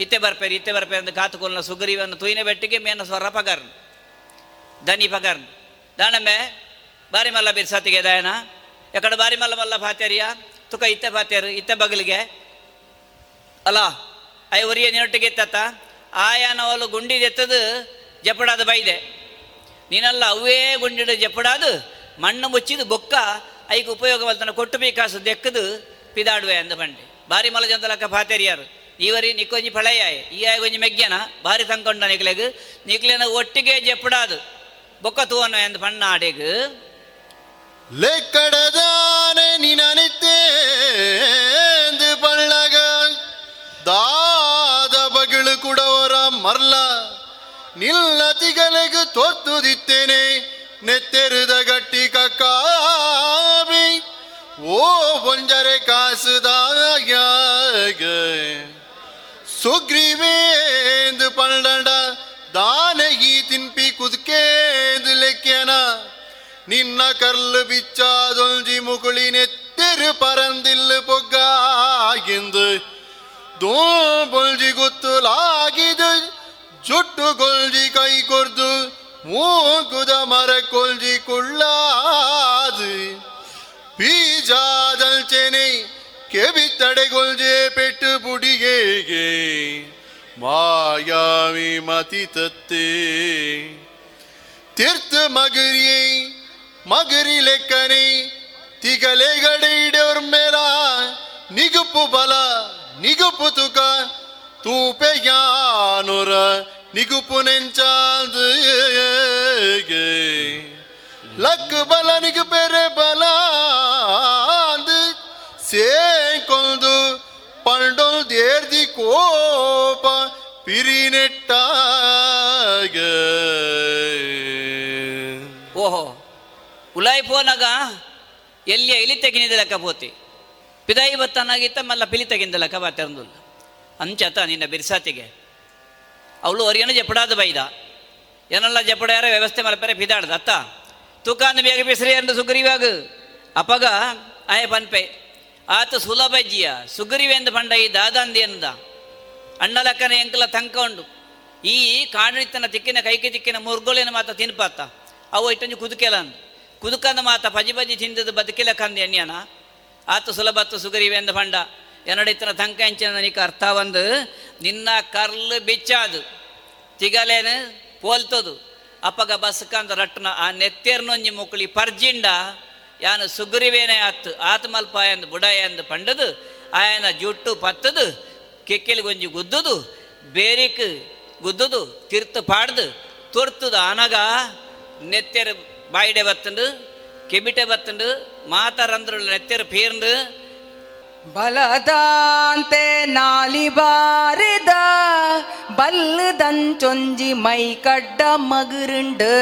ಇತ್ತೆ ಬರ್ಪೇರು ಇತ್ತೆ ಬರ್ಪೇರು ಅಂತ ಕಾತುಕೊಲ್ಲ ಸುಗ್ರೀವನ್ನು ತುಯಿನ ಬೆಟ್ಟಿಗೆ ಮೇನ ಸ್ವರ ಪಗರ್ ದನಿ ಪಗಾರ್ನು. ದಾನಮೆ ಬಾರಿ ಮಲ್ಲ ಬಿರ್ಸಾತಿಗೆ ದಾಯನ. ಎಕಡೆ ಬಾರಿ ಮಲ್ಲ ಮಲ್ಲ ಫಾತ್ಯರಿಯ? ತುಕ ಇತ್ತೆ ಫಾತ್ಯರು, ಇತ್ತೆ ಬಗಲಿಗೆ. ಅಲ್ಲ, ಐ ಒರಿಯ ನಿನೊಟ್ಟಿಗೆ ಎತ್ತತ್ತ ಆಯಾನವಲು ಗುಂಡಿದೆತ್ತದು ಜಪಡಾದ ಬೈದೆ. ನೀನಲ್ಲ ಅವೇ ಗುಂಡಿಡ ಜಪಡಾದು ಮಣ್ಣು ಮುಚ್ಚಿದು ಬೊಕ್ಕ ಐಕ್ ಉಪಯೋಗವಲ್ತನ ಕೊಟ್ಟು ಬೇಕಾಸು ದೆಕ್ಕದು ಪಿದಾಡುವೆ ಅಂದ ಬಂಡೆ ಬಾರಿ ಮಲ ಜಂತಲಕ್ಕ ಫಾತೆರಿಯಾರು ಇವರಿ ನಿಕ್ಕೊಂಜಿ ಫಳೆಯಾಯ ಈ ಆಯ ಒಂಜಿ ಮೆಗ್ಗೆನ ಬಾರಿ ತಂಕೊಂಡ ನಿಕ್ಲೆಗ್, ನಿಕ್ಲೆನ ಒಟ್ಟಿಗೆ ಜಪ್ಪಡಾದು. ಬೊಕ್ಕ ತೂವನು ಎಂದು ಪಣ್ಣ ಆಡೆಗ್ ಲೆಕ್ಕಡದಾನೆ ನಿನನಿತ್ತೇಂದು ಪಳ್ಳಗ ದಾದ ಬಗಿಳು ಕುಡವರ ಮರ್ಲ. ನಿಲ್ಲತಿಗಲೆಗು ತೊತ್ತುದಿತ್ತೇನೆ ನೆತ್ತೆರುದ ಗಟ್ಟಿ ಕಕ್ಕಾಬಿ. ಓ ಒಂಜರೆ ಕಾಸುದಾಗ ಸುಗ್ರೀವೇಂದು ಪಂಡಂಡ ದಾನಗಿ ತಿನ್ಪಿ ಕುದ್ಕೇದು ಲೆಕ್ಕನ ನಿನ್ನ ಕರ್ಲು ಬಿಚ್ಚಾದೊಂಜಿ ಮುಗುಳಿ ನೆತ್ತೆರು ಪರಂದಿಲ್ಲು ಪೊಗ್ಗಾಗಿಂದು. ದೋ ಬೊಲ್ಜಿ ಗೊತ್ತುಲಾಗಿದು ಜುಟ್ಟು ಗೊಲ್ಜಿ ಕೈ ಕೊರ್ದು, ಮೂಗುದ ಮರ ಕೊಲ್ಜಿ ಕುಳ್ಳಾದು. ಬೀಜಾದಲ್ಚೆನೆ ಕೆಬಿ ತಡೆಗೊಲ್ಜೆ ಪೆಟ್ಟು ಬುಡಿಗೆಗೆ ಮಾಯಾವಿ ಮತಿ ತತ್ತೆ. ತೀರ್ಥ ಮಗರಿಯೇ, ಮಗರಿ ಲೆಕ್ಕನೆ ತಿಗಲೆಗಡೆಯವ್ರ ಮೇಲ, ನಿಗುಪು ಬಲ, ನಿಗುಪು ತುಕ ತೂಪೆಯಾನುರ ನಿಗುಪು ನೆಂಚಾದ ಲಕ್ ಬಲ ನಿಗು ಬೇರೆ ಬಲ ಸೇಕೊಂದು ಪಂಡೊಲ್ ದೇರ್ದಿ ಕೋಪ ಪಿರಿನೆಟ್ಟಾಗ. ಓಹೋ, ಉಲಾಯಿ ಫೋನಗ ಎಲ್ಲಿಯ ಇಲಿ ತೆಗಿನಿದ ಲೆಕ್ಕ ಪೋತಿ. ಪಿದಾಯಿ ಬತ್ತನಾಗಿತ್ತ ಮಲ್ಲ ಪಿಲಿ ತೆಗಿಂದ ಲೆಕ್ಕ ಬಾತೆರಂದುಲ್ಲ ಅಂಚತ ನಿನ್ನ ಬಿರ್ಸಾತಿಗೆ. ಅವಳು ಅವರಿಗೇನು ಜಪಡಾದ ಬೈದ. ಏನೆಲ್ಲ ಜಪಡ್ಯಾರ ವ್ಯವಸ್ಥೆ ಮಲ್ಪರೆ ಬಿದಾಡ್ದ. ಅತ್ತ ತೂಕಾಂದ ಬೇಗ ಬಿಸ್ರಿ ಅಂದು ಸುಗ್ರೀವಾಗ ಅಪಗ, ಆಯ ಪನ್ಪೆ, ಆತ ಸುಲಭಜ್ಜಿಯ ಜಿಯ ಸುಗ್ರೀವೆಂದು ಪಂಡ ಈ ದಾದಂದಿ ಎಂದ. ಅಣ್ಣ ಲೆಕ್ಕನ ಎಂಕಲ ತಂಕ ಉಂಡು ಈ ಕಾಣಿತನ ತಿಕ್ಕಿನ ಕೈಕಿ ತಿಕ್ಕಿನ ಮುರ್ಗೊಳಿನ ಮಾತ ತಿನ್ಪಾತ. ಅವು ಇಟ್ಟಂಜು ಕುದುಕೆಲ ಅಂದು ಕುದುಕಂದ ಮಾತ ಪಜಿ ಪಜಿ ತಿಂದದ ಬದುಕಿಲಕ್ಕಂದು ಕಂದಿ ಎಣ್ಣ್ಯಾನ ಆತ ಸುಲಭತ್ತು ಸುಗರಿವೆಂದ ಪಂಡ. ಎನ್ನಡಿತನ ತಂಕ ಎಂಚಿನ ನಿಕ ಅರ್ಥ ನಿನ್ನ ಕರ್ಲು ಬಿಚ್ಚಾದು. ತಿಗಲೇನು? ಪೋಲ್ತದು. ಅಪ್ಪಗ ಬಸ್ಕಂದ ರಟ್ನ ಆ ನೆತ್ತೇರ್ನೊಂಜಿ ಮುಕ್ಕಳಿ ಪರ್ಜಿಂಡ, ಯಾನು ಸುಗ್ರಿವೇನೆ ಆತು ಆತ್ಮಲ್ಪ ಎಂದು ಬುಡ ಎಂದು ಪಂಡದು, ಆಯನ ಜುಟ್ಟು ಪತ್ತದು ಕೆಕ್ಕೆಲಿಗೊಂಜಿ ಗುದ್ದುದು, ಬೇರಿಕ್ ಗುದ್ದುದು, ತಿರ್ತು ಪಾಡ್ದು, ತುರ್ತುದು ಅನಗ ನೆತ್ತೆರು ಬಾಯಿಡೆ ಬತ್ತಂಡು ಕೆಬಿಟೆ ಬತ್ತಂಡು ಮಾತಾರಂದ್ರ ನೆತ್ತೆರು ಪೀರ್ಂಡು ಬಲದಾಂತೆ ನಾಲಿ ಬಾರಿದ ಬಲ್ಲದಂಚೊಂಜಿ ಮೈ ಕಡ್ಡ ಮಗರುಂಡು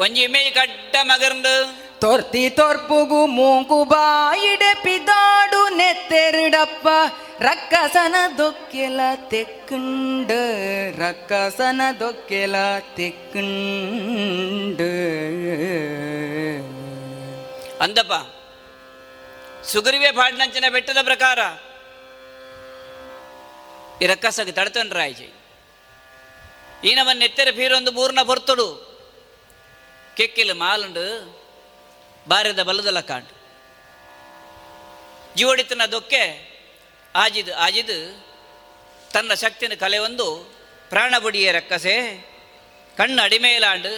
ಒಂಜಿ ಮೈ ಕಡ್ಡ ಮಗರುಂಡು ತೊರ್ತಿ ತೊರ್ಪುಗು ಮೂಗು ಬಾಯಿಡೆ ಪಿದಾಡು ನೆತ್ತೆರಡಪ್ಪ ರಕ್ಕಸನ ದೊಕ್ಕೆಲ ತೆಕ್ಕುಂಡು ರಕ್ಕಸನ ದೊಕ್ಕೆಲ ತೆಕ್ಕುಂಡು ಅಂದಪ್ಪ ಸುಗ್ರೀವೆ ಪಾಡಿನಂಚಿನ ಬೆಟ್ಟದ ಪ್ರಕಾರ. ಈ ರಕ್ಕಸಗೆ ತಡ್ತಂಡ್ರಾಯ್ಜಿ ಈನವನ್ ಎತ್ತೆರ ಫೀರೊಂದು ಮೂರ್ನ ಬರ್ತುಡು. ಕೆಕ್ಕಿಲು ಮಾಲುಂಡು ಬಾರದ ಬಲದಲ್ಲ ಕಾಂಡು. ಜೀವಡಿತನ ದೊಕ್ಕೆ ಆಜಿದು ಆಜಿದು ತನ್ನ ಶಕ್ತಿನ ಕಲೆ ಒಂದು ಪ್ರಾಣ ಬುಡಿಯ ರಕ್ಕಸೆ ಕಣ್ಣು ಅಡಿಮೇಲಾಂಡು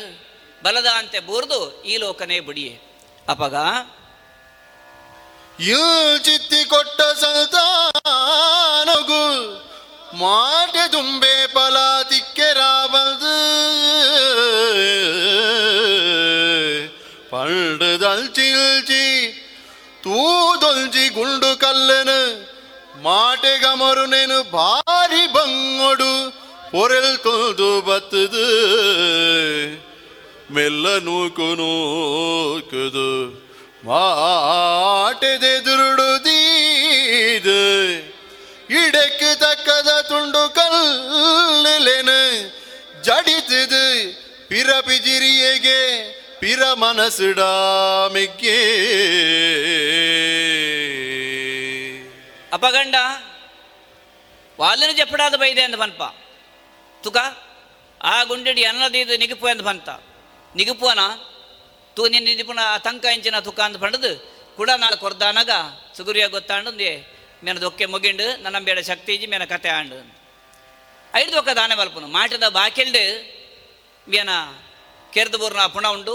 ಬಲದ ಅಂತೆ ಬೂರ್ದು ಈ ಲೋಕನೇ ಬುಡಿಯೇ. ಅಪಗ ಚಿತ್ತಿ ಕೊಟ್ಟ ಸಲ್ತಾನಗು ಮಾಟೆ ದುಂಬೆ ಫಲ ತಿಕ್ಕೆರಾಬಲ್ದು ಪಂಡದಲ್ಚಿಲ್ಚಿ, ತೂದೊಲ್ಜಿ ಗುಂಡು ಕಲ್ಲನು ಮಾಟೆ ಗಮರು ನೆನು ಭಾರಿ ಬಂಗೊಡು ಪೊರೆಲ್ ತೊಲ್ದು ಬತ್ತದು. ಮೆಲ್ಲ ನೂಕು ನೂಕುದು ಮಾಟೆದೆದುರುಡುದೀದು. ಇಡಕ್ಕೆ ತಕ್ಕದ ತುಂಡು ಕಲ್ಲಿಲೆನು ಜಡಿತದು. ಪಿರ ಪಿಜಿರಿಯೆಗೆ ಪಿರ ಮನಸ್ಸುಡ ಮೆಗ್ಗೆ ಅಪಗಂಡ ವಾಲಿನ ಜಪ್ಪಡಾದ ಬೈದೆ ಅಂದ ಪನ್ಪ నిగిపోయింది ಆ ಗುಂಡಿಡಿ ತೂ ನಿನ್ನ ನಿಪುಣ ತಂಕ ಇಂಚಿನ ತುಕ ಅಂದ ಪಂಡದು ಕೂಡ ನಾಳೆ ಕೊರ್ದಾನಾಗ ಸುಗುರಿಯ ಗೊತ್ತಾಂಡು ಮೇನ ದೊಕ್ಕೆ ಮುಗಿಂಡು ನನ್ನ ಬೇಡ ಶಕ್ತಿ ಇಜಿ ಮೇನ ಕತೆ ಆಂಡು. ಐದು ಒಕ್ಕ ದಾನೆ ಮಲ್ಪನು ಮಾಟದ ಬಾಕಿಲ್ಡು ಮೇನ ಕೆರೆದು ಬೂರ್ನ ಪುಣ ಉಂಡು.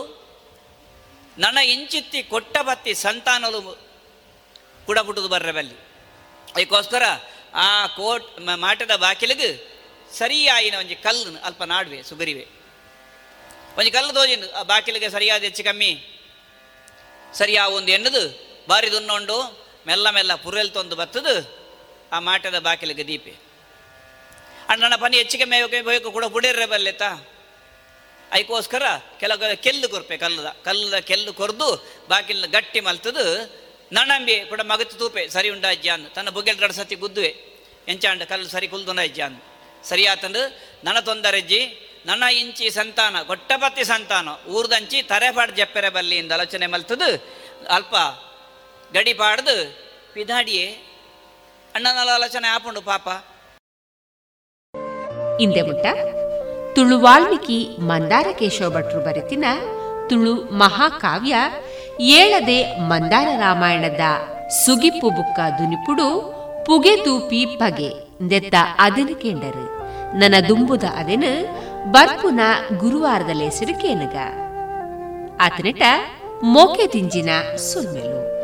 ನನ್ನ ಇಂಚಿತ್ತಿ ಕೊಟ್ಟ ಬತ್ತಿ ಸಂತಾನಲು ಕೂಡ ಬಿಟ್ಟುದು ಬರ್ರೆ ಬಲ್ಲಿ. ಅದಕ್ಕೋಸ್ಕರ ಆ ಕೋಟ್ ಮಾಟದ ಬಾಕಿಲಿಗೆ ಸರಿಯಾಯಿನ ಒಂಜಿ ಕಲ್ಲು ಅಲ್ಪ ನಾಡ್ವೆ, ಸುಗರಿವೆ. ಒಂಜಿ ಕಲ್ಲು ಆ ಬಾಕಿಲಿಗೆ ಸರಿಯಾದ ಹೆಚ್ಚು ಕಮ್ಮಿ ಸರಿಯಾ ಒಂದು ಎಣ್ಣದು ಬಾರಿ ದುನ್ನೊಂಡು ಮೆಲ್ಲ ಮೆಲ್ಲ ಪುರೆಲ್ ತೊಂದು ಬತ್ತದು ಆ ಮಾಟದ ಬಾಕಿಲಿಗೆ ದೀಪೆ ಅಣ್ಣನ ಪನಿ ಹೆಚ್ಚಿಗೆ ಕಮ್ಮಿ ಬೇಕು ಕೂಡ ಬುಡಿರ್ರೆ ಬಲ್ಲೆತ್ತ ಅದಕ್ಕೋಸ್ಕರ ಕೆಲವು ಕೆಲ್ಲು ಕೊರ್ಪೆ ಕಲ್ಲದ ಕಲ್ಲದ ಕೆಲ್ಲು ಕೊರ್ದು ಬಾಕಿಲ್ನ ಗಟ್ಟಿ ಮಲ್ತದು ನಣಂಬಿ ಕೂಡ ಮಗತು ತೂಪೆ ಸರಿ ಉಂಡ ಅಜ್ಜ ಅಂದು ತನ್ನ ಬುಗ್ಗೆಲ್ ಗಡ ಸತಿ ಗುದ್ದುವೆ ಎಂಚಾಂಡ ಕಲ್ಲು ಸರಿ ಕುಲ್ದುನ ಅಜ್ಜ ಅಂದು ಸರಿ ನಣ ತೊಂದರೆಜ್ಜಿ ನನ್ನ ಇಂಚಿ ಸಂತಾನ ಗೊಟ್ಟಪತಿ ಸಂತಾನ, ಊರ್ದಂಚಿ ತರೆಪಾಡ್ ಜಪ್ಪೆರೆ ಬಲ್ಲಿ ಇಂದ ಆಲೋಚನೆ ಮಲ್ತದು, ಅಲ್ಪ ಗಡಿ ಪಾಡ್ದು ಪಿದಾಡಿಯೇ ಅಣ್ಣನ ಆಲೋಚನೆ ಆಪುಂಡು ಪಾಪ. ಹಿಂದೆ ಮುಟ್ಟ. ತುಳು ವಾಲ್ಮೀಕಿ ಮಂದಾರ ಕೇಶವ ಭಟ್ರು ಬರೆತಿನ ತುಳು ಮಹಾಕಾವ್ಯ ಏಳದೆ ಮಂದಾರ ರಾಮಾಯಣದ ಸುಗಿಪ್ಪು ಬುಕ್ಕ ದುನಿಪುಡು ಪುಗೆ ತೂಪಿ ಪಗೆ ದೆತ್ತ ಅದನ ಕೇಂಡರು. ನನ್ನ ದುಂಬುದ ಅದೆನು ಬರ್ಪುನ ಗುರುವಾರದಲ್ಲೇ ಸಿಡುಕೇನಗ? ಕೇನಗ ಆತನಿಟ ಮೋಕೆ ತಿಂಜಿನ ಸುಲ್ಮೆಲು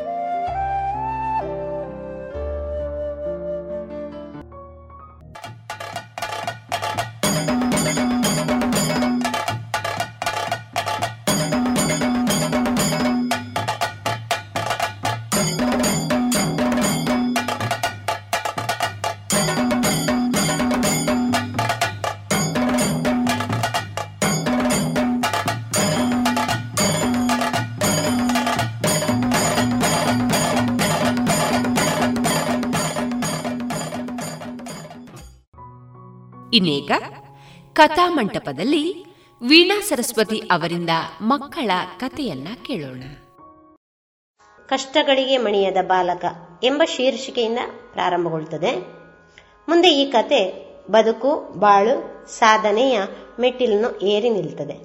ಇನ್ನೇಗ ಕಥಾಮಂಟಪದಲ್ಲಿ ವೀಣಾ ಸರಸ್ವತಿ ಅವರಿಂದ ಮಕ್ಕಳ ಕಥೆಯನ್ನ ಕೇಳೋಣ. ಕಷ್ಟಗಳಿಗೆ ಮಣಿಯದ ಬಾಲಕ ಎಂಬ ಶೀರ್ಷಿಕೆಯಿಂದ ಪ್ರಾರಂಭಗೊಳ್ಳುತ್ತದೆ ಮುಂದೆ ಈ ಕತೆ ಬದುಕು, ಬಾಳು, ಸಾಧನೆಯ ಮೆಟ್ಟಿಲನ್ನು ಏರಿ ನಿಲ್ತದೆ.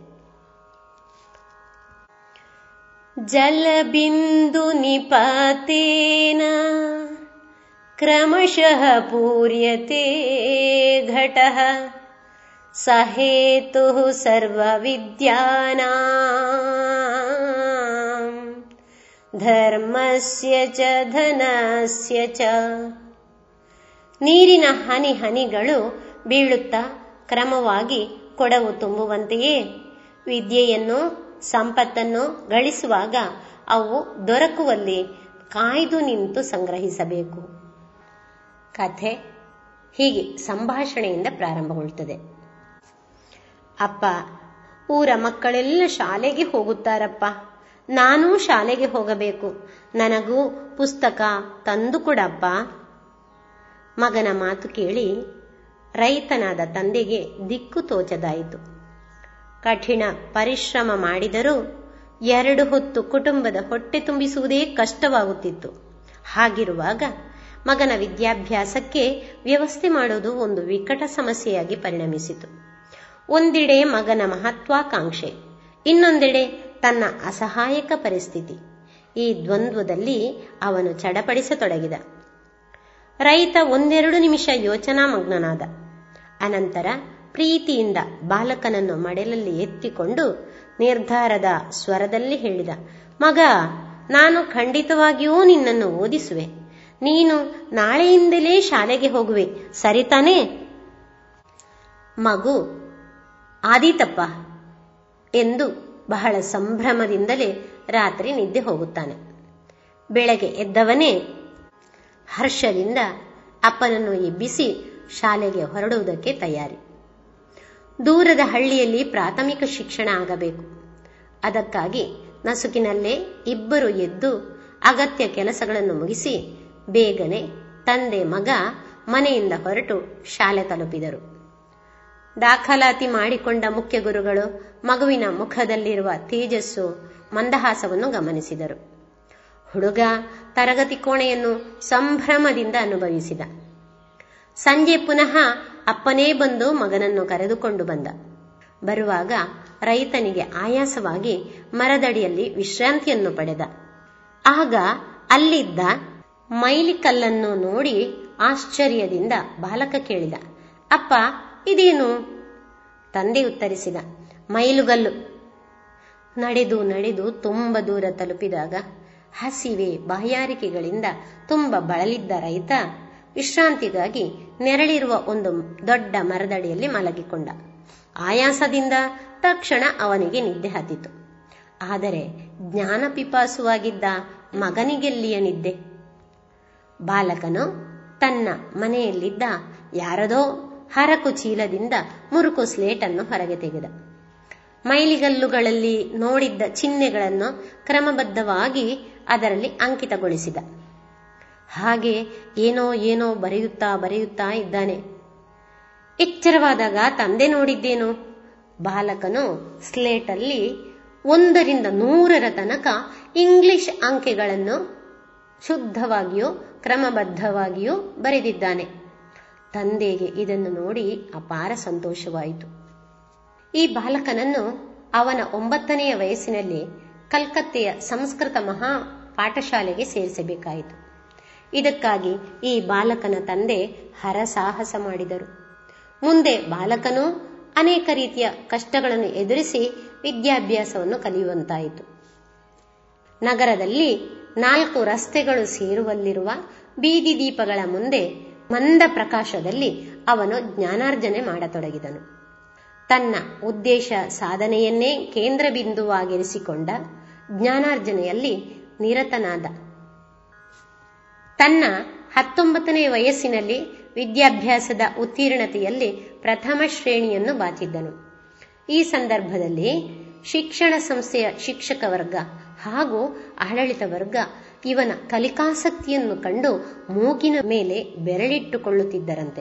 ಜಲಬಿಂದು ನಿಪಾತೇನ क्रमशः पूर्यते घटः स हेतुः सर्वविद्यानाम् ಧರ್ಮಸ್ಯ ಚ ಧನಸ್ಯ ಚ ನೀರಿನ ಹನಿ ಹನಿಗಳು ಬೀಳುತ್ತಾ ಕ್ರಮವಾಗಿ ಕೊಡವು ತುಂಬುವಂತೆಯೇ ವಿದ್ಯೆಯನ್ನು ಸಂಪತ್ತನ್ನು ಗಳಿಸುವಾಗ ಅವು ದೊರಕುವಲ್ಲಿ ಕಾಯ್ದು ನಿಂತು ಸಂಗ್ರಹಿಸಬೇಕು ಕಥೆ ಹೀಗೆ ಸಂಭಾಷಣೆಯಿಂದ ಪ್ರಾರಂಭಗೊಳ್ಳುತ್ತದೆ. ಅಪ್ಪ, ಊರ ಮಕ್ಕಳೆಲ್ಲ ಶಾಲೆಗೆ ಹೋಗುತ್ತಾರಪ್ಪ. ನಾನೂ ಶಾಲೆಗೆ ಹೋಗಬೇಕು. ನನಗೂ ಪುಸ್ತಕ ತಂದು ಕೊಡಪ್ಪ. ಮಗನ ಮಾತು ಕೇಳಿ ರೈತನಾದ ತಂದೆಗೆ ದಿಕ್ಕು ತೋಚದಾಯಿತು. ಕಠಿಣ ಪರಿಶ್ರಮ ಮಾಡಿದರೂ ಎರಡು ಹೊತ್ತು ಕುಟುಂಬದ ಹೊಟ್ಟೆ ತುಂಬಿಸುವುದೇ ಕಷ್ಟವಾಗುತ್ತಿತ್ತು. ಹಾಗಿರುವಾಗ ಮಗನ ವಿದ್ಯಾಭ್ಯಾಸಕ್ಕೆ ವ್ಯವಸ್ಥೆ ಮಾಡೋದು ಒಂದು ವಿಕಟ ಸಮಸ್ಯೆಯಾಗಿ ಪರಿಣಮಿಸಿತು. ಒಂದೆಡೆ ಮಗನ ಮಹತ್ವಾಕಾಂಕ್ಷೆ, ಇನ್ನೊಂದೆಡೆ ತನ್ನ ಅಸಹಾಯಕ ಪರಿಸ್ಥಿತಿ. ಈ ದ್ವಂದ್ವದಲ್ಲಿ ಅವನು ಚಡಪಡಿಸತೊಡಗಿದ. ರೈತ ಒಂದೆರಡು ನಿಮಿಷ ಯೋಚನಾ ಮಗ್ನನಾದ. ಅನಂತರ ಪ್ರೀತಿಯಿಂದ ಬಾಲಕನನ್ನು ಮಡಲಲ್ಲಿ ಎತ್ತಿಕೊಂಡು ನಿರ್ಧಾರದ ಸ್ವರದಲ್ಲಿ ಹೇಳಿದ, ಮಗ, ನಾನು ಖಂಡಿತವಾಗಿಯೂ ನಿನ್ನನ್ನು ಓದಿಸುವೆ. ನೀನು ನಾಳೆಯಿಂದಲೇ ಶಾಲೆಗೆ ಹೋಗುವೆ. ಸರಿತಾನೆ ಮಗು, ಆದೀತಪ್ಪ ಎಂದು ಬಹಳ ಸಂಭ್ರಮದಿಂದಲೇ ರಾತ್ರಿ ನಿದ್ದೆ ಹೋಗುತ್ತಾನೆ. ಬೆಳಗ್ಗೆ ಎದ್ದವನೇ ಹರ್ಷದಿಂದ ಅಪ್ಪನನ್ನು ಎಬ್ಬಿಸಿ ಶಾಲೆಗೆ ಹೊರಡುವುದಕ್ಕೆ ತಯಾರಿ. ದೂರದ ಹಳ್ಳಿಯಲ್ಲಿ ಪ್ರಾಥಮಿಕ ಶಿಕ್ಷಣ ಆಗಬೇಕು. ಅದಕ್ಕಾಗಿ ನಸುಕಿನಲ್ಲೇ ಇಬ್ಬರು ಎದ್ದು ಅಗತ್ಯ ಕೆಲಸಗಳನ್ನು ಮುಗಿಸಿ ಬೇಗನೆ ತಂದೆ ಮಗ ಮನೆಯಿಂದ ಹೊರಟು ಶಾಲೆ ತಲುಪಿದರು. ದಾಖಲಾತಿ ಮಾಡಿಕೊಂಡ ಮುಖ್ಯ ಗುರುಗಳು ಮಗುವಿನ ಮುಖದಲ್ಲಿರುವ ತೇಜಸ್ಸು ಮಂದಹಾಸವನ್ನು ಗಮನಿಸಿದರು. ಹುಡುಗ ತರಗತಿ ಕೋಣೆಯನ್ನು ಸಂಭ್ರಮದಿಂದ ಅನುಭವಿಸಿದ. ಸಂಜೆ ಪುನಃ ಅಪ್ಪನೇ ಬಂದು ಮಗನನ್ನು ಕರೆದುಕೊಂಡು ಬಂದ. ಬರುವಾಗ ರೈತನಿಗೆ ಆಯಾಸವಾಗಿ ಮರದಡಿಯಲ್ಲಿ ವಿಶ್ರಾಂತಿಯನ್ನು ಪಡೆದ. ಆಗ ಅಲ್ಲಿದ್ದ ಮೈಲಿಕಲ್ಲನ್ನು ನೋಡಿ ಆಶ್ಚರ್ಯದಿಂದ ಬಾಲಕ ಕೇಳಿದ, ಅಪ್ಪ, ಇದೇನು? ತಂದೆ ಉತ್ತರಿಸಿದ, ಮೈಲುಗಲ್ಲು. ನಡೆದು ನಡೆದು ತುಂಬ ದೂರ ತಲುಪಿದಾಗ ಹಸಿವೆ ಬಾಯಾರಿಕೆಗಳಿಂದ ತುಂಬ ಬಳಲಿದ್ದ ರೈತ ವಿಶ್ರಾಂತಿಗಾಗಿ ನೆರಳಿರುವ ಒಂದು ದೊಡ್ಡ ಮರದಡಿಯಲ್ಲಿ ಮಲಗಿಕೊಂಡ. ಆಯಾಸದಿಂದ ತಕ್ಷಣ ಅವನಿಗೆ ನಿದ್ದೆ ಹತ್ತಿತು. ಆದರೆ ಜ್ಞಾನ ಪಿಪಾಸುವಾಗಿದ್ದ ಮಗನಿಗೆಲ್ಲಿಯ ನಿದ್ದೆ? ಬಾಲಕನು ತನ್ನ ಮನೆಯಲ್ಲಿದ್ದ ಯಾರದೋ ಹರಕು ಚೀಲದಿಂದ ಮುರುಕು ಸ್ಲೇಟನ್ನು ಹೊರಗೆ ತೆಗೆದ. ಮೈಲಿಗಲ್ಲುಗಳಲ್ಲಿ ನೋಡಿದ್ದ ಚಿಹ್ನೆಗಳನ್ನು ಕ್ರಮಬದ್ಧವಾಗಿ ಅದರಲ್ಲಿ ಅಂಕಿತಗೊಳಿಸಿದ. ಹಾಗೆ ಏನೋ ಏನೋ ಬರೆಯುತ್ತಾ ಬರೆಯುತ್ತಾ ಇದ್ದಾನೆ. ಎಚ್ಚರವಾದಾಗ ತಂದೆ ನೋಡಿದ್ದೇನು? ಬಾಲಕನು ಸ್ಲೇಟಲ್ಲಿ ಒಂದರಿಂದ ನೂರರ ತನಕ ಇಂಗ್ಲಿಷ್ ಅಂಕೆಗಳನ್ನು ಶುದ್ಧವಾಗಿಯೂ ಕ್ರಮಬದ್ಧವಾಗಿಯೂ ಬರೆದಿದ್ದಾನೆ. ತಂದೆಗೆ ಇದನ್ನು ನೋಡಿ ಅಪಾರ ಸಂತೋಷವಾಯಿತು. ಈ ಬಾಲಕನನ್ನು ಅವನ ಒಂಬತ್ತನೆಯ ವಯಸ್ಸಿನಲ್ಲಿ ಕಲ್ಕತ್ತೆಯ ಸಂಸ್ಕೃತ ಮಹಾ ಪಾಠಶಾಲೆಗೆ ಸೇರಿಸಬೇಕಾಯಿತು. ಇದಕ್ಕಾಗಿ ಈ ಬಾಲಕನ ತಂದೆ ಹರಸಾಹಸ ಮಾಡಿದರು. ಮುಂದೆ ಬಾಲಕನು ಅನೇಕ ರೀತಿಯ ಕಷ್ಟಗಳನ್ನು ಎದುರಿಸಿ ವಿದ್ಯಾಭ್ಯಾಸವನ್ನು ಕಲಿಯುವಂತಾಯಿತು. ನಗರದಲ್ಲಿ ನಾಲ್ಕು ರಸ್ತೆಗಳು ಸೇರುವಲ್ಲಿರುವ ಬೀದಿ ದೀಪಗಳ ಮುಂದೆ ಮಂದ ಪ್ರಕಾಶದಲ್ಲಿ ಅವನು ಜ್ಞಾನಾರ್ಜನೆ ಮಾಡತೊಡಗಿದನು. ತನ್ನ ಉದ್ದೇಶ ಸಾಧನೆಯನ್ನೇ ಕೇಂದ್ರ ಬಿಂದುವಾಗಿರಿಸಿಕೊಂಡ ಜ್ಞಾನಾರ್ಜನೆಯಲ್ಲಿ ನಿರತನಾದ. ತನ್ನ ಹತ್ತೊಂಬತ್ತನೇ ವಯಸ್ಸಿನಲ್ಲಿ ವಿದ್ಯಾಭ್ಯಾಸದ ಉತ್ತೀರ್ಣತೆಯಲ್ಲಿ ಪ್ರಥಮ ಶ್ರೇಣಿಯನ್ನು ಬಾಚಿದ್ದನು. ಈ ಸಂದರ್ಭದಲ್ಲಿ ಶಿಕ್ಷಣ ಸಂಸ್ಥೆಯ ಶಿಕ್ಷಕ ವರ್ಗ ಹಾಗೂ ಆಡಳಿತ ವರ್ಗ ಇವನ ಕಲಿಕಾಸಕ್ತಿಯನ್ನು ಕಂಡು ಮೂಗಿನ ಮೇಲೆ ಬೆರಳಿಟ್ಟುಕೊಳ್ಳುತ್ತಿದ್ದರಂತೆ.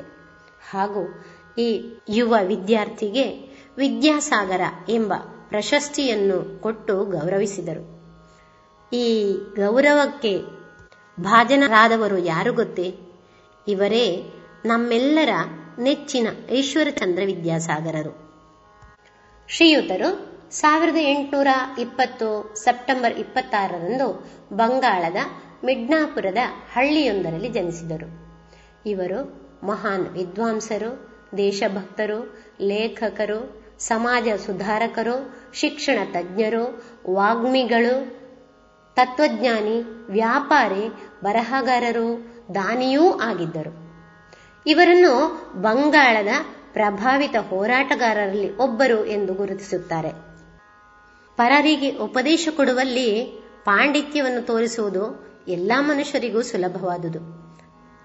ಹಾಗೂ ಈ ಯುವ ವಿದ್ಯಾರ್ಥಿಗೆ ವಿದ್ಯಾಸಾಗರ ಎಂಬ ಪ್ರಶಸ್ತಿಯನ್ನು ಕೊಟ್ಟು ಗೌರವಿಸಿದರು. ಈ ಗೌರವಕ್ಕೆ ಭಾಜನರಾದವರು ಯಾರು ಗೊತ್ತೇ? ಇವರೇ ನಮ್ಮೆಲ್ಲರ ನೆಚ್ಚಿನ ಈಶ್ವರಚಂದ್ರ ವಿದ್ಯಾಸಾಗರರು. ಶ್ರೀಯುತರು ಸಾವಿರದ ಎಂಟುನೂರ ಇಪ್ಪತ್ತು ಸೆಪ್ಟೆಂಬರ್ ಇಪ್ಪತ್ತಾರರಂದು ಬಂಗಾಳದ ಮಿಡ್ನಾಪುರದ ಹಳ್ಳಿಯೊಂದರಲ್ಲಿ ಜನಿಸಿದರು. ಇವರು ಮಹಾನ್ ವಿದ್ವಾಂಸರು, ದೇಶಭಕ್ತರು, ಲೇಖಕರು, ಸಮಾಜ ಸುಧಾರಕರು, ಶಿಕ್ಷಣ ತಜ್ಞರು, ವಾಗ್ಮಿಗಳು, ತತ್ವಜ್ಞಾನಿ, ವ್ಯಾಪಾರಿ, ಬರಹಗಾರರು, ದಾನಿಯೂ ಆಗಿದ್ದರು. ಇವರನ್ನು ಬಂಗಾಳದ ಪ್ರಭಾವಿತ ಹೋರಾಟಗಾರರಲ್ಲಿ ಒಬ್ಬರು ಎಂದು ಗುರುತಿಸುತ್ತಾರೆ. ಪರರಿಗೆ ಉಪದೇಶ ಕೊಡುವಲ್ಲಿ ಪಾಂಡಿತ್ಯವನ್ನು ತೋರಿಸುವುದು ಎಲ್ಲಾ ಮನುಷ್ಯರಿಗೂ ಸುಲಭವಾದುದು.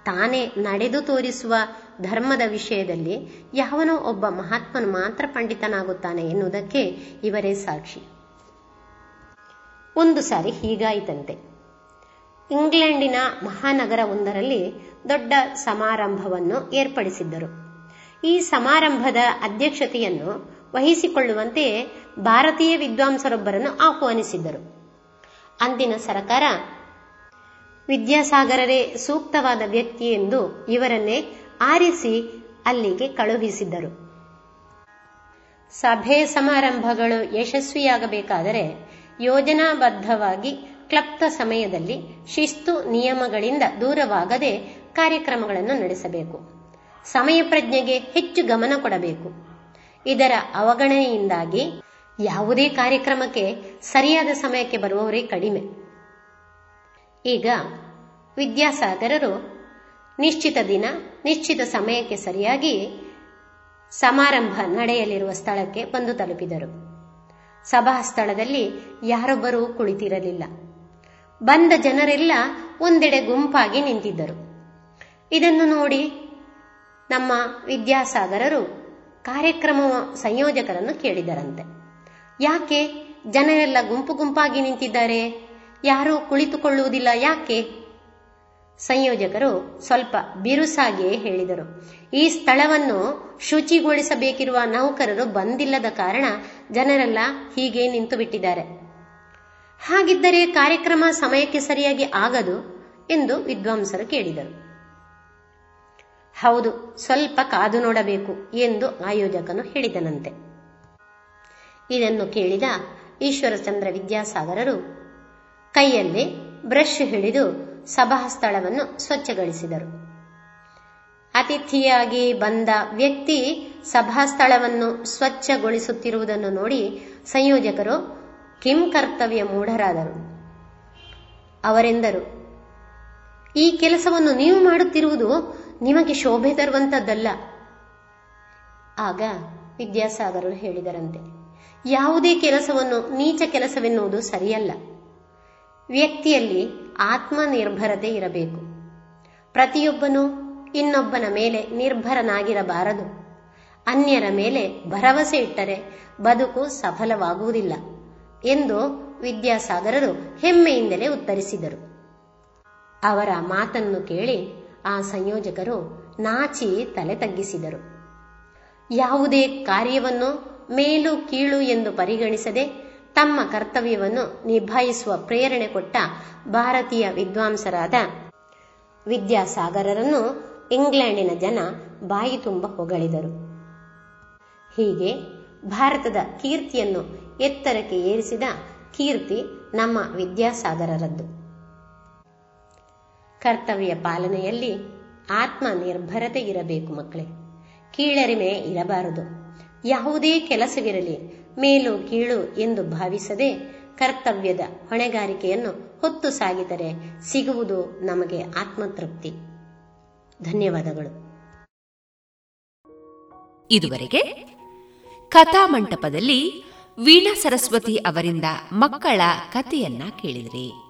ತಾನೇ ನಡೆದು ತೋರಿಸುವ ಧರ್ಮದ ವಿಷಯದಲ್ಲಿ ಯಾವನೋ ಒಬ್ಬ ಮಹಾತ್ಮನು ಮಾತ್ರ ಪಂಡಿತನಾಗುತ್ತಾನೆ ಎನ್ನುವುದಕ್ಕೆ ಇವರೇ ಸಾಕ್ಷಿ. ಒಂದು ಸಾರಿ ಹೀಗಾಯಿತಂತೆ. ಇಂಗ್ಲೆಂಡಿನ ಮಹಾನಗರ ಒಂದರಲ್ಲಿ ದೊಡ್ಡ ಸಮಾರಂಭವನ್ನು ಏರ್ಪಡಿಸಿದ್ದರು. ಈ ಸಮಾರಂಭದ ಅಧ್ಯಕ್ಷತೆಯನ್ನು ವಹಿಸಿಕೊಳ್ಳುವಂತೆ ಭಾರತೀಯ ವಿದ್ವಾಂಸರೊಬ್ಬರನ್ನು ಆಹ್ವಾನಿಸಿದ್ದರು. ಅಂದಿನ ಸರಕಾರ, ವಿದ್ಯಾಸಾಗರರೇ ಸೂಕ್ತವಾದ ವ್ಯಕ್ತಿ ಎಂದು ಇವರನ್ನೇ ಆರಿಸಿ ಅಲ್ಲಿಗೆ ಕಳುಹಿಸಿದ್ದರು. ಸಭೆ ಸಮಾರಂಭಗಳು ಯಶಸ್ವಿಯಾಗಬೇಕಾದರೆ ಯೋಜನಾಬದ್ಧವಾಗಿ ಕ್ಲಪ್ತ ಸಮಯದಲ್ಲಿ ಶಿಸ್ತು ನಿಯಮಗಳಿಂದ ದೂರವಾಗದೆ ಕಾರ್ಯಕ್ರಮಗಳನ್ನು ನಡೆಸಬೇಕು. ಸಮಯ ಪ್ರಜ್ಞೆಗೆ ಹೆಚ್ಚು ಗಮನ ಕೊಡಬೇಕು. ಇದರ ಅವಗಣನೆಯಿಂದಾಗಿ ಯಾವುದೇ ಕಾರ್ಯಕ್ರಮಕ್ಕೆ ಸರಿಯಾದ ಸಮಯಕ್ಕೆ ಬರುವವರೇ ಕಡಿಮೆ. ಈಗ ವಿದ್ಯಾಸಾಗರರು ನಿಶ್ಚಿತ ದಿನ, ನಿಶ್ಚಿತ ಸಮಯಕ್ಕೆ ಸರಿಯಾಗಿ ಸಮಾರಂಭ ನಡೆಯಲಿರುವ ಸ್ಥಳಕ್ಕೆ ಬಂದು ತಲುಪಿದರು. ಸಭಾ ಸ್ಥಳದಲ್ಲಿ ಯಾರೊಬ್ಬರೂ ಕುಳಿತಿರಲಿಲ್ಲ. ಬಂದ ಜನರೆಲ್ಲ ಒಂದೆಡೆ ಗುಂಪಾಗಿ ನಿಂತಿದ್ದರು. ಇದನ್ನು ನೋಡಿ ನಮ್ಮ ವಿದ್ಯಾಸಾಗರರು ಕಾರ್ಯಕ್ರಮ ಸಂಯೋಜಕರನ್ನು ಕೇಳಿದರಂತೆ. ಯಾಕೆ? ಜನರೆಲ್ಲ ಗುಂಪು ಗುಂಪಾಗಿ ನಿಂತಿದ್ದಾರೆ. ಯಾರೂ ಕುಳಿತುಕೊಳ್ಳುವುದಿಲ್ಲ. ಯಾಕೆ? ಸಂಯೋಜಕರು ಸ್ವಲ್ಪ ಬಿರುಸಾಗಿಯೇ ಹೇಳಿದರು. ಈ ಸ್ಥಳವನ್ನು ಶುಚಿಗೊಳಿಸಬೇಕಿರುವ ನೌಕರರು ಬಂದಿಲ್ಲದ ಕಾರಣ ಜನರೆಲ್ಲ ಹೀಗೆ ನಿಂತು ಬಿಟ್ಟಿದ್ದಾರೆ ಹಾಗಿದ್ದರೆ ಕಾರ್ಯಕ್ರಮ ಸಮಯಕ್ಕೆ ಸರಿಯಾಗಿ ಆಗದು ಎಂದು ವಿದ್ವಾಂಸರು ಕೇಳಿದರು. ಹೌದು, ಸ್ವಲ್ಪ ಕಾದು ನೋಡಬೇಕು ಎಂದು ಆಯೋಜಕನು ಹೇಳಿದನಂತೆ. ಇದನ್ನು ಕೇಳಿದ ಈಶ್ವರಚಂದ್ರ ವಿದ್ಯಾಸಾಗರರು ಕೈಯಲ್ಲಿ ಬ್ರಷ್ ಹಿಡಿದು ಸಭಾ ಸ್ಥಳವನ್ನು ಸ್ವಚ್ಛಗೊಳಿಸಿದರು. ಅತಿಥಿಯಾಗಿ ಬಂದ ವ್ಯಕ್ತಿ ಸಭಾ ಸ್ಥಳವನ್ನು ಸ್ವಚ್ಛಗೊಳಿಸುತ್ತಿರುವುದನ್ನು ನೋಡಿ ಸಂಯೋಜಕರು ಕಿಂ ಕರ್ತವ್ಯ ಮೂಢರಾದರು. ಅವರೆಂದರು, ಈ ಕೆಲಸವನ್ನು ನೀವು ಮಾಡುತ್ತಿರುವುದು ನಿಮಗೆ ಶೋಭೆ ತರುವಂಥದ್ದಲ್ಲ ಆಗ ವಿದ್ಯಾಸಾಗರರು ಹೇಳಿದರಂತೆ, ಯಾವುದೇ ಕೆಲಸವನ್ನು, ನೀಚ ಕೆಲಸವೆನ್ನುವುದು ಸರಿಯಲ್ಲ. ವ್ಯಕ್ತಿಯಲ್ಲಿ ಆತ್ಮನಿರ್ಭರತೆ ಇರಬೇಕು. ಪ್ರತಿಯೊಬ್ಬನೂ ಇನ್ನೊಬ್ಬನ ಮೇಲೆ ನಿರ್ಭರನಾಗಿರಬಾರದು. ಅನ್ಯರ ಮೇಲೆ ಭರವಸೆ ಇಟ್ಟರೆ ಬದುಕು ಸಫಲವಾಗುವುದಿಲ್ಲ ಎಂದು ವಿದ್ಯಾಸಾಗರರು ಹೆಮ್ಮೆಯಿಂದಲೇ ಉತ್ತರಿಸಿದರು. ಅವರ ಮಾತನ್ನು ಕೇಳಿ ಆ ಸಂಯೋಜಕರು ನಾಚಿ ತಲೆ ತಗ್ಗಿಸಿದರು. ಯಾವುದೇ ಕಾರ್ಯವನ್ನು ಮೇಲು ಕೀಳು ಎಂದು ಪರಿಗಣಿಸದೆ ತಮ್ಮ ಕರ್ತವ್ಯವನ್ನು ನಿಭಾಯಿಸುವ ಪ್ರೇರಣೆ ಕೊಟ್ಟ ಭಾರತೀಯ ವಿದ್ವಾಂಸರಾದ ವಿದ್ಯಾಸಾಗರರನ್ನು ಇಂಗ್ಲೆಂಡಿನ ಜನ ಬಾಯಿ ತುಂಬ ಹೊಗಳಿದರು. ಹೀಗೆ ಭಾರತದ ಕೀರ್ತಿಯನ್ನು ಎತ್ತರಕ್ಕೆ ಏರಿಸಿದ ಕೀರ್ತಿ ನಮ್ಮ ವಿದ್ಯಾಸಾಗರರದ್ದು. ಕರ್ತವ್ಯ ಪಾಲನೆಯಲ್ಲಿ ಆತ್ಮ ನಿರ್ಭರತೆ ಇರಬೇಕು ಮಕ್ಕಳೇ. ಕೀಳರಿಮೆ ಇರಬಾರದು. ಯಾವುದೇ ಕೆಲಸವಿರಲಿ, ಮೇಲು ಕೀಳು ಎಂದು ಭಾವಿಸದೆ ಕರ್ತವ್ಯದ ಹೊಣೆಗಾರಿಕೆಯನ್ನು ಹೊತ್ತು ಸಾಗಿದರೆ ಸಿಗುವುದು ನಮಗೆ ಆತ್ಮತೃಪ್ತಿ. ಧನ್ಯವಾದಗಳು. ಇದುವರೆಗೆ ಕಥಾಮಂಟಪದಲ್ಲಿ ವೀಣಾ ಸರಸ್ವತಿ ಅವರಿಂದ ಮಕ್ಕಳ ಕಥೆಯನ್ನ ಕೇಳಿದ್ರಿ.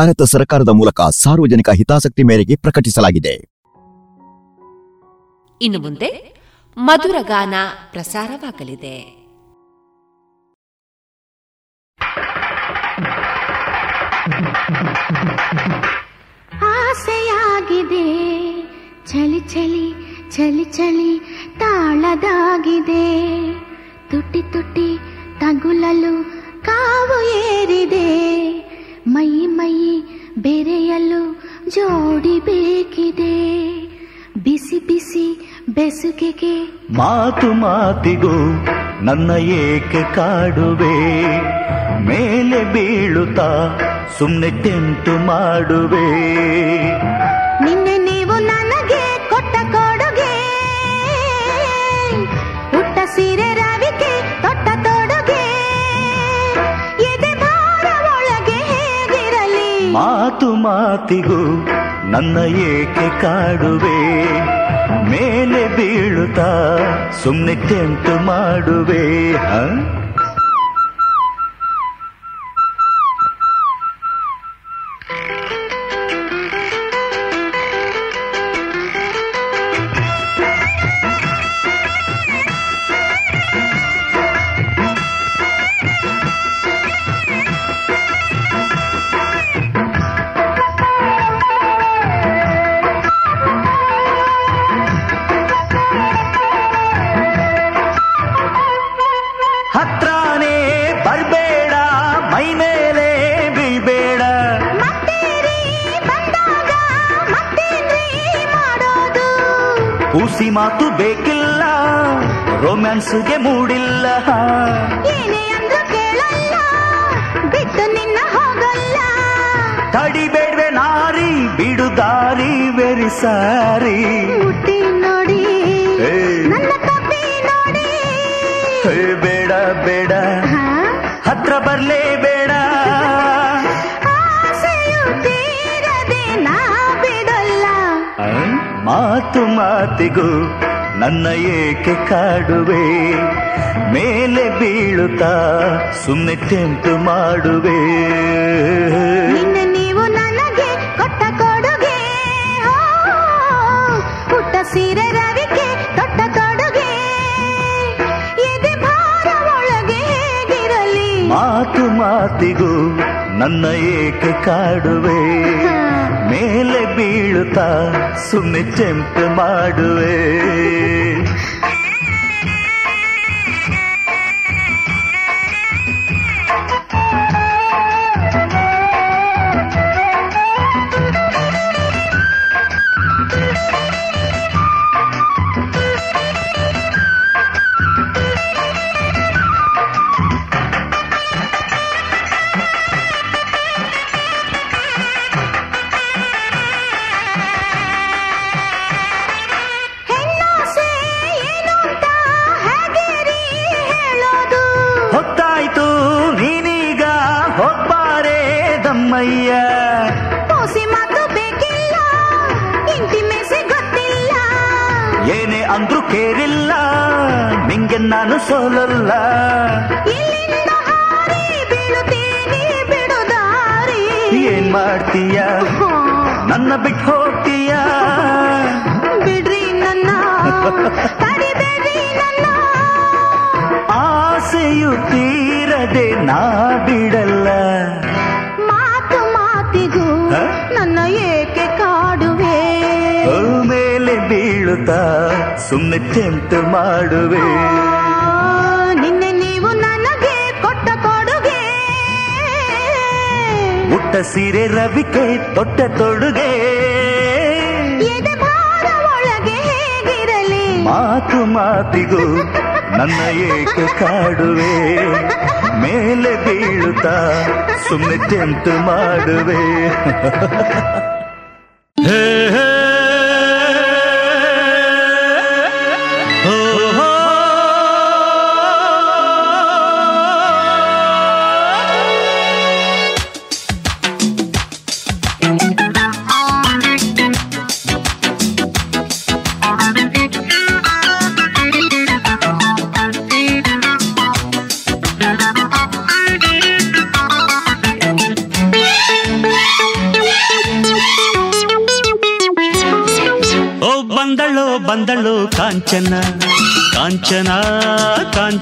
ಭಾರತ ಸರ್ಕಾರದ ಮೂಲಕ ಸಾರ್ವಜನಿಕ ಹಿತಾಸಕ್ತಿ ಮೇರೆಗೆ ಪ್ರಕಟಿಸಲಾಗಿದೆ. ಇನ್ನು ಮುಂದೆ ಮಧುರ ಗಾನ ಪ್ರಸಾರವಾಗಲಿದೆ. ಆಸೆಯಾಗಿದೆ ಚಳಿ ಚಳಿ ಚಳಿ ಚಳಿ ತಾಳದಾಗಿದೆ. ತುಟಿ ತುಟಿ ತಗುಲಲು ಕಾವು ಏರಿದೆ ಮೈ ಮೈ ಬೆರೆಯಲು ಜೋಡಿ ಬೇಕಿದೆ. ಬಿಸಿ ಬಿಸಿ ಬೆಸುಗೆಗೆ ಮಾತು ಮಾತಿಗೂ ನನ್ನ ಏಕೆ ಕಾಡುವೆ? ಮೇಲೆ ಬೀಳುತ್ತಾ ಸುಮ್ಮನೆ ತೆಂಟು ಮಾಡುವೆ? ನಿನ್ನೆ ನೀವು ನನಗೆ ಕೊಟ್ಟ ಕೊಡುಗೆ ಉಟ್ಟ ಸೀರೆ ಮಾತು ಮಾತಿಗೂ ನನ್ನ ಏಕೆ ಕಾಡುವೆ? ಮೇಲೆ ಬೀಳುತ್ತಾ ಸುಮ್ಮನೆ ಕೆಂಟು ಮಾಡುವೆ ಹ? ರೊಮ್ಯಾನ್ಸ್ಗೆ ಮೂಡಿಲ್ಲ. ಏನೇ ಅಂದ್ರು ಕೇಳಲ್ಲ ಬಿಟ್ಟು ನಿನ್ನ ಹೋಗಲ್ಲ. ತಡಿಬೇಡ್ವೆ ನಾರಿ ಬಿಡು ದಾರಿ ವೆರಿ ಸಾರಿ. ಮುಟ್ಟಿ ನೋಡಿ ಏ, ನನ್ನ ಕಪ್ಪಿ ನೋಡಿ. ಬೇಡ ಬೇಡ. ಹತ್ರ ಬರ್ಲೇ ಬೇಡ. ಮಾತು ಮಾತಿಗೂ ನನ್ನ ಏಕೆ ಕಾಡುವೆ? ಮೇಲೆ ಬೀಳುತ್ತಾ ಸುಮ್ಮನೆ ತೆಂಟು ಮಾಡುವೆ? ನೀವು ನನಗೆ ಕೊಟ್ಟ ಕೊಡುಗೆ ಪುಟ್ಟ ಸೀರೆ ರವಿಕೆ ತೊಟ್ಟ ಕೊಡುಗೆ. ಎದೆ ಭಾರ ಒಳಗೆ ಹೇಗಿರಲಿ? ಮಾತು ಮಾತಿಗೂ ನನ್ನ ಏಕೆ ಕಾಡುವೆ? ಮೇಲೆ ಬೀಳುತ್ತಾ ಸುಮ್ಮನೆ ಚೆಂಪು ಮಾಡುವೆ. ಬಿಟ್ಟು ಹೋಗ್ತೀಯ ಬಿಡ್ರಿ ನನ್ನ ನನ್ನ ಆಸೆಯು ತೀರದೆ ನಾ ಬಿಡಲ್ಲ ಮಾತು ಮಾತಿಗೂ ನನ್ನ ಏಕೆ ಕಾಡುವೆ ಮೇಲೆ ಬೀಳುತ್ತಾ ಸುಮ್ಮನೆ ಟೆಂಪ್ಟ್ ಮಾಡುವೆ ಸೀರೆ ರವಿಕೆ ತೊಟ್ಟ ತೊಡುಗೆ ಮಾತು ಮಾತಿಗೂ ನನ್ನ ಏಕೆ ಕಾಡುವೆ ಮೇಲೆ ಬೀಳುತ್ತಾ ಸುಮ್ಮನೆ ಟೆಂಪ್ಟ್ ಮಾಡುವೆ.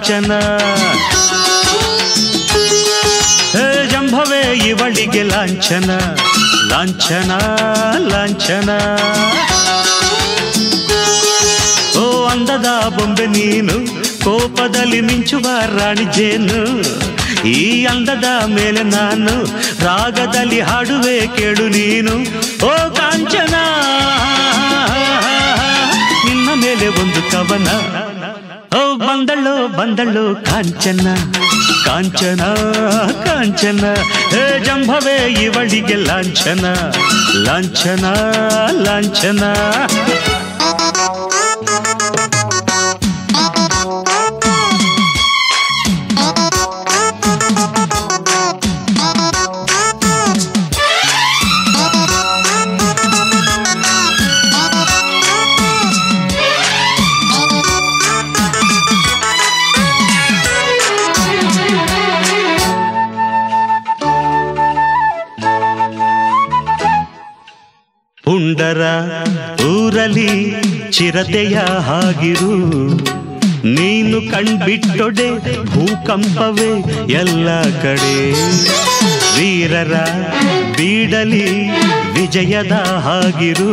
ಕಾಂಚನ ಹೇ ಜಂಭವೇ, ಇವಳಿಗೆ ಲಾಂಛನ. ಲಾಂಛನ ಲಾಂಛನ. ಓ ಅಂದದ ಬೊಂಬೆ ನೀನು, ಕೋಪದಲ್ಲಿ ಮಿಂಚುವ ರಾಣಿ ಜೇನು. ಈ ಅಂದದ ಮೇಲೆ ನಾನು, ರಾಗದಲ್ಲಿ ಹಾಡುವೆ ಕೇಳು ನೀನು. ಓ ಕಾಂಚನ, ನಿನ್ನ ಮೇಲೆ ಒಂದು ಕವನ. ಓ ಬಂದಳು ಕಾಂಚನ ಕಾಂಚನ ಕಾಂಚನ. ಹೇ ಜಂಭವೇ ಇವಳಿಗೆ ಲಾಂಛನ ಲಾಂಛನ ಲಾಂಛನ. ಪುಂಡರ ಊರಲಿ ಚಿರತೆಯ ಹಾಗಿರು. ನೀನು ಕಣ್ಬಿಟ್ಟೊಡೆ ಭೂಕಂಪವೇ ಎಲ್ಲ ಕಡೆ. ವೀರರ ಬೀಡಲಿ ವಿಜಯದ ಹಾಗಿರು.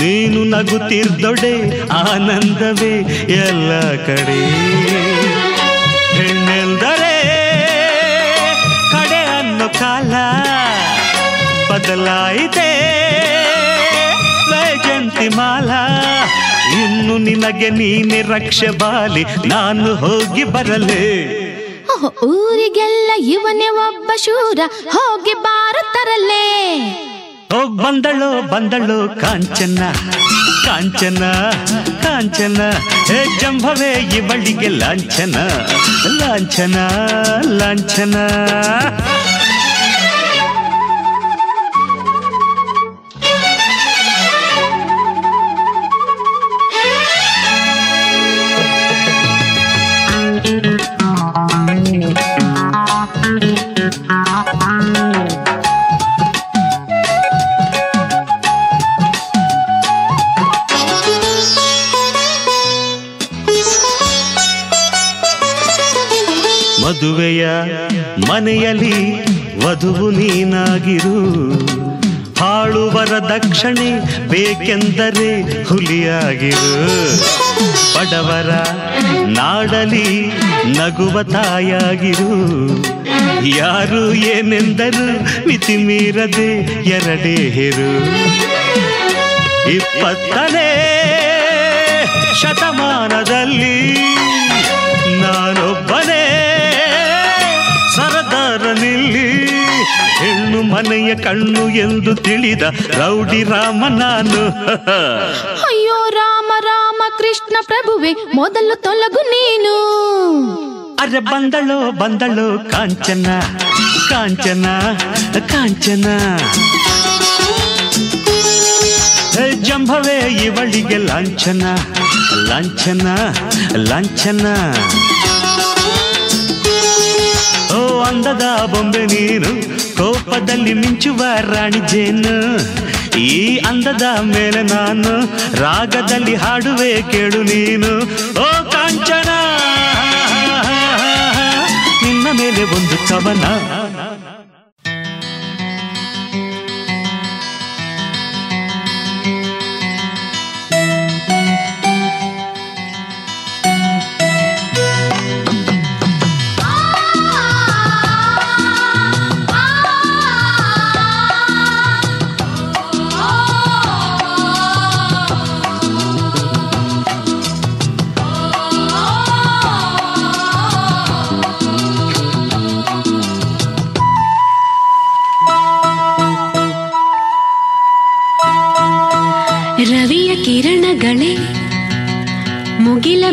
ನೀನು ನಗುತ್ತಿರ್ದೊಡೆ ಆನಂದವೇ ಎಲ್ಲ ಕಡೆ. ಹೆಣ್ಣೆಂದರೆ ಕಡೆ ಅನ್ನು ಕಾಲ ಬದಲಾಯಿತೆ. ಮಾಲ ಇನ್ನು ನಿನಗೆ ನೀನೆ ರಕ್ಷೆ ಬಾಲಿ ನಾನು ಹೋಗಿ ಬರಲೇ. ಊರಿಗೆಲ್ಲ ಇವನೇ ಒಬ್ಬ ಶೂರ ಹೋಗಿ ಬಾರತರಲ್ಲೇ ಹೋಗ್ ಬಂದಳು ಬಂದಳು ಕಾಂಚನ ಕಾಂಚನ ಕಾಂಚನ. ಹೇ ಜಂಭವೇ ಇವಳಿಗೆ ಲಾಂಛನ ಲಾಂಛನ ಲಾಂಛನ. ವಧುವು ನೀನಾಗಿರು. ಹಾಳುವರ ದಕ್ಷಿಣೆ ಬೇಕೆಂದರೆ ಹುಲಿಯಾಗಿರು. ಬಡವರ ನಾಡಲಿ ನಗುವ ತಾಯಾಗಿರು ಯಾರು ಏನೆಂದರು ಮಿತಿ ಮೀರದೆ ಎರಡೇ ಹಿರು. ಇಪ್ಪತ್ತನೇ ಶತಮಾನದಲ್ಲಿ ಹೆಣ್ಣು ಮನೆಯ ಕಣ್ಣು ಎಂದು ತಿಳಿದ ರೌಡಿ ರಾಮ ನಾನು ಅಯ್ಯೋ ರಾಮ ರಾಮ ಕೃಷ್ಣ ಪ್ರಭುವೆ ಮೊದಲು ತೊಲಗು ನೀನು ಅರೆ ಬಂದಳು ಬಂದಳು ಕಾಂಚನ ಕಾಂಚನ ಕಾಂಚನ ಜಂಭವೇ ಇವಳಿಗೆ ಲಾಂಛನ ಲಾಂಛನ ಲಾಂಛನ ಓ ಅಂದದ ಬೊಂಬೆ ನೀನು ಕೋಪದಲ್ಲಿ ಮಿಂಚುವ ರಾಣಿ ಜೇನು ಈ ಅಂದದ ಮೇಲೆ ನಾನು ರಾಗದಲ್ಲಿ ಹಾಡುವೆ ಕೇಳು ನೀನು ಓ ಕಾಂಚನ ನಿನ್ನ ಮೇಲೆ ಒಂದು ಕವನ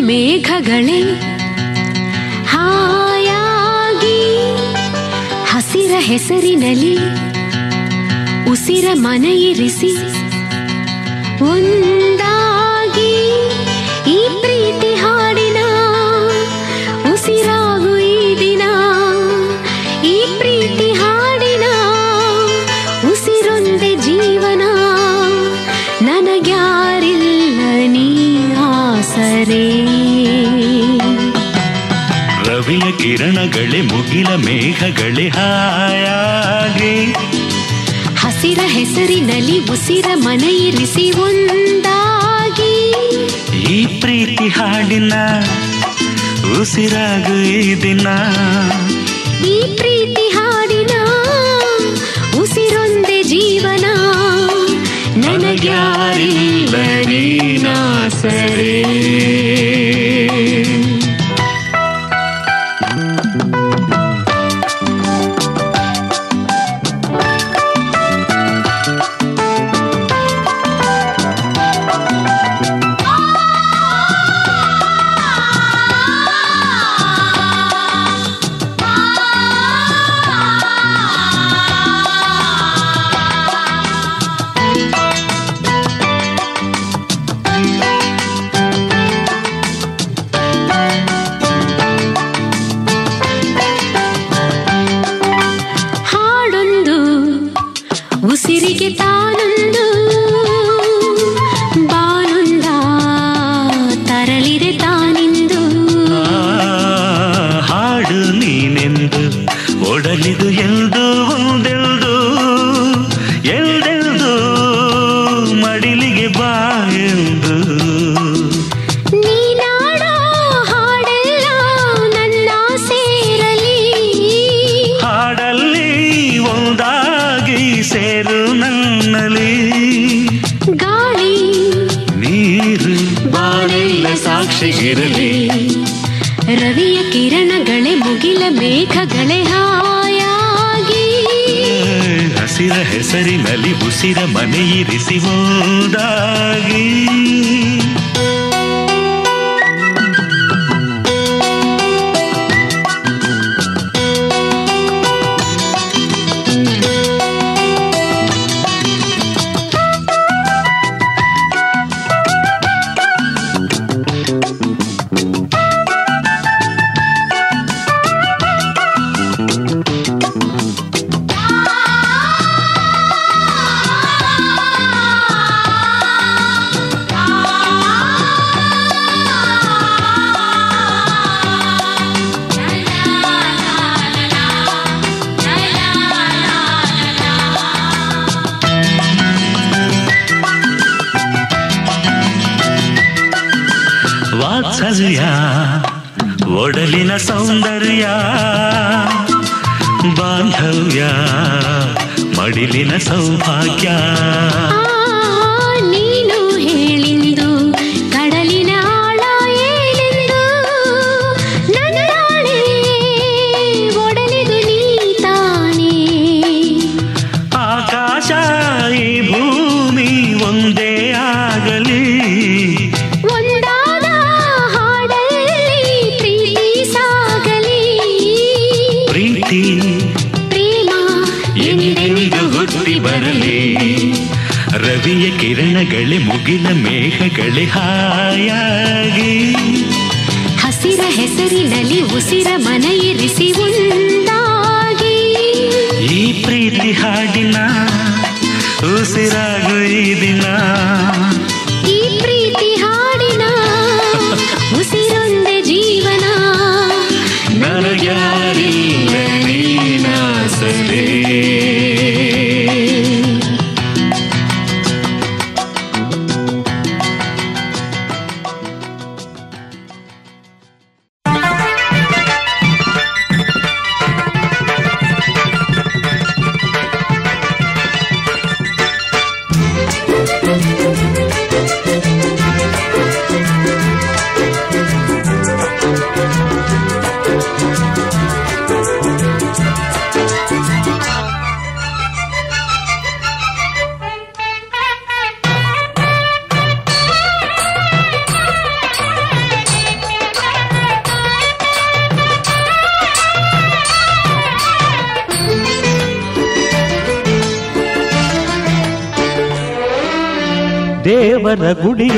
ಮೇಘಗಳೇ, ಹಾಯಾಗಿ ಹಸಿರ ಹೆಸರಿನಲ್ಲಿ ಉಸಿರ ಮನೆಯಿರಿಸಿ ಒಂದಾಗಿ ಈ ಪ್ರೀತಿ ಹಾಡಿನ ಉಸಿರಾಗು ಈ ದಿನ, ಈ ಪ್ರೀತಿ ಹಾಡಿನ ಉಸಿರೊಂದೆ ಜೀವನ ನನಗ್ಯಾರಿಲ್ಲ ನೀ ಆಸರೇ ರವಿಯ ಕಿರಣಗಳೇ ಮುಗಿಲ ಮೇಘಗಳೇ ಹಾಯಾಗಿ. ಹಸಿರ ಹೆಸರಿನಲ್ಲಿ ಉಸಿರ ಮನೆಯಿರಿಸಿ ಒಂದಾಗಿ. ಈ ಪ್ರೀತಿ ಹಾಡಿನ ಉಸಿರಾಗು ಈ ದಿನ. ಈ ಪ್ರೀತಿ ಹಾಡಿನ ಉಸಿರೊಂದೆ ಜೀವನ. ನನಗ್ಯಾರಿಲ್ಲ ನೀನಾಸರೇ. ಹಾಡೊಂದು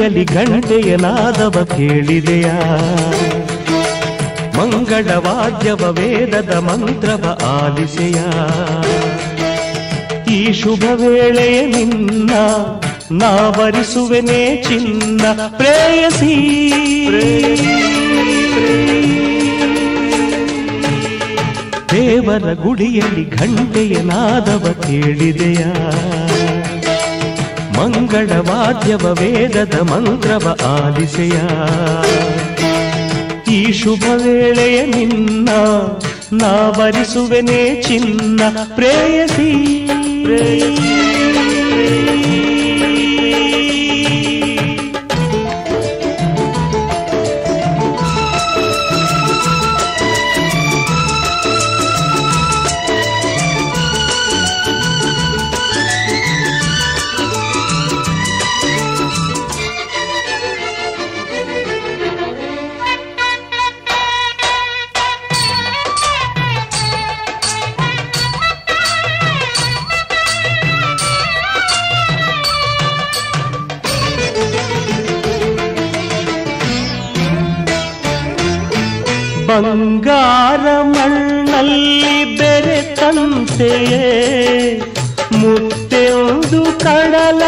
ಗುಡಿಯಲ್ಲಿ ಗಂಟೆಯ ನಾದವ ಕೇಳಿದೆಯಾ? ಮಂಗಳ ವಾದ್ಯವ ವೇದದ ಮಂತ್ರವ ಆಲಿಸೆಯ? ಈ ಶುಭ ವೇಳೆಯ ನಿನ್ನ ನಾವರಿಸುವೆನೇ ಚಿನ್ನ ಪ್ರೇಯಸಿ. ದೇವರ ಗುಡಿಯಲ್ಲಿ ಘಂಟೆಯ ನಾದವ ಕೇಳಿದೆಯಾ? ಮಂಗಳ ವಾದ್ಯವ ವೇದದ ಮಂತ್ರವ ಆಲಿಸೆಯ. ಈ ಶುಭ ವೇಳೆಯ ನಿನ್ನ ನಾವರಿಸುವೆನೇ ಚಿನ್ನ ಪ್ರೇಯಸಿ. ಬಂಗಾರ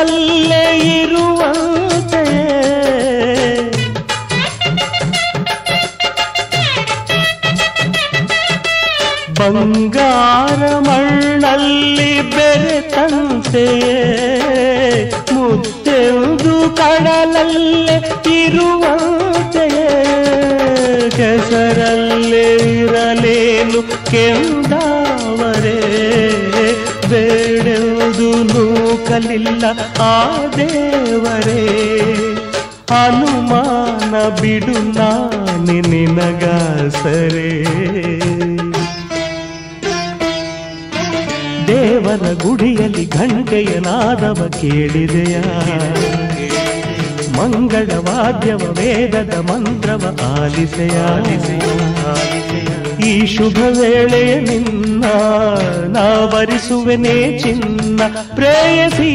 ಕಡಲಲ್ಲೇ ಇರುವಂತೆ ಬಂಗಾರ ಮಣ್ಣಲ್ಲಿ ಬೆರೆತಂತೆಯೇ ಮುತ್ತೆಂದು ಕಡಲಲ್ಲೇ ಇರುವಂತೆಯೇ ಕೆಸರಲ್ಲೇ ಇರಲೇನು ಕೆಂದಾವರೇ ನೂಕಲಿಲ್ಲ ಆ ದೇವರೇ. ಅನುಮಾನ ಬಿಡು ನಾನೆ ನಿನಗಾಸರೆ. ದೇವರ ಗುಡಿಯಲ್ಲಿ ಘಂಟೆಯ ನಾದವ ಕೇಳಿದೆಯ? ಮಂಗಳ ವಾದ್ಯವ ವೇದದ ಮಂತ್ರವ ಆಲಿಸೆಯ? ಈ ಶುಭ ವೇಳೆಯ ನಿನ್ನ ನಾವರಿಸುವೆನೇ ಚಿನ್ನ ಪ್ರೇಯಸಿ.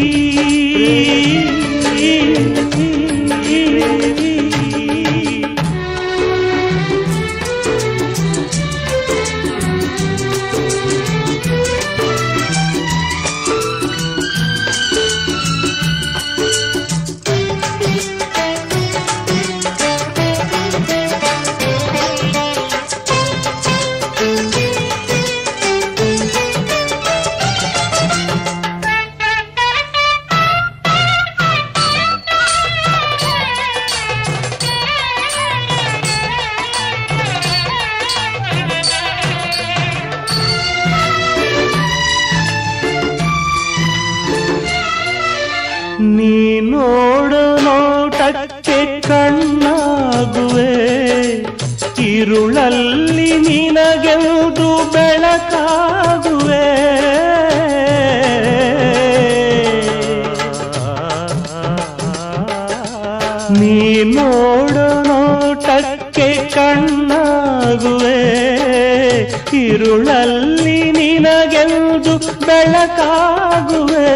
ഇരുಳಲ್ಲಿ ನಿನಗೆಂದು ಬೆಳಕಾಗುವೆ.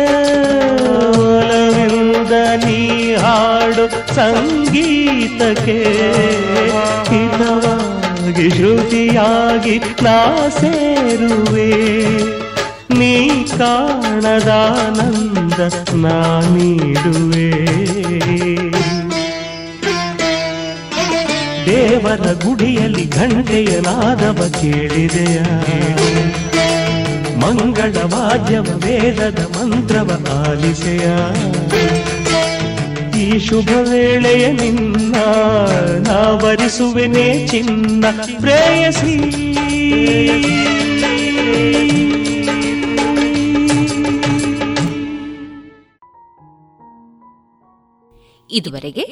ಒಲವೆಂದು ನೀ ಹಾಡು ಸಂಗೀತಕ್ಕೆ. ಹಿತವಾಗಿ, ಶ್ರುತಿಯಾಗಿ ನಾ ಸೇರುವೆ. ನೀ ಕಾಣದಾನಂದ ನಾ ನೀಡುವೆ. ದೇವರ ಗುಡಿಯಲ್ಲಿ ಘಂಟೆಯ ನಾದವ ಕೇಳಿದೆಯ. ಮಂಗಳ ವಾದ್ಯವ, ವೇದದ ಮಂತ್ರವ ಆಲಿಸೆಯ. ಈ ಶುಭ ವೇಳೆಯ ನಿನ್ನ ನಾವರಿಸುವೆನೇ ಚಿನ್ನ ಪ್ರೇಯಸಿ. ಇದುವರೆಗೆ